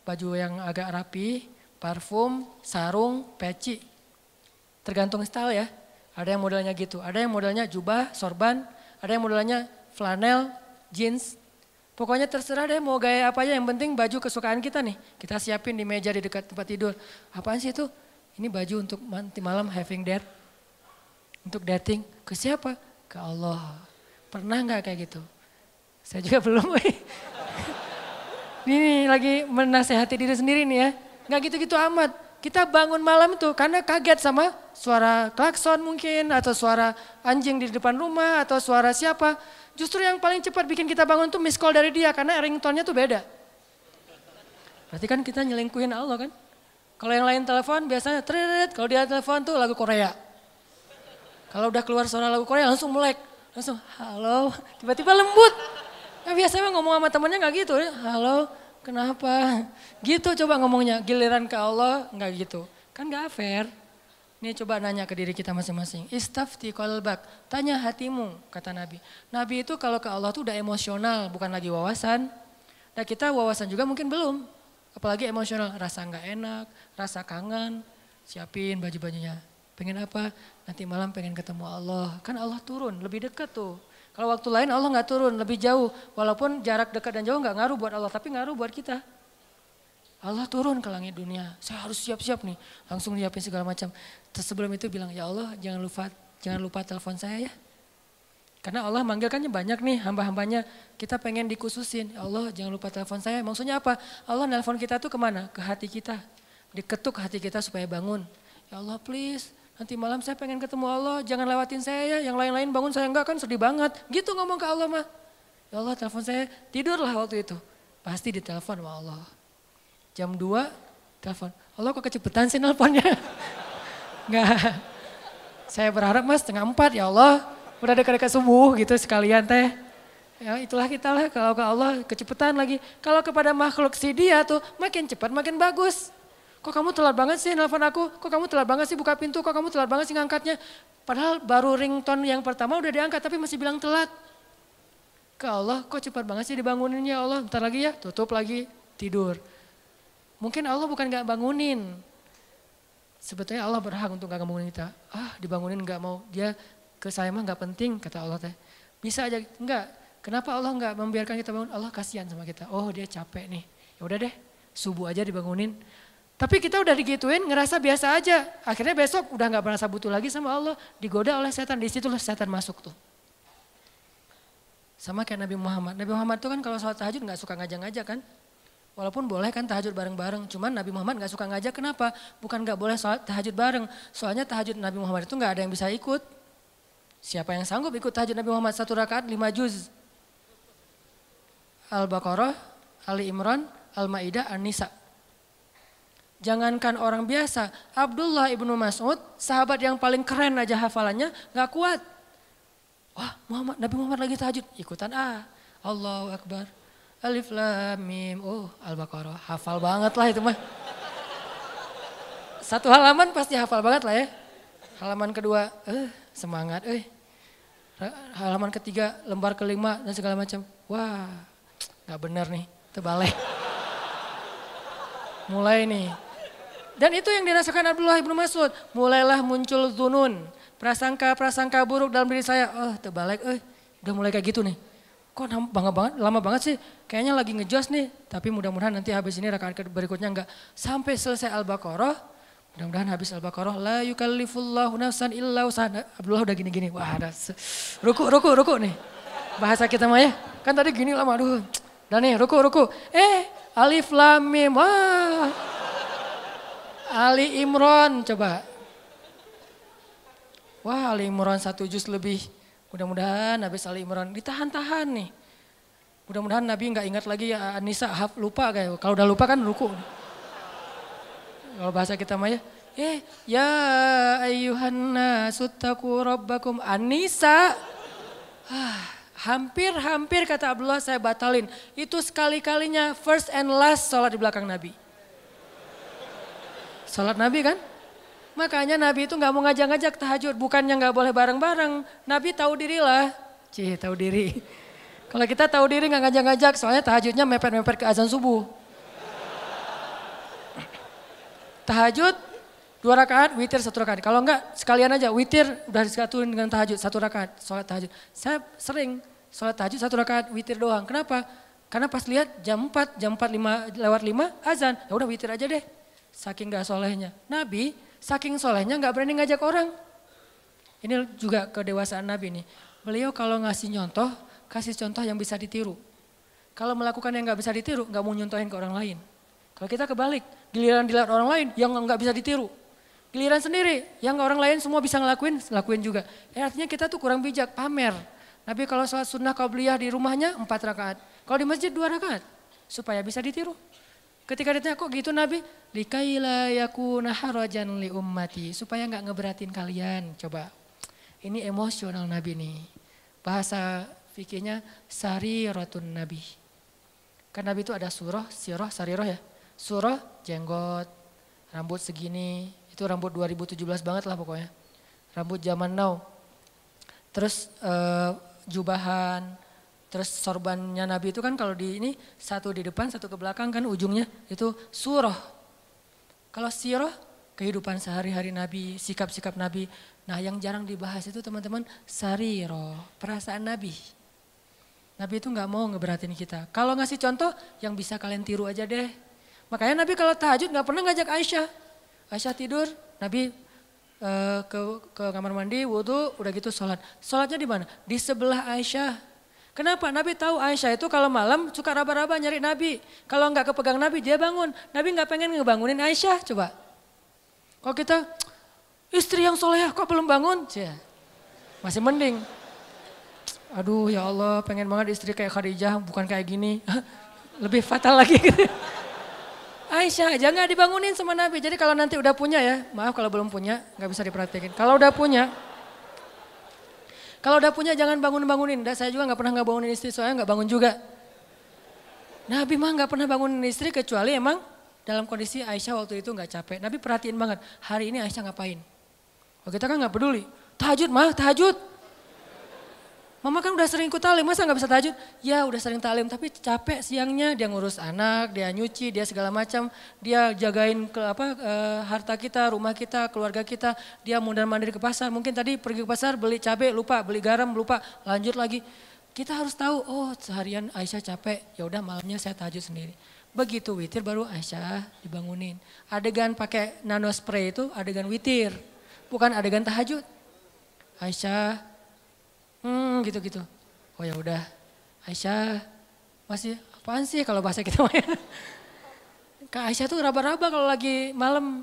baju yang agak rapi, parfum, sarung, peci. Tergantung style ya. Ada yang modelnya gitu, ada yang modelnya jubah, sorban, ada yang modelnya flanel, jeans. Pokoknya terserah deh mau gaya apa aja, yang penting baju kesukaan kita nih. Kita siapin di meja di dekat tempat tidur. Apaan sih itu? Ini baju untuk nanti malam having date. Untuk dating ke siapa? Ke Allah. Pernah nggak kayak gitu? Saya juga belum. ini lagi menasehati diri sendiri nih ya. Nggak gitu-gitu amat. Kita bangun malam tuh karena kaget sama suara klakson mungkin atau suara anjing di depan rumah atau suara siapa. Justru yang paling cepat bikin kita bangun tuh miss call dari dia karena ringtone-nya tuh beda. Berarti kan kita nyelingkuhin Allah kan? Kalau yang lain telepon biasanya tret, kalau dia telepon tuh lagu Korea. Kalau udah keluar suara lagu Korea langsung melek. Langsung halo, tiba-tiba lembut. Nah, biasanya ngomong sama temennya gak gitu. Halo, kenapa? Gitu coba ngomongnya. Giliran ke Allah nggak gitu. Kan gak fair. Ini coba nanya ke diri kita masing-masing. Istafti kolbak, tanya hatimu, kata Nabi. Nabi itu kalau ke Allah tuh udah emosional, bukan lagi wawasan. Nah kita wawasan juga mungkin belum. Apalagi emosional, rasa nggak enak, rasa kangen, siapin baju-bajunya. Pengen apa? Nanti malam pengen ketemu Allah. Kan Allah turun, lebih dekat tuh. Kalau waktu lain Allah nggak turun, lebih jauh. Walaupun jarak dekat dan jauh nggak ngaruh buat Allah, tapi ngaruh buat kita. Allah turun ke langit dunia. Saya harus siap-siap nih. Langsung nyiapin segala macam. Terus sebelum itu bilang, ya Allah jangan lupa jangan lupa telepon saya ya. Karena Allah manggilkannya banyak nih hamba-hambanya. Kita pengen dikhususin. Ya Allah jangan lupa telepon saya. Maksudnya apa? Allah nelpon kita tuh ke mana? Ke hati kita. Diketuk hati kita supaya bangun. Ya Allah please nanti malam saya pengen ketemu Allah. Jangan lewatin saya ya. Yang lain-lain bangun saya enggak kan sedih banget. Gitu ngomong ke Allah mah. Ya Allah telepon saya. Tidurlah waktu itu. Pasti ditelepon sama Allah. Jam 2 telepon. Allah kok kecepetan sih nelponnya. Enggak. Saya berharap mas setengah empat ya Allah udah dekat-dekat subuh gitu sekalian teh. Ya itulah kita lah kalau ke Allah kecepatan lagi. Kalau kepada makhluk si dia tuh makin cepat makin bagus. Kok kamu telat banget sih nelfon aku? Kok kamu telat banget sih buka pintu? Kok kamu telat banget sih ngangkatnya? Padahal baru ringtone yang pertama udah diangkat tapi masih bilang telat. Ke Allah kok cepat banget sih dibanguninnya Allah. Bentar lagi ya tutup lagi tidur. Mungkin Allah bukan gak bangunin. Sebetulnya Allah berhak untuk gak bangunin kita. Ah dibangunin gak mau. Dia ke saya mah nggak penting kata Allah teh. Bisa aja enggak. Kenapa Allah nggak membiarkan kita bangun? Allah kasihan sama kita. Oh dia capek nih. Ya udah deh, subuh aja dibangunin. Tapi kita udah digituin, ngerasa biasa aja. Akhirnya besok udah nggak merasa butuh lagi sama Allah. Digoda oleh setan, di situlah setan masuk tuh. Sama kayak Nabi Muhammad. Nabi Muhammad tuh kan kalau sholat tahajud nggak suka ngajak-ngajak kan. Walaupun boleh kan tahajud bareng-bareng, cuman Nabi Muhammad nggak suka ngajak. Kenapa? Bukan nggak boleh sholat tahajud bareng. Soalnya tahajud Nabi Muhammad itu nggak ada yang bisa ikut. Siapa yang sanggup ikut tahajud Nabi Muhammad satu rakaat lima juz? Al-Baqarah, Ali Imran, Al-Maidah, An-Nisa. Jangankan orang biasa, Abdullah ibnu Mas'ud, sahabat yang paling keren aja hafalannya, nggak kuat. Wah, Muhammad, Nabi Muhammad lagi tahajud, ikutan ah. Allahu Akbar. Alif Lam Mim. Oh, Al-Baqarah. Hafal banget lah itu mah. Satu halaman pasti hafal banget lah ya. Halaman kedua, eh semangat eh. Halaman ketiga, lembar kelima dan segala macam. Wah, nggak benar nih, terbalik. Mulai nih. Dan itu yang dirasakan Abdullah ibnu Mas'ud. Mulailah muncul zunun. Prasangka-prasangka buruk dalam diri saya. Oh terbalik, eh. Udah mulai kayak gitu nih kok bangga banget, lama banget sih. Kayaknya lagi ngejos nih, tapi mudah-mudahan nanti habis ini rakaat berikutnya enggak. Sampai selesai Al-Baqarah, mudah-mudahan habis Al-Baqarah, la yukallifullahu nafsan illa usaha. Abdullah udah gini-gini, wah ada ruku, ruku, ruku nih. Bahasa kita mah ya, kan tadi gini lama, aduh. Dan nih, ruku, ruku. Eh, alif lam mim, wah. Ali Imran, coba. Wah, Ali Imran satu juz lebih Mudah-mudahan Nabi Ali Imran ditahan-tahan nih. Mudah-mudahan Nabi nggak ingat lagi ya Anissa haf lupa kayak. Kalau udah lupa kan ruku. Kalau bahasa kita mah ya, eh ya ayyuhanna suttaku rabbakum Anissa. Ah, hampir-hampir kata Abdullah saya batalin. Itu sekali-kalinya first and last sholat di belakang Nabi. Sholat Nabi kan? Makanya Nabi itu nggak mau ngajak-ngajak tahajud, bukannya nggak boleh bareng-bareng. Nabi tahu diri lah, cih tahu diri. Kalau kita tahu diri nggak ngajak-ngajak, soalnya tahajudnya mepet-mepet ke azan subuh. Tahajud dua rakaat, witir satu rakaat. Kalau enggak sekalian aja witir udah disatuin dengan tahajud satu rakaat, sholat tahajud. Saya sering sholat tahajud satu rakaat, witir doang. Kenapa? Karena pas lihat jam 4, jam 4 5, lewat 5 azan, ya udah witir aja deh. Saking gak solehnya. Nabi Saking solehnya nggak berani ngajak orang. Ini juga kedewasaan Nabi nih. Beliau kalau ngasih contoh, kasih contoh yang bisa ditiru. Kalau melakukan yang nggak bisa ditiru, nggak mau nyontohin ke orang lain. Kalau kita kebalik, giliran dilihat orang lain yang nggak bisa ditiru. Giliran sendiri, yang orang lain semua bisa ngelakuin, lakuin juga. Eh, artinya kita tuh kurang bijak, pamer. Nabi kalau sholat sunnah qabliyah di rumahnya empat rakaat. Kalau di masjid dua rakaat. Supaya bisa ditiru. Ketika ditanya kok gitu Nabi, likaila yakuna harajan li ummati, supaya nggak ngeberatin kalian. Coba. Ini emosional Nabi nih. Bahasa fikihnya rotun Nabi. Kan Nabi itu ada surah, sirah, sariroh ya. Surah, jenggot, rambut segini, itu rambut 2017 banget lah pokoknya. Rambut zaman now. Terus uh, jubahan, Terus sorbannya Nabi itu kan kalau di ini satu di depan, satu ke belakang kan ujungnya itu surah. Kalau sirah kehidupan sehari-hari Nabi, sikap-sikap Nabi. Nah yang jarang dibahas itu teman-teman sariro, perasaan Nabi. Nabi itu nggak mau ngeberatin kita. Kalau ngasih contoh yang bisa kalian tiru aja deh. Makanya Nabi kalau tahajud nggak pernah ngajak Aisyah. Aisyah tidur, Nabi uh, ke, ke kamar mandi, wudhu, udah gitu sholat. Sholatnya di mana? Di sebelah Aisyah. Kenapa? Nabi tahu Aisyah itu kalau malam suka raba-raba nyari Nabi. Kalau nggak kepegang Nabi dia bangun. Nabi nggak pengen ngebangunin Aisyah coba. Kalau kita istri yang soleh kok belum bangun? Cia. Masih mending. Aduh ya Allah pengen banget istri kayak Khadijah bukan kayak gini. Lebih fatal lagi. Aisyah aja nggak dibangunin sama Nabi. Jadi kalau nanti udah punya ya, maaf kalau belum punya nggak bisa diperhatikan. Kalau udah punya, kalau udah punya jangan bangun-bangunin. Saya juga nggak pernah nggak bangunin istri, soalnya nggak bangun juga. Nabi mah nggak pernah bangunin istri kecuali emang dalam kondisi Aisyah waktu itu nggak capek. Nabi perhatiin banget, hari ini Aisyah ngapain. Oh kita kan nggak peduli. Tahajud mah, tahajud. Mama kan udah sering ikut talim, masa nggak bisa tahajud? Ya udah sering talim, tapi capek siangnya dia ngurus anak, dia nyuci, dia segala macam, dia jagain ke apa e, harta kita, rumah kita, keluarga kita, dia mundar mandir ke pasar. Mungkin tadi pergi ke pasar beli cabai lupa, beli garam lupa, lanjut lagi. Kita harus tahu, oh seharian Aisyah capek, ya udah malamnya saya tahajud sendiri. Begitu witir baru Aisyah dibangunin. Adegan pakai nano spray itu adegan witir, bukan adegan tahajud. Aisyah Hmm gitu-gitu. Oh ya udah. Aisyah masih apaan sih kalau bahasa kita Kak Aisyah tuh raba-raba kalau lagi malam.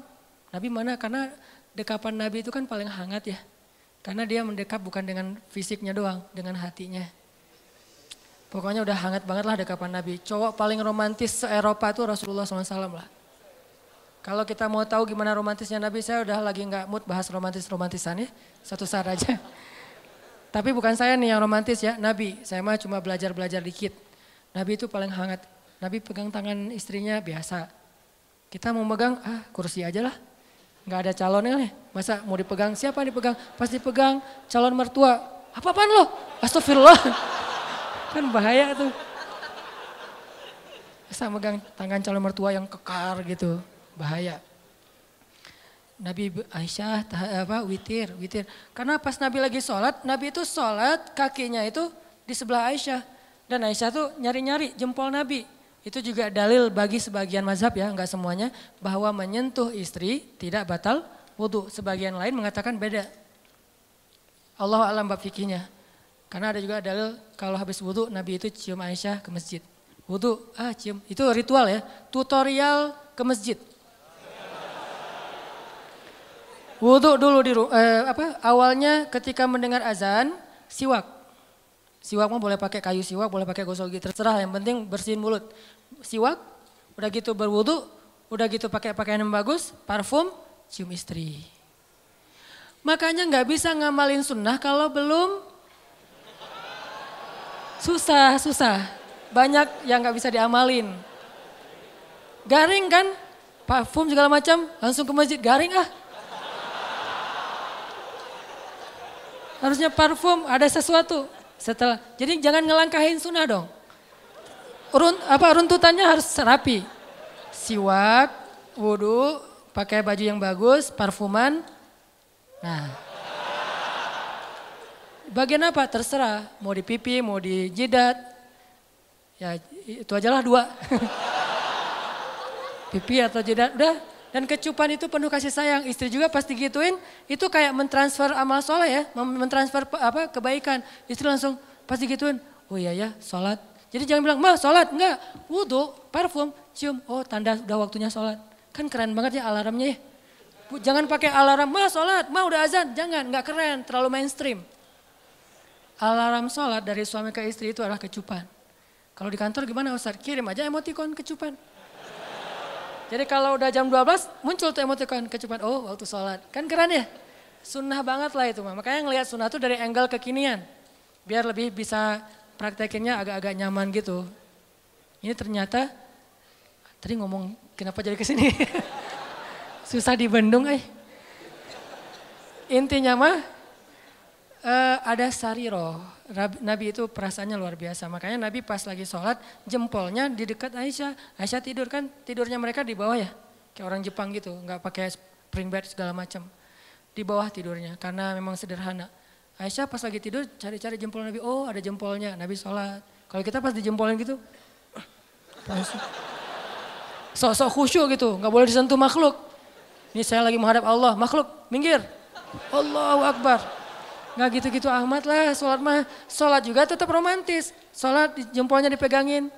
Nabi mana? Karena dekapan Nabi itu kan paling hangat ya. Karena dia mendekap bukan dengan fisiknya doang, dengan hatinya. Pokoknya udah hangat banget lah dekapan Nabi. Cowok paling romantis se-Eropa itu Rasulullah SAW lah. Kalau kita mau tahu gimana romantisnya Nabi, saya udah lagi nggak mood bahas romantis-romantisan ya. Satu saat aja. Tapi bukan saya nih yang romantis ya, Nabi. Saya mah cuma belajar-belajar dikit. Nabi itu paling hangat. Nabi pegang tangan istrinya biasa. Kita mau megang, ah kursi aja lah. Nggak ada calonnya nih. Masa mau dipegang, siapa dipegang? Pasti pegang calon mertua. Apa-apaan lo? Astagfirullah. Kan bahaya tuh. Masa megang tangan calon mertua yang kekar gitu. Bahaya. Nabi Aisyah apa witir, witir. Karena pas Nabi lagi sholat, Nabi itu sholat kakinya itu di sebelah Aisyah. Dan Aisyah tuh nyari-nyari jempol Nabi. Itu juga dalil bagi sebagian mazhab ya, enggak semuanya. Bahwa menyentuh istri tidak batal wudhu. Sebagian lain mengatakan beda. Allah alam bab fikihnya. Karena ada juga dalil kalau habis wudhu Nabi itu cium Aisyah ke masjid. Wudhu, ah cium. Itu ritual ya, tutorial ke masjid. Wudhu dulu di eh, apa awalnya ketika mendengar azan siwak. Siwak mah boleh pakai kayu siwak, boleh pakai gosok gigi terserah yang penting bersihin mulut. Siwak, udah gitu berwudhu, udah gitu pakai pakaian yang bagus, parfum, cium istri. Makanya nggak bisa ngamalin sunnah kalau belum susah, susah. Banyak yang nggak bisa diamalin. Garing kan, parfum segala macam, langsung ke masjid garing ah Harusnya parfum, ada sesuatu. Setelah, jadi jangan ngelangkahin sunnah dong. Run, apa runtutannya harus rapi. Siwak, wudhu, pakai baju yang bagus, parfuman. Nah. Bagian apa? Terserah. Mau di pipi, mau di jidat. Ya itu aja lah dua. pipi atau jidat, udah dan kecupan itu penuh kasih sayang. Istri juga pasti gituin, itu kayak mentransfer amal soleh ya, mentransfer apa kebaikan. Istri langsung pasti gituin, oh iya ya sholat. Jadi jangan bilang, mah sholat, enggak. Wudhu, parfum, cium, oh tanda udah waktunya sholat. Kan keren banget ya alarmnya ya. Jangan pakai alarm, mah sholat, mah udah azan. Jangan, enggak keren, terlalu mainstream. Alarm sholat dari suami ke istri itu adalah kecupan. Kalau di kantor gimana Ustaz? Kirim aja emoticon kecupan. Jadi kalau udah jam 12 muncul tuh emoticon kecupan, oh waktu sholat. Kan keren ya? Sunnah banget lah itu. Makanya ngelihat sunnah tuh dari angle kekinian. Biar lebih bisa praktekinnya agak-agak nyaman gitu. Ini ternyata, tadi ngomong kenapa jadi ke sini? Susah dibendung eh. Intinya mah uh, ada sariro. Nabi itu perasaannya luar biasa. Makanya Nabi pas lagi sholat jempolnya di dekat Aisyah. Aisyah tidur kan tidurnya mereka di bawah ya. Kayak orang Jepang gitu. nggak pakai spring bed segala macam. Di bawah tidurnya karena memang sederhana. Aisyah pas lagi tidur cari-cari jempol Nabi. Oh ada jempolnya. Nabi sholat. Kalau kita pas dijempolin gitu. Sok-sok khusyuk gitu. nggak boleh disentuh makhluk. Ini saya lagi menghadap Allah. Makhluk minggir. Allahu Akbar. Nggak gitu-gitu amat lah, sholat mah. Sholat juga tetap romantis. Sholat jempolnya dipegangin.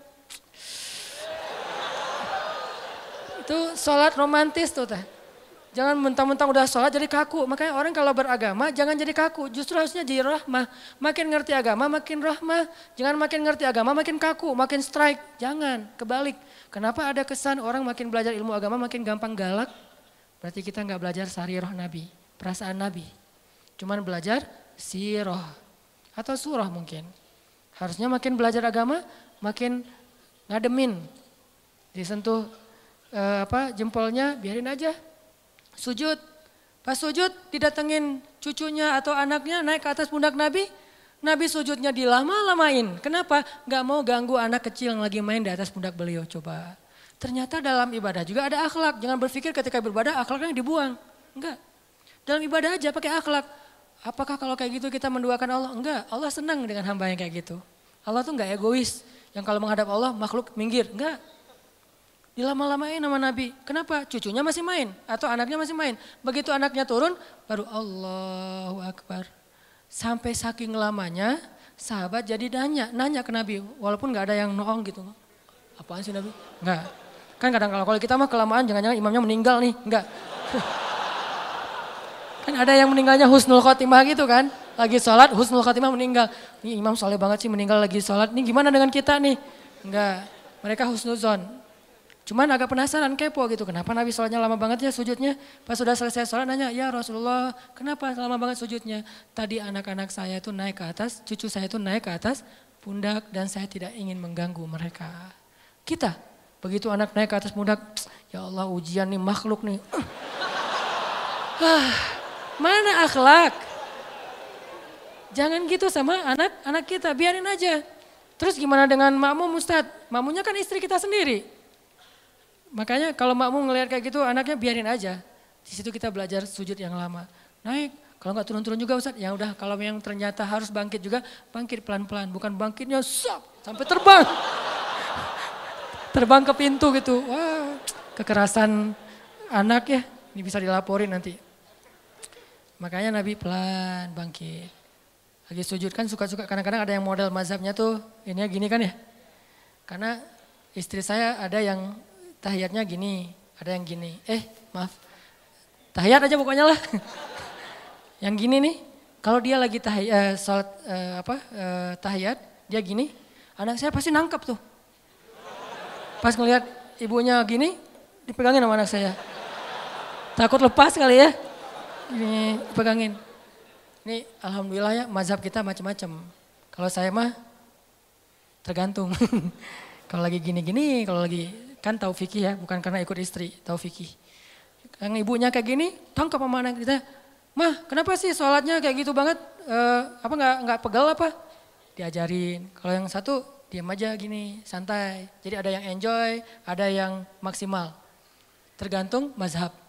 Itu sholat romantis tuh teh. Jangan mentang-mentang udah sholat jadi kaku. Makanya orang kalau beragama jangan jadi kaku. Justru harusnya jadi rahmah. Makin ngerti agama makin rahmah. Jangan makin ngerti agama makin kaku, makin strike. Jangan, kebalik. Kenapa ada kesan orang makin belajar ilmu agama makin gampang galak? Berarti kita nggak belajar roh Nabi, perasaan Nabi. Cuman belajar siroh atau surah mungkin. Harusnya makin belajar agama, makin ngademin. Disentuh eh, apa jempolnya, biarin aja. Sujud. Pas sujud didatengin cucunya atau anaknya naik ke atas pundak Nabi. Nabi sujudnya dilama-lamain. Kenapa? Gak mau ganggu anak kecil yang lagi main di atas pundak beliau. Coba. Ternyata dalam ibadah juga ada akhlak. Jangan berpikir ketika beribadah akhlaknya dibuang. Enggak. Dalam ibadah aja pakai akhlak. Apakah kalau kayak gitu kita menduakan Allah? Enggak, Allah senang dengan hamba yang kayak gitu. Allah tuh enggak egois. Yang kalau menghadap Allah makhluk minggir. Enggak. Dilama-lamain nama Nabi. Kenapa? Cucunya masih main atau anaknya masih main. Begitu anaknya turun baru Allahu Akbar. Sampai saking lamanya sahabat jadi nanya, nanya ke Nabi. Walaupun enggak ada yang noong gitu. Apaan sih Nabi? Enggak. Kan kadang kalau kalau kita mah kelamaan jangan-jangan imamnya meninggal nih, enggak. kan ada yang meninggalnya husnul khotimah gitu kan. Lagi sholat husnul khotimah meninggal. Ini imam soleh banget sih meninggal lagi sholat. Ini gimana dengan kita nih? Enggak, mereka husnuzon. Cuman agak penasaran, kepo gitu. Kenapa Nabi sholatnya lama banget ya sujudnya? Pas sudah selesai sholat nanya, ya Rasulullah kenapa lama banget sujudnya? Tadi anak-anak saya itu naik ke atas, cucu saya itu naik ke atas pundak dan saya tidak ingin mengganggu mereka. Kita, begitu anak naik ke atas pundak, ya Allah ujian nih makhluk nih. Mana akhlak? Jangan gitu sama anak-anak kita, biarin aja. Terus gimana dengan makmum Ustadz? Makmumnya kan istri kita sendiri. Makanya kalau makmum ngelihat kayak gitu anaknya biarin aja. Di situ kita belajar sujud yang lama. Naik, kalau nggak turun-turun juga Ustadz, ya udah kalau yang ternyata harus bangkit juga, bangkit pelan-pelan. Bukan bangkitnya sop, sampai terbang. terbang ke pintu gitu. Wah, kekerasan anak ya, ini bisa dilaporin nanti. Makanya Nabi pelan bangkit. Lagi sujud kan suka-suka, kadang-kadang ada yang model mazhabnya tuh, ini gini kan ya. Karena istri saya ada yang tahiyatnya gini, ada yang gini. Eh, maaf. Tahiyat aja pokoknya lah. yang gini nih, kalau dia lagi uh, eh, salat uh, apa uh, tahiyat, dia gini, anak saya pasti nangkep tuh. Pas ngelihat ibunya gini, dipegangin sama anak saya. Takut lepas kali ya. Ini dipegangin. Ini alhamdulillah ya mazhab kita macam-macam. Kalau saya mah tergantung. kalau lagi gini-gini, kalau lagi Kan tahu fikih ya, bukan karena ikut istri, tahu fikih. Yang ibunya kayak gini, tangkap sama anak kita. Mah, kenapa sih sholatnya kayak gitu banget? E, apa nggak nggak pegal apa? Diajarin. Kalau yang satu diam aja gini, santai. Jadi ada yang enjoy, ada yang maksimal. Tergantung mazhab.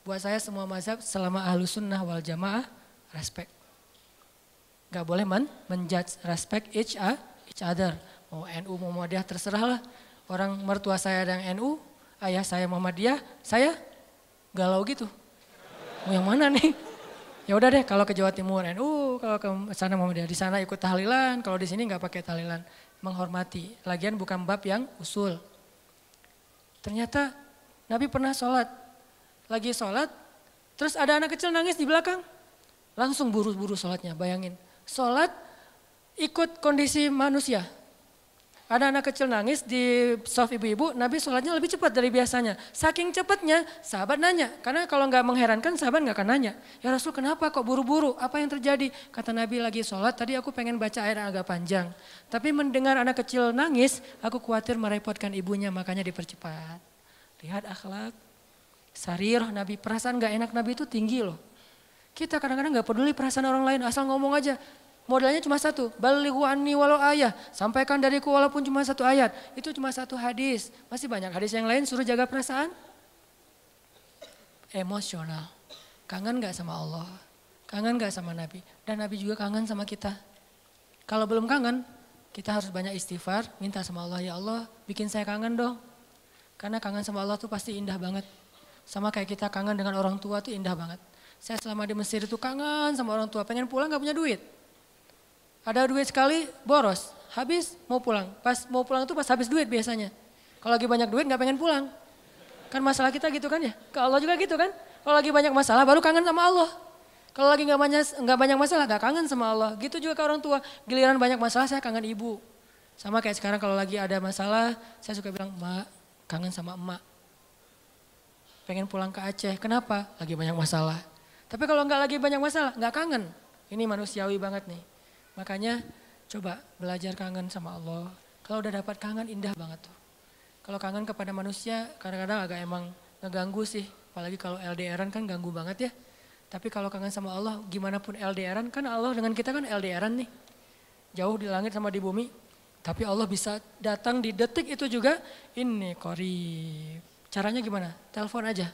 Buat saya semua mazhab selama ahlu sunnah wal jamaah, respect. Gak boleh men menjudge, respect each, each other. Mau NU, mau Muhammadiyah, terserah lah orang mertua saya yang NU, ayah saya Muhammadiyah, saya galau gitu. Mau yang mana nih? Ya udah deh kalau ke Jawa Timur NU, kalau ke sana Muhammadiyah, di sana ikut tahlilan, kalau di sini nggak pakai tahlilan. Menghormati. Lagian bukan bab yang usul. Ternyata Nabi pernah sholat. Lagi sholat, terus ada anak kecil nangis di belakang. Langsung buru-buru sholatnya, bayangin. Sholat ikut kondisi manusia, ada anak kecil nangis di soft ibu-ibu, Nabi sholatnya lebih cepat dari biasanya. Saking cepatnya, sahabat nanya. Karena kalau nggak mengherankan, sahabat nggak akan nanya. Ya Rasul kenapa kok buru-buru? Apa yang terjadi? Kata Nabi lagi sholat, tadi aku pengen baca yang agak panjang. Tapi mendengar anak kecil nangis, aku khawatir merepotkan ibunya, makanya dipercepat. Lihat akhlak. Sarirah Nabi, perasaan nggak enak Nabi itu tinggi loh. Kita kadang-kadang nggak peduli perasaan orang lain, asal ngomong aja. Modalnya cuma satu, balighu anni walau ayah. Sampaikan dariku walaupun cuma satu ayat. Itu cuma satu hadis. Masih banyak hadis yang lain suruh jaga perasaan. Emosional. Kangen gak sama Allah? Kangen gak sama Nabi? Dan Nabi juga kangen sama kita. Kalau belum kangen, kita harus banyak istighfar, minta sama Allah, ya Allah bikin saya kangen dong. Karena kangen sama Allah tuh pasti indah banget. Sama kayak kita kangen dengan orang tua tuh indah banget. Saya selama di Mesir itu kangen sama orang tua, pengen pulang gak punya duit. Ada duit sekali, boros. Habis, mau pulang. Pas mau pulang itu pas habis duit biasanya. Kalau lagi banyak duit nggak pengen pulang. Kan masalah kita gitu kan ya. Ke Allah juga gitu kan. Kalau lagi banyak masalah baru kangen sama Allah. Kalau lagi nggak banyak nggak banyak masalah nggak kangen sama Allah. Gitu juga ke orang tua. Giliran banyak masalah saya kangen ibu. Sama kayak sekarang kalau lagi ada masalah saya suka bilang mak kangen sama emak. Pengen pulang ke Aceh. Kenapa? Lagi banyak masalah. Tapi kalau nggak lagi banyak masalah nggak kangen. Ini manusiawi banget nih. Makanya coba belajar kangen sama Allah. Kalau udah dapat kangen indah banget tuh. Kalau kangen kepada manusia kadang-kadang agak emang ngeganggu sih. Apalagi kalau LDRan kan ganggu banget ya. Tapi kalau kangen sama Allah gimana pun LDRan kan Allah dengan kita kan LDRan nih. Jauh di langit sama di bumi. Tapi Allah bisa datang di detik itu juga. Ini korib. Caranya gimana? Telepon aja.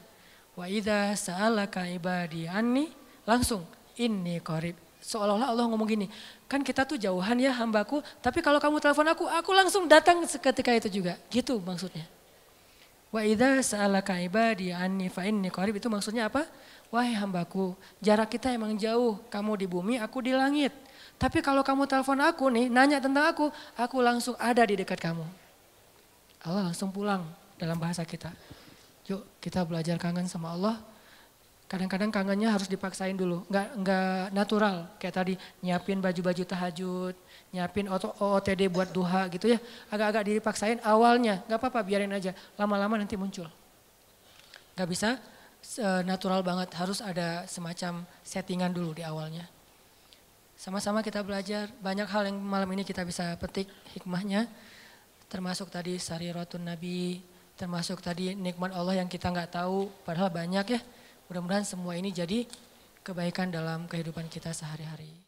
Wa idha sa'alaka ibadi anni. Langsung. Ini korib Seolah-olah Allah ngomong gini, kan kita tuh jauhan ya hambaku, tapi kalau kamu telepon aku, aku langsung datang seketika itu juga. Gitu maksudnya. Wa idza sa'alaka ibadi anni fa inni qarib itu maksudnya apa? Wahai hambaku, jarak kita emang jauh, kamu di bumi, aku di langit. Tapi kalau kamu telepon aku nih, nanya tentang aku, aku langsung ada di dekat kamu. Allah langsung pulang. Dalam bahasa kita. Yuk kita belajar kangen sama Allah. Kadang-kadang kangennya harus dipaksain dulu, nggak nggak natural kayak tadi nyiapin baju-baju tahajud, nyiapin OOTD buat duha gitu ya, agak-agak dipaksain awalnya, nggak apa-apa biarin aja, lama-lama nanti muncul. Nggak bisa natural banget, harus ada semacam settingan dulu di awalnya. Sama-sama kita belajar, banyak hal yang malam ini kita bisa petik hikmahnya, termasuk tadi sari rotun Nabi, termasuk tadi nikmat Allah yang kita nggak tahu, padahal banyak ya. Mudah-mudahan semua ini jadi kebaikan dalam kehidupan kita sehari-hari.